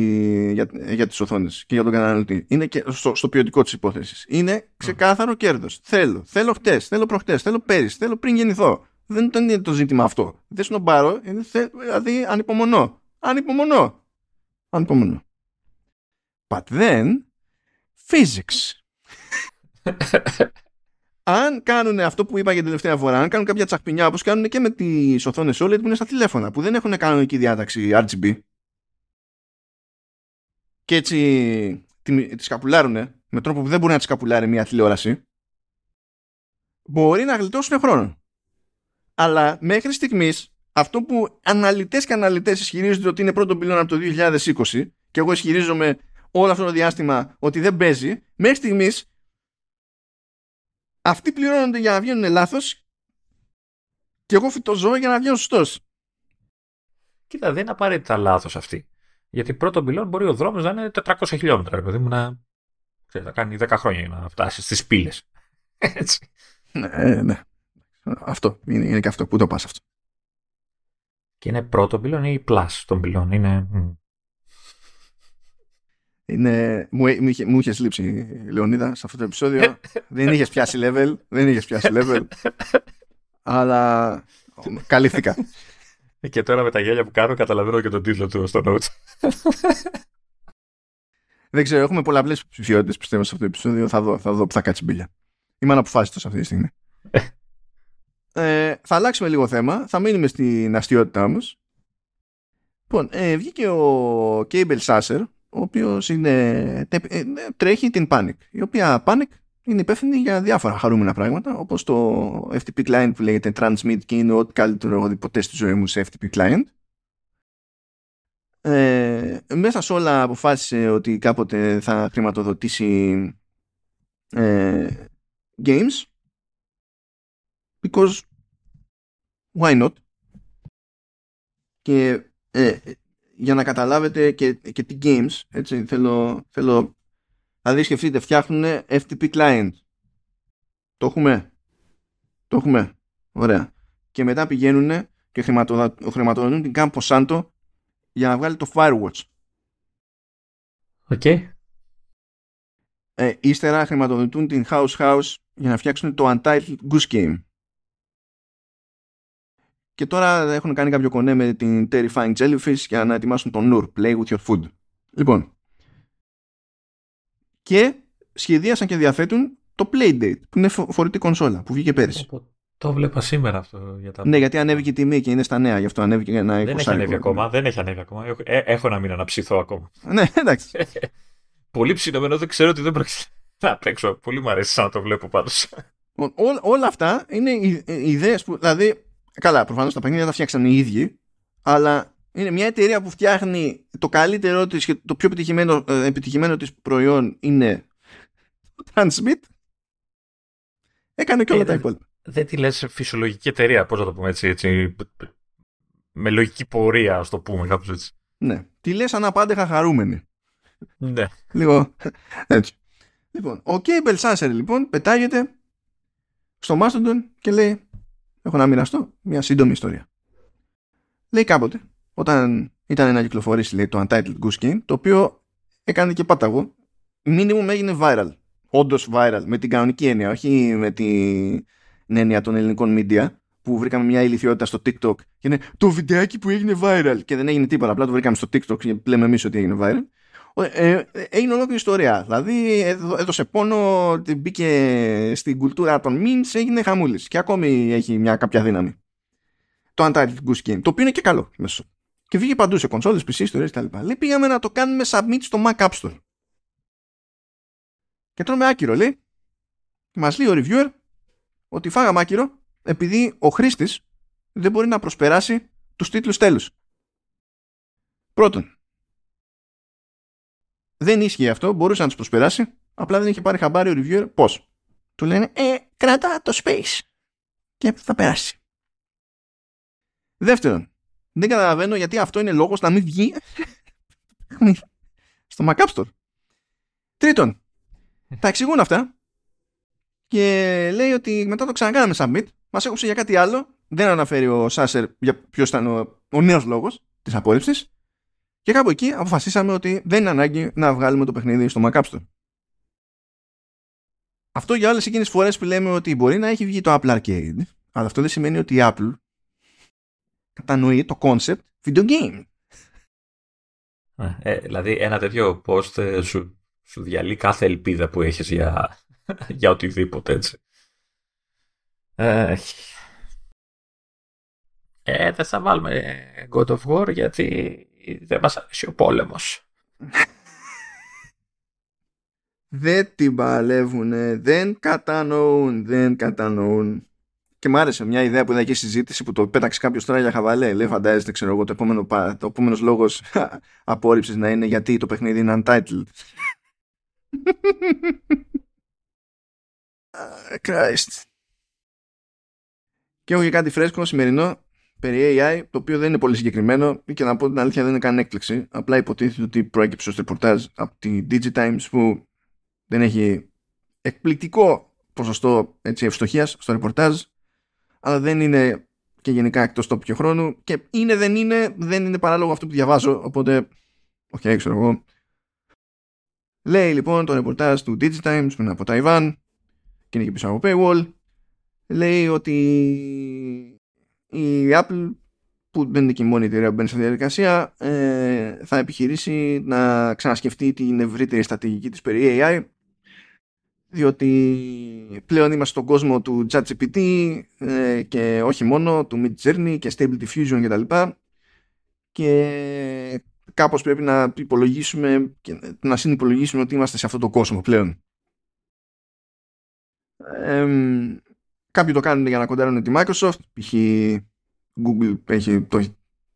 για, για τις οθόνες και για τον καταναλωτή. Είναι και στο, στο ποιοτικό της υπόθεσης. Είναι ξεκάθαρο mm. κέρδος. Θέλω. Θέλω χτες, θέλω προχτές, θέλω πέρυσι, θέλω πριν γεννηθώ. Δεν είναι το ζήτημα αυτό. Δεν σνομπάρω, είναι, δηλαδή ανυπομονώ. Ανυπομονώ. Ανυπομονώ. But then, physics. αν κάνουν αυτό που είπα για την τελευταία φορά, αν κάνουν κάποια τσαχπινιά όπως κάνουν και με τις οθόνες OLED που είναι στα τηλέφωνα, που δεν έχουν κανονική διάταξη RGB, και έτσι τη σκαπουλάρουν με τρόπο που δεν μπορεί να τη σκαπουλάρει μια τηλεόραση, μπορεί να γλιτώσουν χρόνο. Αλλά μέχρι στιγμής, αυτό που αναλυτές και αναλυτές ισχυρίζονται ότι είναι πρώτο πυλώνα από το 2020, και εγώ ισχυρίζομαι όλο αυτό το διάστημα ότι δεν παίζει, μέχρι στιγμής αυτοί πληρώνονται για να βγαίνουν λάθος και εγώ φυτοζώ για να βγαίνω σωστός. Κοίτα, δεν είναι απαραίτητα λάθος αυτή. Γιατί πρώτο πυλόν μπορεί ο δρόμος να είναι 400 χιλιόμετρα, παιδί μου, να, ξέρεις, κάνει 10 χρόνια για να φτάσει στις πύλες. Έτσι. Ναι, ε, ναι. Αυτό είναι, είναι και αυτό. Πού το πας αυτό; Και είναι πρώτο πυλόν ή plus των πυλών. Είναι. Είναι, μου, μου, είχε, μου είχες λείψει Λεωνίδα σε αυτό το επεισόδιο. Δεν είχες πιάσει level δεν είχες πιάσει level. Αλλά καλύφθηκα. Και τώρα με τα γέλια που κάνω καταλαβαίνω και τον τίτλο του στο notes. Δεν ξέρω έχουμε πολλαπλές ψηφιότητες πιστεύω σε αυτό το επεισόδιο. Θα δω, θα δω που θα κάτσει μπίλια. Είμαι αναποφάσιστος αυτή τη στιγμή. Ε, θα αλλάξουμε λίγο θέμα θα μείνουμε στην αστείωτητά όμως Λοιπόν, ε, βγήκε ο Cable Sasser ο οποίος είναι, ε, τρέχει την Panic, η οποία Panic είναι υπεύθυνη για διάφορα χαρούμενα πράγματα, όπως το FTP client που λέγεται Transmit και είναι ό,τι καλύτερο έχω δει ποτέ στη ζωή μου σε FTP client. Ε, μέσα σε όλα αποφάσισε ότι κάποτε θα χρηματοδοτήσει ε, games because why not; Και ε, για να καταλάβετε και, και τι games, έτσι, θέλω, θέλω δηλαδή σκεφτείτε, φτιάχνουν FTP client. Το έχουμε. Το έχουμε. Ωραία. Και μετά πηγαίνουν και χρηματοδοτούν την Campo Santo για να βγάλει το Firewatch. OK. Okay. Ε, ύστερα χρηματοδοτούν την House House για να φτιάξουν το Untitled Goose Game. Και τώρα έχουν κάνει κάποιο κονέ με την Terrifying Jellyfish για να ετοιμάσουν το Nour, Play with your food. Λοιπόν, και σχεδίασαν και διαθέτουν το Playdate, που είναι φορητή κονσόλα, που βγήκε πέρυσι. Το βλέπα σήμερα αυτό. Για τα... Ναι, γιατί ανέβηκε η τιμή και είναι στα νέα, γι' αυτό ανέβηκε ένα Δεν έχει ανέβει ακόμα. Δεν έχει ανέβει ακόμα. Έχω, ε, έχω να μην αναψηθώ ακόμα. ναι, εντάξει. Πολύ ψινωμένο, δεν ξέρω ότι δεν πρόκειται να παίξω. Πολύ μου αρέσει να το βλέπω πάντως. Ό, όλα αυτά είναι ιδέες που. Δηλαδή, καλά, προφανώς τα παιχνίδια τα φτιάξαν οι ίδιοι, αλλά είναι μια εταιρεία που φτιάχνει το καλύτερό της και το πιο επιτυχημένο, ε, επιτυχημένο της προϊόν είναι το Transmit. Έκανε και όλα ε, τα υπόλοιπα δεν τη λες φυσιολογική εταιρεία, πώς να το πούμε έτσι, έτσι με λογική πορεία, ας το πούμε κάπως έτσι. Ναι. Τη λες αναπάντεχα χαρούμενη. Ναι. Λίγο έτσι. Λοιπόν, ο Κέιμπελ Σάσερ λοιπόν πετάγεται στο Mastodon και λέει έχω να μοιραστώ μια σύντομη ιστορία. Λέει κάποτε, όταν ήταν να κυκλοφορήσει λέει, το Untitled Goose Game, το οποίο έκανε και πάταγο, minimum έγινε viral. Όντως viral, με την κανονική έννοια, όχι με τη έννοια των ελληνικών media που βρήκαμε μια ηλικιότητα στο TikTok και είναι το βιντεάκι που έγινε viral και δεν έγινε τίποτα, απλά το βρήκαμε στο TikTok και λέμε εμείς ότι έγινε viral. Ε, ε, έγινε ολόκληρη ιστορία. Δηλαδή έδωσε πόνο, μπήκε στην κουλτούρα των memes, έγινε χαμούλης και ακόμη έχει μια κάποια δύναμη. Το Untitled Goose Game, το οποίο είναι και καλό μέσα. Και βγήκε παντού σε κονσόλες, PC, ιστορίες κτλ. Λέει πήγαμε να το κάνουμε submit στο Mac App Store. Και τρώμε άκυρο, λέει. Μας λέει ο reviewer ότι φάγαμε άκυρο επειδή ο χρήστης δεν μπορεί να προσπεράσει τους τίτλους τέλους. Πρώτον, δεν ίσχυε αυτό, μπορούσε να τους προσπεράσει, απλά δεν είχε πάρει χαμπάρι ο reviewer πώς; Του λένε, ε, κρατά το space και θα περάσει. Δεύτερον, δεν καταλαβαίνω γιατί αυτό είναι λόγος να μην βγει στο Mac App Store. Τρίτον, τα εξηγούν αυτά και λέει ότι μετά το ξανακάναμε submit, μας έκοψε για κάτι άλλο. Δεν αναφέρει ο Σάσερ για ποιος ήταν ο, ο νέος λόγος της απόρριψης. Και κάπου εκεί αποφασίσαμε ότι δεν είναι ανάγκη να βγάλουμε το παιχνίδι στο Mac App Store. Αυτό για όλες εκείνες τις φορές που λέμε ότι μπορεί να έχει βγει το Apple Arcade, αλλά αυτό δεν σημαίνει ότι η Apple κατανοεί το concept video game. Ε, ε δηλαδή ένα τέτοιο post ε, σου, σου διαλύει κάθε ελπίδα που έχεις για για οτιδήποτε έτσι. Ε, ε, δεν θα βάλουμε God of War γιατί δεν μας αρέσει ο πόλεμος. δεν την παλεύουνε, δεν κατανοούν, δεν κατανοούν. Και μου άρεσε μια ιδέα που είδα εκεί συζήτηση που το πέταξε κάποιος τώρα για χαβαλέ. Λέει, φαντάζεστε, ξέρω εγώ, το επόμενο, το επόμενος λόγος απόρριψης να είναι γιατί το παιχνίδι είναι untitled. Christ. Και έχω και κάτι φρέσκο σημερινό περί AI, το οποίο δεν είναι πολύ συγκεκριμένο και να πω την αλήθεια δεν είναι καν έκπληξη. Απλά υποτίθεται ότι προέκυψε ως ρεπορτάζ από τη Digitimes που δεν έχει εκπληκτικό ποσοστό έτσι, ευστοχίας στο ρεπορτάζ αλλά δεν είναι και γενικά εκτός τόπου και χρόνου και είναι δεν είναι, δεν είναι παράλογο αυτό που διαβάζω οπότε, ok, okay, ξέρω εγώ. Λέει λοιπόν το ρεπορτάζ του Digitimes που είναι από Ταϊβάν και είναι και πίσω από paywall λέει ότι η Apple που δεν είναι και η μόνη εταιρεία που μπαίνει στη διαδικασία ε, θα επιχειρήσει να ξανασκεφτεί την ευρύτερη στρατηγική της περί AI διότι πλέον είμαστε στον κόσμο του ChatGPT ε, και όχι μόνο του Midjourney και Stable Diffusion κτλ. Και, και κάπως πρέπει να υπολογίσουμε και να συνυπολογίσουμε ότι είμαστε σε αυτό το κόσμο πλέον κάποιοι το κάνουν για να κοντάρουν τη Microsoft, π.χ. Google έχει το,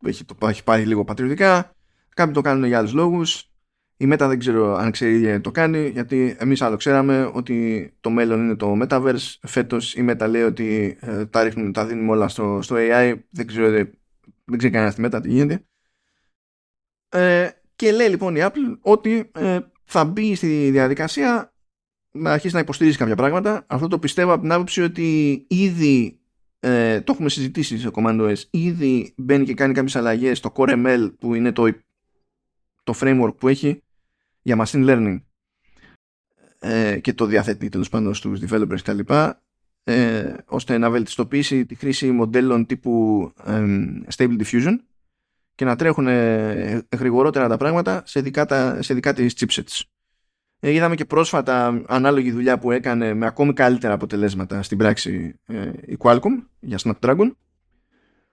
έχει, το, έχει πάει λίγο πατριωτικά, κάποιοι το κάνουν για άλλους λόγους, η Meta δεν ξέρω αν ξέρει το κάνει, γιατί εμείς άλλο ξέραμε ότι το μέλλον είναι το Metaverse, φέτος η Meta λέει ότι ε, τα, ρίχνουν, τα δίνουμε όλα στο, στο AI, δεν ξέρω, δεν ξέρει κανένας στη Meta τι γίνεται. Ε, και λέει λοιπόν η Apple ότι ε, θα μπει στη διαδικασία να αρχίσει να υποστηρίζει κάποια πράγματα. Αυτό το πιστεύω από την άποψη ότι ήδη ε, το έχουμε συζητήσει σε Command OS. Ήδη μπαίνει και κάνει κάποιες αλλαγές στο Core ML που είναι το, το framework που έχει για machine learning ε, και το διαθέτει τέλος πάντων στους developers κτλ. Ε, ώστε να βελτιστοποιήσει τη χρήση μοντέλων τύπου ε, Stable Diffusion και να τρέχουν ε, γρηγορότερα τα πράγματα σε δικά, τα, σε δικά της chipsets. Ε, είδαμε και πρόσφατα ανάλογη δουλειά που έκανε με ακόμη καλύτερα αποτελέσματα στην πράξη ε, η Qualcomm για Snapdragon.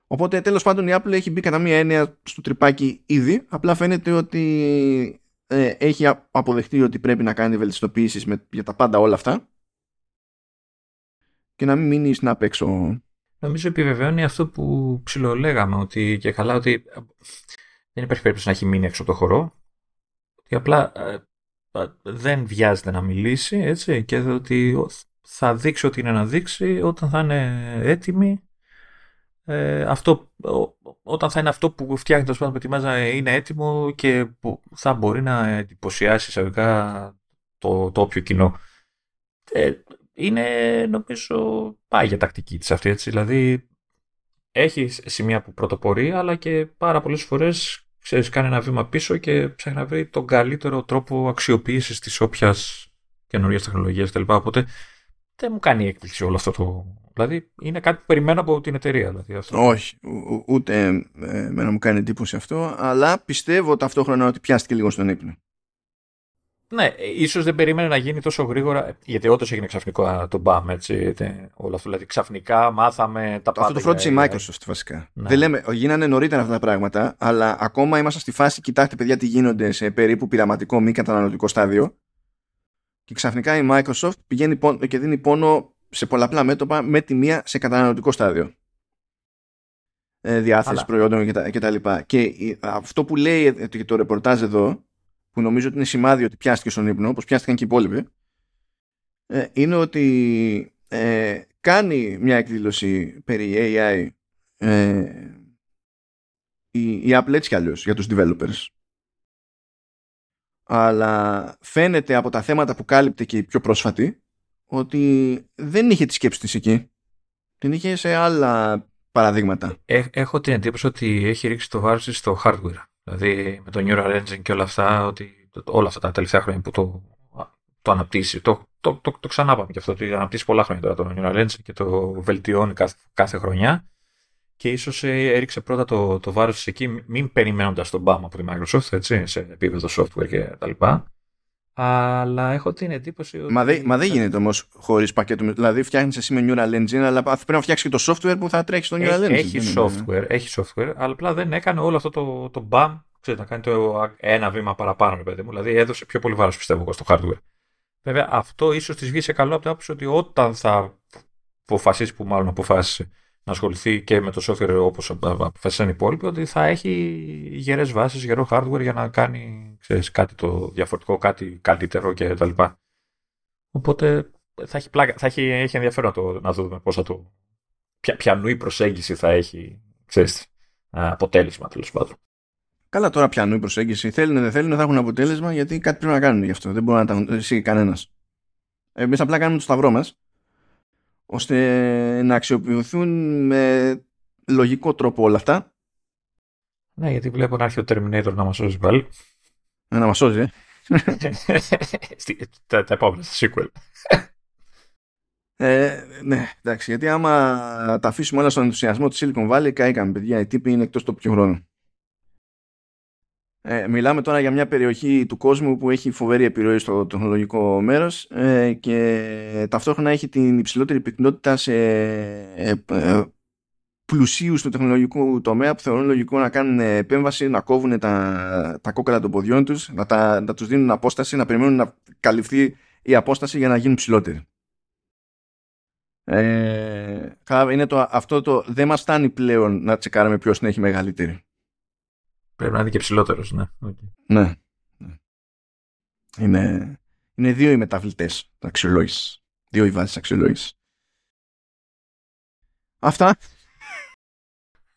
Οπότε τέλος πάντων η Apple έχει μπει κατά μία έννοια στο τρυπάκι ήδη. Απλά φαίνεται ότι ε, έχει αποδεχτεί ότι πρέπει να κάνει βελτιστοποιήσεις με, για τα πάντα όλα αυτά και να μην μείνει στην απ' έξω. Νομίζω επιβεβαιώνει αυτό που ψιλολέγαμε ότι και καλά ότι δεν υπάρχει περίπτωση να έχει μείνει έξω από το χορό. Ότι απλά δεν βιάζεται να μιλήσει έτσι, και ότι θα δείξει ότι είναι να δείξει όταν θα είναι έτοιμη. Ε, αυτό, όταν θα είναι αυτό που φτιάχνει το σπίτι που ετοιμάζει είναι έτοιμο και που θα μπορεί να εντυπωσιάσει εισαγωγικά το, το όποιο κοινό. Ε, είναι νομίζω πάγια τακτική της αυτή έτσι, δηλαδή έχει σημεία που πρωτοπορεί αλλά και πάρα πολλές φορές ξέρεις, κάνει ένα βήμα πίσω και ψάχνει να βρει τον καλύτερο τρόπο αξιοποίησης της όποιας καινούργιας τεχνολογίας κτλ. Οπότε δεν μου κάνει έκπληξη όλο αυτό το. Δηλαδή είναι κάτι που περιμένω από την εταιρεία. Δηλαδή, αυτό. Όχι, ούτε ε, να μου κάνει εντύπωση αυτό, αλλά πιστεύω ταυτόχρονα ότι πιάστηκε λίγο στον ύπνο. Ναι, ίσως δεν περίμενε να γίνει τόσο γρήγορα, γιατί όντως έγινε ξαφνικό το BAM, έτσι, όλο αυτό. Δηλαδή ξαφνικά μάθαμε τα πάντα. Αυτό το φρόντισε η Microsoft βασικά. Ναι. Δεν λέμε, γίνανε νωρίτερα αυτά τα πράγματα, αλλά ακόμα είμαστε στη φάση, κοιτάξτε παιδιά τι γίνονται σε περίπου πειραματικό μη καταναλωτικό στάδιο. Και ξαφνικά η Microsoft πηγαίνει και δίνει πόνο σε πολλαπλά μέτωπα με τη μία σε καταναλωτικό στάδιο. Ε, διάθεση προϊόντων κτλ. Και, και αυτό που λέει ε, το ρεπορτάζ εδώ που νομίζω ότι είναι σημάδι ότι πιάστηκε στον ύπνο, όπως πιάστηκαν και οι υπόλοιποι, ε, είναι ότι ε, κάνει μια εκδήλωση περί AI ε, η, η Apple έτσι κι αλλιώς για τους developers. Αλλά φαίνεται από τα θέματα που κάλυπτε και η πιο πρόσφατη ότι δεν είχε τη σκέψη της εκεί. Την είχε σε άλλα παραδείγματα. έχω την εντύπωση ότι έχει ρίξει το βάρος στο hardware. Δηλαδή με το Neural Engine και όλα αυτά, ότι όλα αυτά τα τελευταία χρόνια που το, το αναπτύσσει. Το, το, το, το ξανά και αυτό, ότι αναπτύσσει πολλά χρόνια τώρα το Neural Engine και το βελτιώνει κάθε, κάθε χρονιά. Και ίσως ε, έριξε πρώτα το, το βάρος εκεί, μην περιμένοντας τον BAM από τη Microsoft, έτσι, σε επίπεδο software και τα λοιπά. Αλλά έχω την εντύπωση ότι. Μα, δε, μα δεν γίνεται όμως χωρίς πακέτο. Δηλαδή, φτιάχνεις εσύ με Neural Engine, αλλά πρέπει να φτιάξεις και το software που θα τρέχει στο Neural Engine. Έχει software, έχει software, αλλά απλά δεν έκανε όλο αυτό το, το BAM. Ξέρετε, να κάνει το ένα βήμα παραπάνω, παιδί μου. Δηλαδή, έδωσε πιο πολύ βάρος, πιστεύω εγώ, στο hardware. Βέβαια, αυτό ίσως της βγει σε καλό από την άποψη ότι όταν θα αποφασίσει, που μάλλον αποφάσισε, να ασχοληθεί και με το software όπως αποφασίσαν οι υπόλοιποι, ότι θα έχει γερές βάσεις, γερό hardware για να κάνει ξέρεις, κάτι το διαφορετικό, κάτι καλύτερο κτλ. Οπότε θα έχει, πλάκα, θα έχει, έχει ενδιαφέρον το, να δούμε πώς θα το. Ποια, ποιανού η προσέγγιση θα έχει ξέρεις, αποτέλεσμα τέλος πάντων. Καλά, τώρα πιανού η προσέγγιση. Θέλουν, δεν θέλουν, θα έχουν αποτέλεσμα γιατί κάτι πρέπει να κάνουν γι' αυτό. Δεν μπορεί να τα εσύ κανένας. Εμείς απλά κάνουμε το σταυρό μας ώστε να αξιοποιηθούν με λογικό τρόπο όλα αυτά. Ναι, γιατί βλέπω να έρθει ο Terminator να μας σώσει πάλι. Να μας σώσει, ε. τα, τα επόμενα, στα sequel. Ε, ναι, εντάξει, γιατί άμα τα αφήσουμε όλα στον ενθουσιασμό του Silicon Valley, καήκαμε, παιδιά. Οι τύποι είναι εκτός πιο χρόνο. Ε, μιλάμε τώρα για μια περιοχή του κόσμου που έχει φοβερή επιρροή στο τεχνολογικό μέρος ε, και ταυτόχρονα έχει την υψηλότερη πυκνότητα σε ε, ε, πλουσίους του τεχνολογικού τομέα που θεωρούν λογικό να κάνουν επέμβαση, να κόβουν τα, τα κόκκαλα των ποδιών τους, να, τα, να τους δίνουν απόσταση, να περιμένουν να καλυφθεί η απόσταση για να γίνουν ψηλότεροι. Ε, είναι το, αυτό το δεν μας φτάνει πλέον να τσεκάρουμε ποιος την έχει μεγαλύτερη. Πρέπει να είναι και ψηλότερος, ναι. Okay. Ναι. ναι. Είναι, είναι δύο οι μεταβλητές αξιολόγησης. Δύο οι βάσεις αξιολόγησης. Αυτά.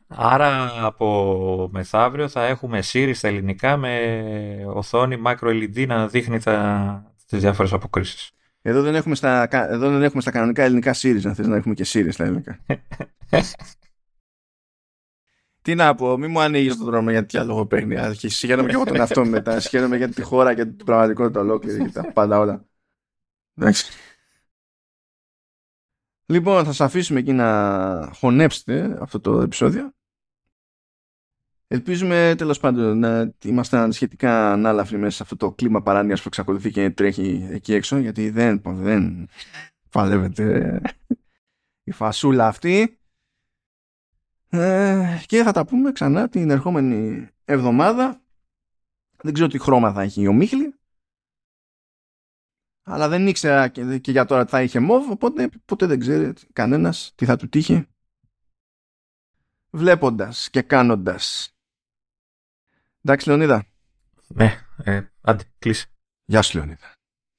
Άρα από μεθαύριο θα έχουμε Siri στα ελληνικά με οθόνη micro LED να δείχνει τα, τις διάφορες αποκρίσεις. Εδώ δεν, έχουμε στα, εδώ δεν έχουμε στα κανονικά ελληνικά Siri, να θες να έχουμε και Siri στα ελληνικά. Τι να πω, μην μου ανοίγεις τον δρόμο για τέτοια λογοπαίγνια. Συγχαίρομαι και εγώ τον εαυτό μου μετά. Συγχαίρομαι για τη χώρα και την πραγματικότητα ολόκληρη και τα πάντα όλα. Εντάξει. Λοιπόν, θα σας αφήσουμε εκεί να χωνέψετε αυτό το επεισόδιο. Ελπίζουμε τέλος πάντων να είμαστε σχετικά ανάλαφροι μέσα σε αυτό το κλίμα παράνοιας που εξακολουθεί και τρέχει εκεί έξω γιατί δεν, δεν παλεύεται η φασούλα αυτή. Ε, και θα τα πούμε ξανά την ερχόμενη εβδομάδα. Δεν ξέρω τι χρώμα θα έχει ο Μίχλη. Αλλά δεν ήξερα και, και για τώρα θα είχε μοβ, οπότε ποτέ δεν ξέρει κανένας τι θα του τύχει. Βλέποντας και κάνοντας. Εντάξει Λεωνίδα. Ναι, ε, άντε, κλείσε. Γεια σου Λεωνίδα.